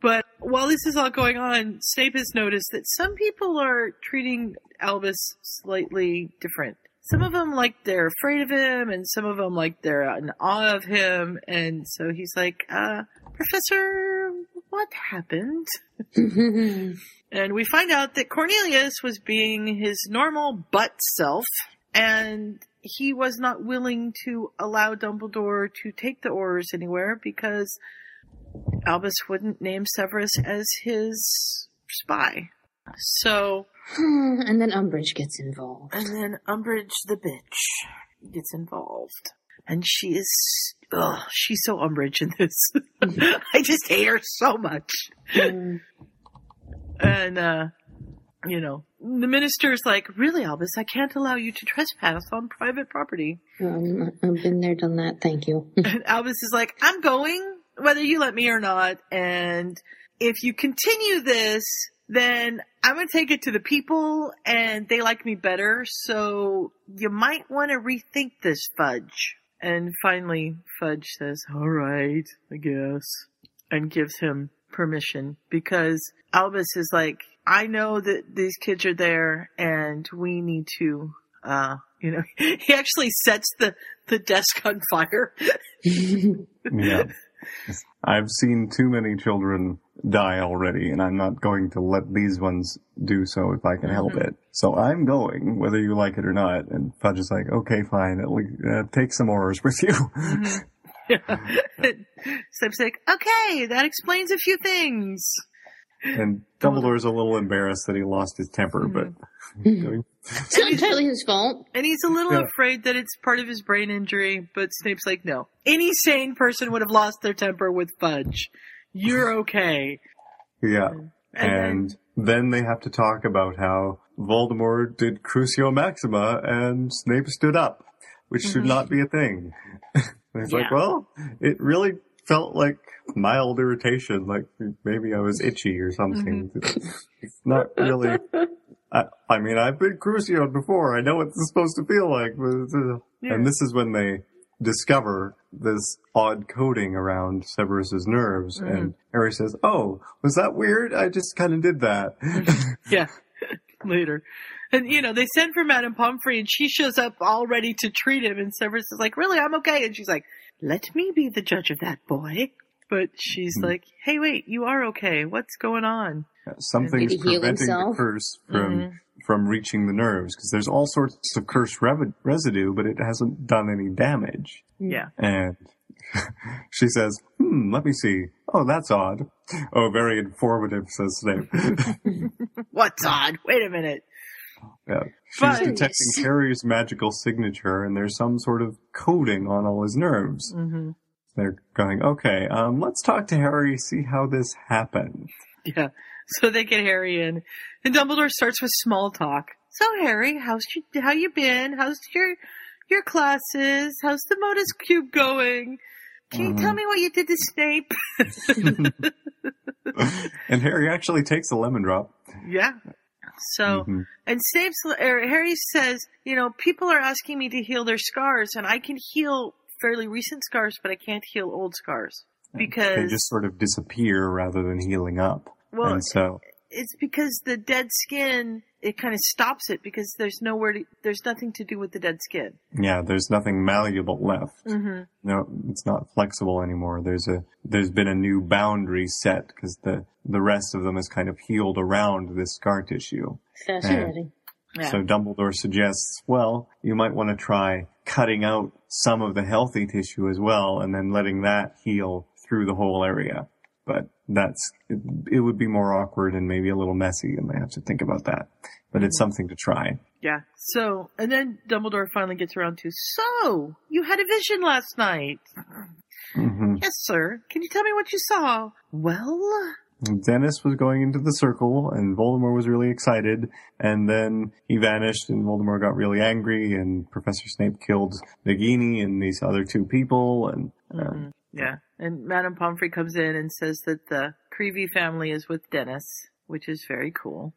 But while this is all going on, Snape has noticed that some people are treating Albus slightly different. Some of them like they're afraid of him, and some of them like they're in awe of him. And so he's like, uh, Professor, what happened? And we find out that Cornelius was being his normal butt self, and he was not willing to allow Dumbledore to take the orders anywhere because Albus wouldn't name Severus as his spy. So, and then Umbridge gets involved. and then Umbridge the bitch gets involved. And she is, ugh, she's so Umbridge in this. I just hate her so much. Mm. And, uh, you know, the minister's like, really, Albus, I can't allow you to trespass on private property. Um, I've been there, done that. Thank you. And Albus is like, I'm going, whether you let me or not. And if you continue this, then I'm going to take it to the people and they like me better. So you might want to rethink this, Fudge. And finally, Fudge says, all right, I guess, and gives him permission because Albus is like, I know that these kids are there and we need to Uh, you know, he actually sets the, the desk on fire. Yeah. I've seen too many children die already, and I'm not going to let these ones do so if I can help Mhm. it. So I'm going, whether you like it or not. And Fudge is like, okay, fine. At least, uh, take some orders with you. Snape's like, okay, that explains a few things. and Dumbledore's a little embarrassed that he lost his temper, but It's not entirely his fault. And he's a little Yeah. afraid that it's part of his brain injury, but Snape's like, no. Any sane person would have lost their temper with Fudge. You're okay. yeah. And And then they have to talk about how Voldemort did Crucio Maxima and Snape stood up, which should Mhm. not be a thing. And he's like, well, it really felt like mild irritation, like maybe I was itchy or something. Mm-hmm. It's not really. I, I mean, I've been Crucioed before. I know what it's supposed to feel like. but, uh, Yeah. And this is when they discover this odd coating around Severus's nerves, Mm-hmm. and Harry says, "Oh, was that weird? I just kind of did that." Yeah. Later. And, you know, they send for Madame Pomfrey and she shows up all ready to treat him and Severus is like, really, I'm okay. And she's like, let me be the judge of that boy. But she's Hmm. like, hey, wait, you are okay. What's going on? Something's Did preventing the curse from Mhm. from reaching the nerves because there's all sorts of curse rev- residue, but it hasn't done any damage. Yeah. And she says, "Hmm, let me see. Oh, that's odd. Oh, very informative," says Snape. What's odd? Wait a minute. yeah. She's But- detecting Harry's magical signature, and there's some sort of coating on all his nerves. hmm They're going, "Okay, um, let's talk to Harry, see how this happened." Yeah. So they get Harry in, and Dumbledore starts with small talk. So Harry, how's you, how you been? How's your your classes? How's the Modus Cube going? Can you tell Mhm. me what you did to Snape? and Harry actually takes a lemon drop. yeah. So Mhm. and Snape's or Harry says, you know, people are asking me to heal their scars, and I can heal fairly recent scars, but I can't heal old scars because They just sort of disappear rather than healing up. well, and so, it's because the dead skin it kind of stops it because there's nowhere to there's nothing to do with the dead skin. yeah, there's nothing malleable left. Mm-hmm. No, it's not flexible anymore. There's a, there's been a new boundary set because the, the rest of them is kind of healed around this scar tissue. Fascinating. Yeah. So Dumbledore suggests, well, you might want to try cutting out some of the healthy tissue as well and then letting that heal through the whole area. But that's, it, it would be more awkward and maybe a little messy and they have to think about that. But it's something to try. yeah. So and then Dumbledore finally gets around to so you had a vision last night. hmm Yes, sir. Can you tell me what you saw? Well, Dennis was going into the circle and Voldemort was really excited and then he vanished and Voldemort got really angry and Professor Snape killed Nagini and these other two people and uh, mhm, yeah. And Madame Pomfrey comes in and says that the Creevey family is with Dennis, which is very cool.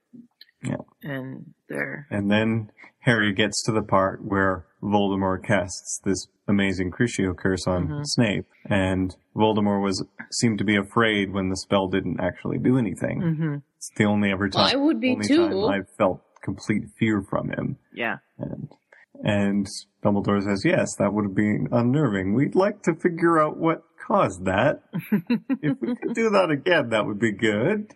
Yeah. And they're and then Harry gets to the part where Voldemort casts this amazing Crucio curse on Mhm. Snape and Voldemort was seemed to be afraid when the spell didn't actually do anything. hmm It's the only ever Well, time I would be too. I've felt complete fear from him. yeah. And, and Dumbledore says, yes, that would have been unnerving. We'd like to figure out what caused that. if we could do that again, that would be good.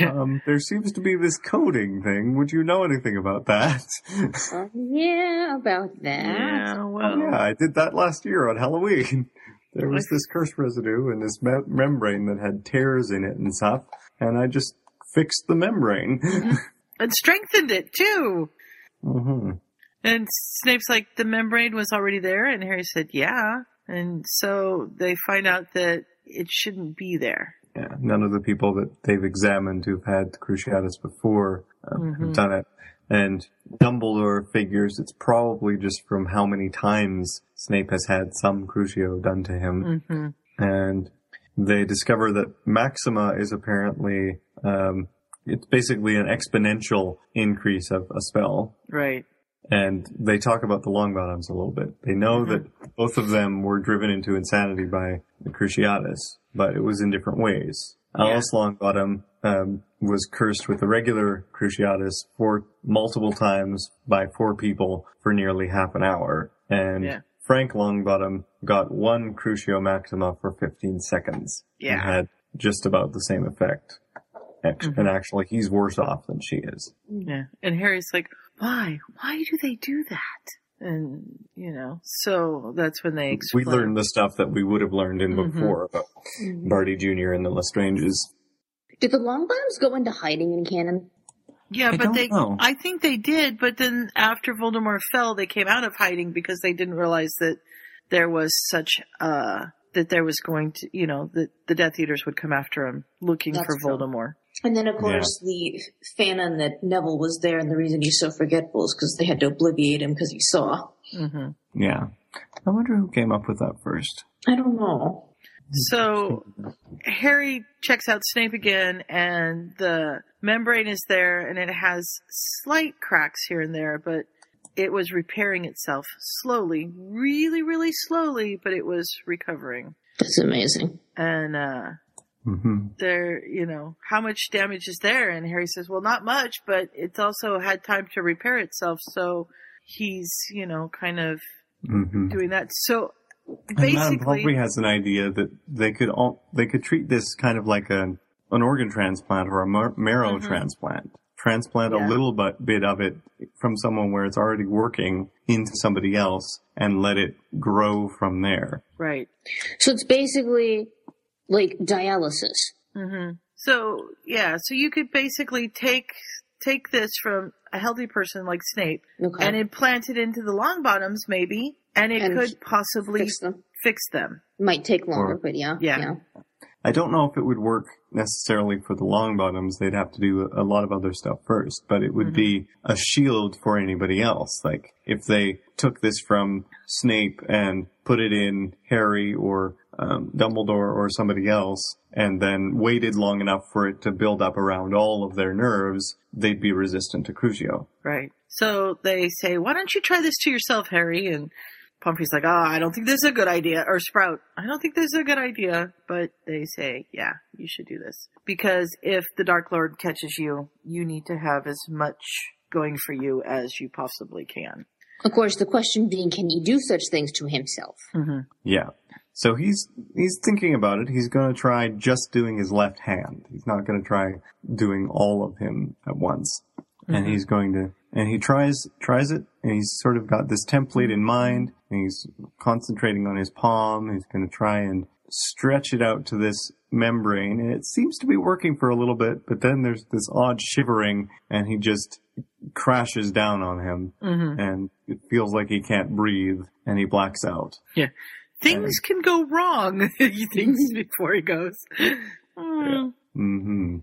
Um, there seems to be this coding thing. Would you know anything about that? Uh, yeah, about that. Yeah, well, yeah, I did that last year on Halloween. There was this curse residue and this me- membrane that had tears in it and stuff, and I just fixed the membrane. and strengthened it too. hmm And Snape's like, the membrane was already there, and Harry said, yeah. And so they find out that it shouldn't be there. Yeah, none of the people that they've examined who've had Cruciatus before um, Mhm. have done it. And Dumbledore figures it's probably just from how many times Snape has had some Crucio done to him. hmm And they discover that Maxima is apparently, um, it's basically an exponential increase of a spell. Right. And they talk about the Longbottoms a little bit. They know Mhm. that both of them were driven into insanity by the Cruciatus, but it was in different ways. Alice Longbottom um, was cursed with the regular Cruciatus for multiple times by four people for nearly half an hour, and Yeah. Frank Longbottom got one Crucio Maxima for 15 seconds. Yeah. And had just about the same effect. Mhm. And actually, he's worse off than she is. Yeah. And Harry's like, why? Why do they do that? And, you know, so that's when they We learned the stuff that we would have learned in book Mhm. four about Barty Jr. and the Lestranges. Did the Longbottoms go into hiding in canon? Yeah, I but they, know. I think they did, but then after Voldemort fell, they came out of hiding because they didn't realize that there was such, uh, that there was going to, you know, that the Death Eaters would come after him looking That's for true. Voldemort. And then, of course, the fanon that Neville was there, and the reason he's so forgetful is because they had to obliviate him because he saw. hmm Yeah. I wonder who came up with that first. I don't know. So Harry checks out Snape again, and the membrane is there, and it has slight cracks here and there, but it was repairing itself slowly, really, really slowly, but it was recovering. That's amazing. And uh, hmm there, you know, how much damage is there? And Harry says, well, not much, but it's also had time to repair itself. So he's, you know, kind of hmm doing that. So And Madame Pomfrey has an idea that they could all they could treat this kind of like a an organ transplant or a mar- marrow Mhm. transplant. Transplant Yeah. a little bit, bit of it from someone where it's already working into somebody else and let it grow from there. right. So it's basically like dialysis. hmm So yeah, so you could basically take take this from a healthy person like Snape Okay. and implant it into the Longbottoms, maybe, and it And could possibly Fix them. fix them. Might take longer, Or- but yeah. Yeah. I don't know if it would work necessarily for the Longbottoms. They'd have to do a lot of other stuff first, but it would be a shield for anybody else. Like if they took this from Snape and put it in Harry or um, Dumbledore or somebody else and then waited long enough for it to build up around all of their nerves, they'd be resistant to Crucio. Right. So they say, why don't you try this to yourself, Harry? And Pomfrey's like, oh, I don't think this is a good idea. Or Sprout, I don't think this is a good idea. But they say, yeah, you should do this. Because if the Dark Lord catches you, you need to have as much going for you as you possibly can. Of course, the question being, can he do such things to himself? Mm-hmm. Yeah. So he's he's thinking about it. He's going to try just doing his left hand. He's not going to try doing all of him at once. And he's going to and he tries tries it and he's sort of got this template in mind and he's concentrating on his palm. He's going to try and stretch it out to this membrane and it seems to be working for a little bit, but then there's this odd shivering and he just crashes down on him Mm-hmm. and it feels like he can't breathe and he blacks out. Things can go wrong, he thinks before he goes. Mm. hmm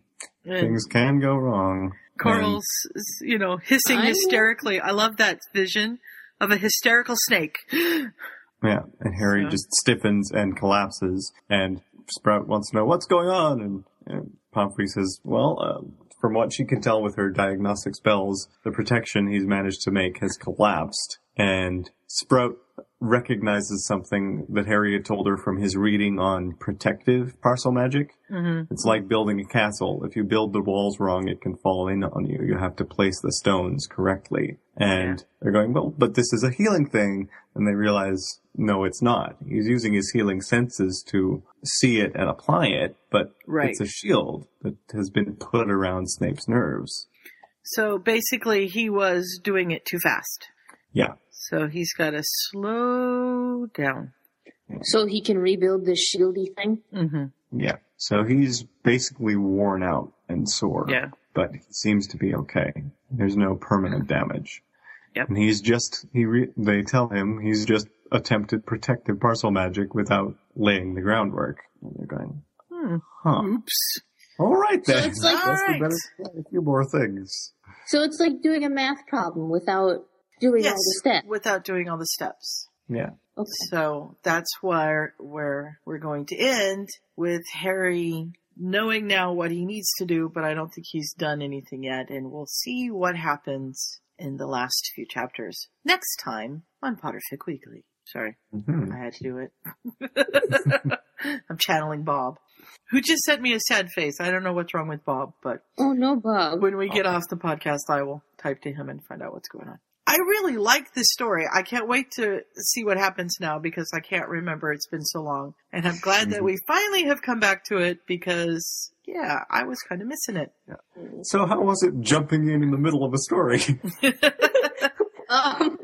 And Things can go wrong. Coral's, you know, hissing I- hysterically. I love that vision of a hysterical snake. Yeah, and Harry So- just stiffens and collapses, and Sprout wants to know what's going on, and, and Pomfrey says, well, uh, from what she can tell with her diagnostic spells, the protection he's managed to make has collapsed, and Sprout recognizes something that Harry had told her from his reading on protective Parsel magic. Mm-hmm. It's like building a castle. If you build the walls wrong, it can fall in on you. You have to place the stones correctly. And they're going, well, but this is a healing thing. And they realize, no, it's not. He's using his healing senses to see it and apply it, but Right. it's a shield that has been put around Snape's nerves. So basically, he was doing it too fast. Yeah. So he's got to slow down. So he can rebuild this shieldy thing? Mm-hmm. Yeah. So he's basically worn out and sore. Yeah. But he seems to be okay. There's no permanent damage. Yep. And he's just, he re- they tell him he's just attempted protective Parsel magic without laying the groundwork. And they're going, Hmm. huh. Oops. All right then. So then. it's like- Guess we Alright. better try a few more things. So it's like doing a math problem without doing Yes, all the steps. without doing all the steps. Yeah. Okay. So that's where where we're going to end with Harry knowing now what he needs to do, but I don't think he's done anything yet, and we'll see what happens in the last few chapters next time on Potterfic Weekly. Sorry, Mhm. I had to do it. I'm channeling Bob. who just sent me a sad face. I don't know what's wrong with Bob, but Oh no, Bob. when we get off the podcast, I will type to him and find out what's going on. I really like this story. I can't wait to see what happens now because I can't remember. It's been so long. And I'm glad that we finally have come back to it because, yeah, I was kind of missing it. So how was it jumping in in the middle of a story? Um,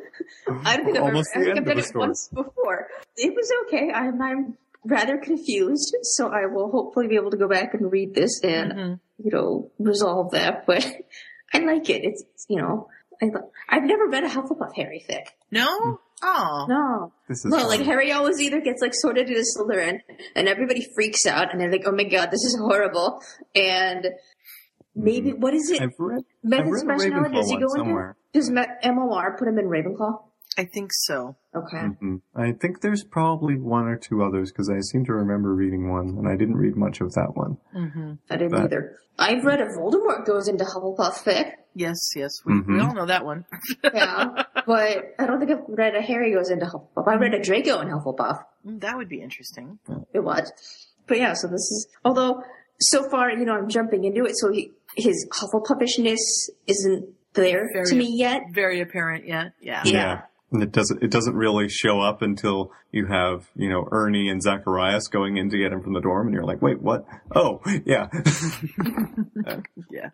I don't think I've, Almost I the think end I've of done it story. once before. It was okay. I'm, I'm rather confused, so I will hopefully be able to go back and read this and Mhm. you know resolve that. But I like it. It's you know I, I've never read a Hufflepuff Harry fic. No? Oh. No, This is no. fun. Like Harry always either gets like sorted into Slytherin, and everybody freaks out, and they're like, "Oh my god, this is horrible." And maybe mm-hmm. what is it? I've read, I've read a? Does he go one into? Does Me- MOR put him in Ravenclaw? I think so. Okay. hmm I think there's probably one or two others because I seem to remember reading one, and I didn't read much of that one. hmm I didn't But- either. I've read a Voldemort goes into Hufflepuff fic. Yes, yes. We, we Mhm. all know that one. Yeah. but I don't think I've read a Harry goes into Hufflepuff. I read a Draco in Hufflepuff. Mm, That would be interesting. It was. But yeah, so this is, although so far, you know, I'm jumping into it, so he, his Hufflepuffishness isn't there Very- to me yet. Very apparent yet. Yeah. Yeah. And it doesn't it doesn't really show up until you have, you know, Ernie and Zacharias going in to get him from the dorm and you're like, wait, what? Oh, yeah. Yeah.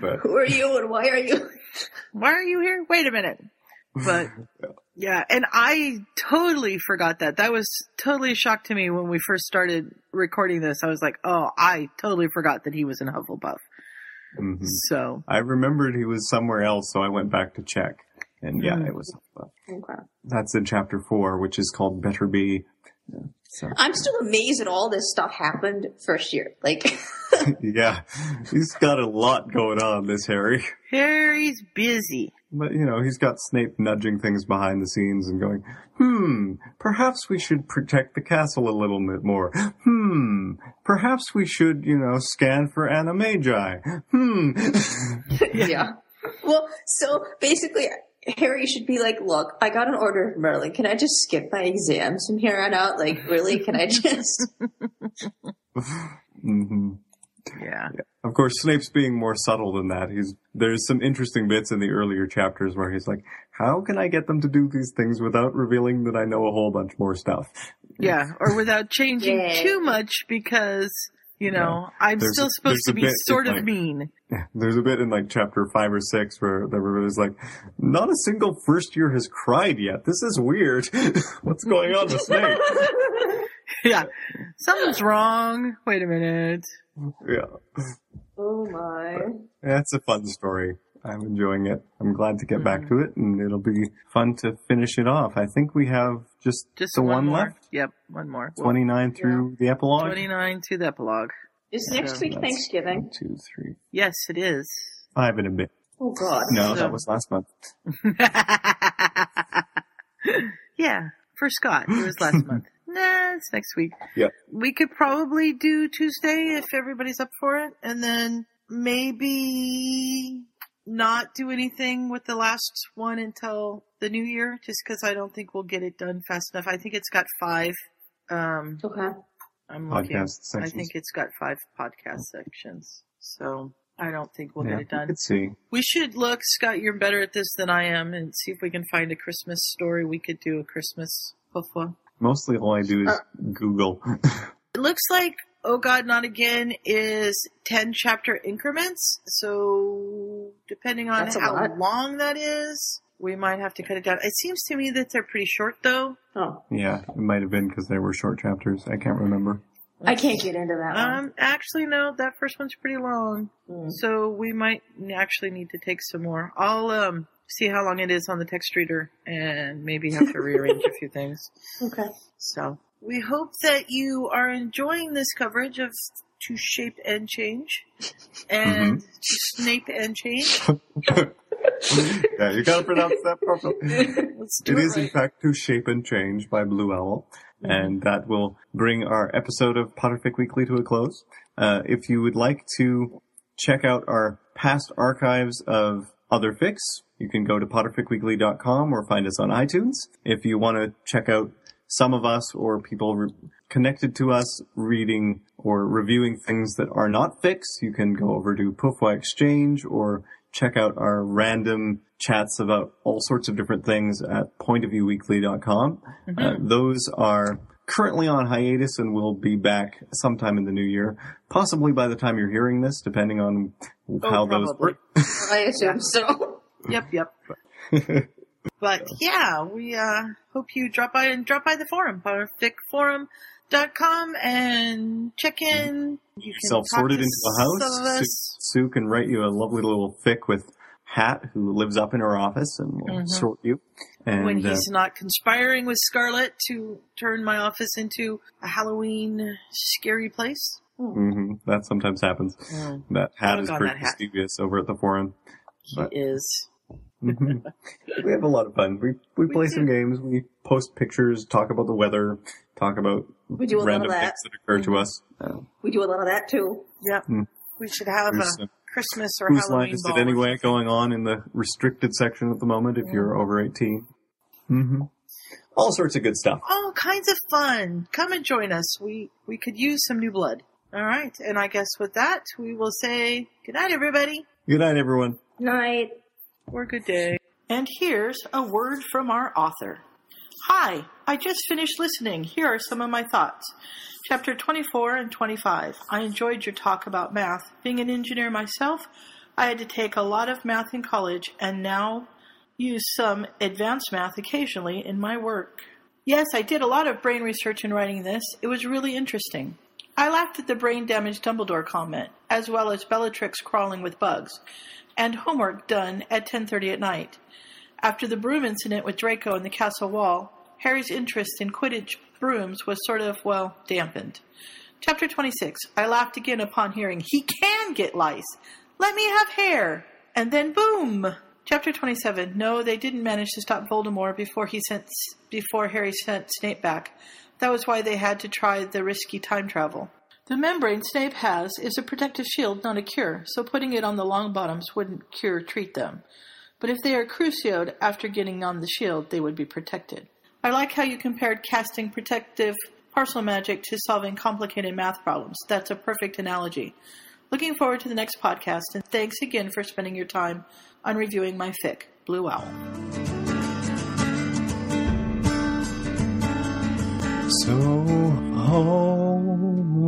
but Who are you and why are you? Why are you here? Wait a minute. But yeah, and I totally forgot that. That was totally a shock to me when we first started recording this. I was like, oh, I totally forgot that he was in Hufflepuff. mhm. So I remembered he was somewhere else, so I went back to check. And yeah, Mm. it was Okay. that's in chapter four, which is called Better Be. Yeah, So I'm still amazed that all this stuff happened first year. Like, yeah, he's got a lot going on, this Harry. Harry's busy. But you know, he's got Snape nudging things behind the scenes and going, "Hmm, perhaps we should protect the castle a little bit more. Hmm, perhaps we should, you know, scan for animagi. Hmm." yeah. Well, so basically, Harry should be like, look, I got an order from Merlin. Can I just skip my exams from here on out? Like, really? Can I just? hmm Yeah. Of course, Snape's being more subtle than that. He's there's some interesting bits in the earlier chapters where he's like, "How can I get them to do these things without revealing that I know a whole bunch more stuff?" Yeah. Or without changing Yeah. too much because, you know, I'm There's still a- supposed to be sort of like- mean. There's a bit in like chapter five or six where everybody's like, "Not a single first year has cried yet. This is weird. What's going on with Snape?" yeah. Something's wrong. Wait a minute. yeah, oh my. That's a fun story. I'm enjoying it. I'm glad to get back mm-hmm. to it, and it'll be fun to finish it off. I think we have just, Just the one, one, left. Yep. One more. Well, 29 through the epilogue. 29 to the epilogue. Is next week Thanksgiving? Two, three, Yes, it is. five and a bit. Oh God. No, So- that was last month. yeah, for Scott. It was last month. Nah, it's next week. Yeah. We could probably do Tuesday if everybody's up for it, and then maybe not do anything with the last one until the new year, just because I don't think we'll get it done fast enough. I think it's got five. Um, Okay. I'm looking. Podcast I think it's got five podcast sections, so I don't think we'll yeah, get it done. Let's see. We should look, Scott, you're better at this than I am, and see if we can find a Christmas story we could do a Christmas hufwa. Mostly all I do is Uh, Google. It looks like Oh God Not Again is 10 chapter increments, so depending on That's how lot. long that is, we might have to cut it down. It seems to me that they're pretty short though. Oh, yeah, it might have been because they were short chapters. I can't remember. I can't get into that one. Um, actually no, that first one's pretty long. Mm. So we might actually need to take some more. I'll um see how long it is on the text reader and maybe have to rearrange a few things. Okay. So we hope that you are enjoying this coverage of To Shape and Change and To Snape and Change. yeah, you gotta pronounce that properly. It it, is, in fact, To Shape and Change by Blue Owl. And that will bring our episode of Potterfic Weekly to a close. Uh, if you would like to check out our past archives of other fics, you can go to potterficweekly.com or find us on iTunes. If you want to check out some of us or people re- connected to us reading or reviewing things that are not fics, you can go over to Pufwa Exchange or check out our random chats about all sorts of different things at pointofviewweekly.com. Uh, those are currently on hiatus and will be back sometime in the new year, possibly by the time you're hearing this, depending on how those probably. work. I assume so. Yep, yep. but yeah, we uh, hope you drop by and drop by the forum, Perfect forum, perfectforum.com and check in. You can Self-sorted into a house. Sue. Sue can write you a lovely little fic with Hat, who lives up in her office and will Mhm. sort you. And when uh, he's not conspiring with Scarlet to turn my office into a Halloween scary place. Mm-hmm. that sometimes happens. Mm. That hat is pretty mischievous over at the forum. He But- is. Mhm. we have a lot of fun. We we, We play do. some games. We post pictures, talk about the weather, talk about We do a lot of random that. things that occur Mm-hmm. to us. Uh, We do a lot of that too. Yep. Hmm. We should have a There's, uh, Christmas or Whose Halloween line is ball. it anyway? Going on in the restricted section at the moment if you're over 18. Mm-hmm. All sorts of good stuff. All kinds of fun. Come and join us. We we could use some new blood. All right. And I guess with that, we will say good night, everybody, Good night, everyone. Night. Or good day. And here's a word from our author. Hi, I just finished listening. Here are some of my thoughts. Chapter 24 and 25. I enjoyed your talk about math. Being an engineer myself, I had to take a lot of math in college and now use some advanced math occasionally in my work. Yes, I did a lot of brain research in writing this. It was really interesting. I laughed at the brain damaged Dumbledore comment, as well as Bellatrix crawling with bugs, and homework done at 10:30 at night. After the broom incident with Draco and the castle wall, Harry's interest in Quidditch brooms was sort of, well, dampened. Chapter 26. I laughed again upon hearing, he can get lice. Let me have hair. And then boom! Chapter 27. No, they didn't manage to stop Voldemort before he sent, before Harry sent Snape back. That was why they had to try the risky time travel. The membrane Snape has is a protective shield, not a cure, so putting it on the Longbottoms wouldn't cure treat them. But if they are crucioed after getting on the shield, they would be protected. I like how you compared casting protective Parsel magic to solving complicated math problems. That's a perfect analogy. Looking forward to the next podcast, and thanks again for spending your time on reviewing my fic, Blue Owl. So oh,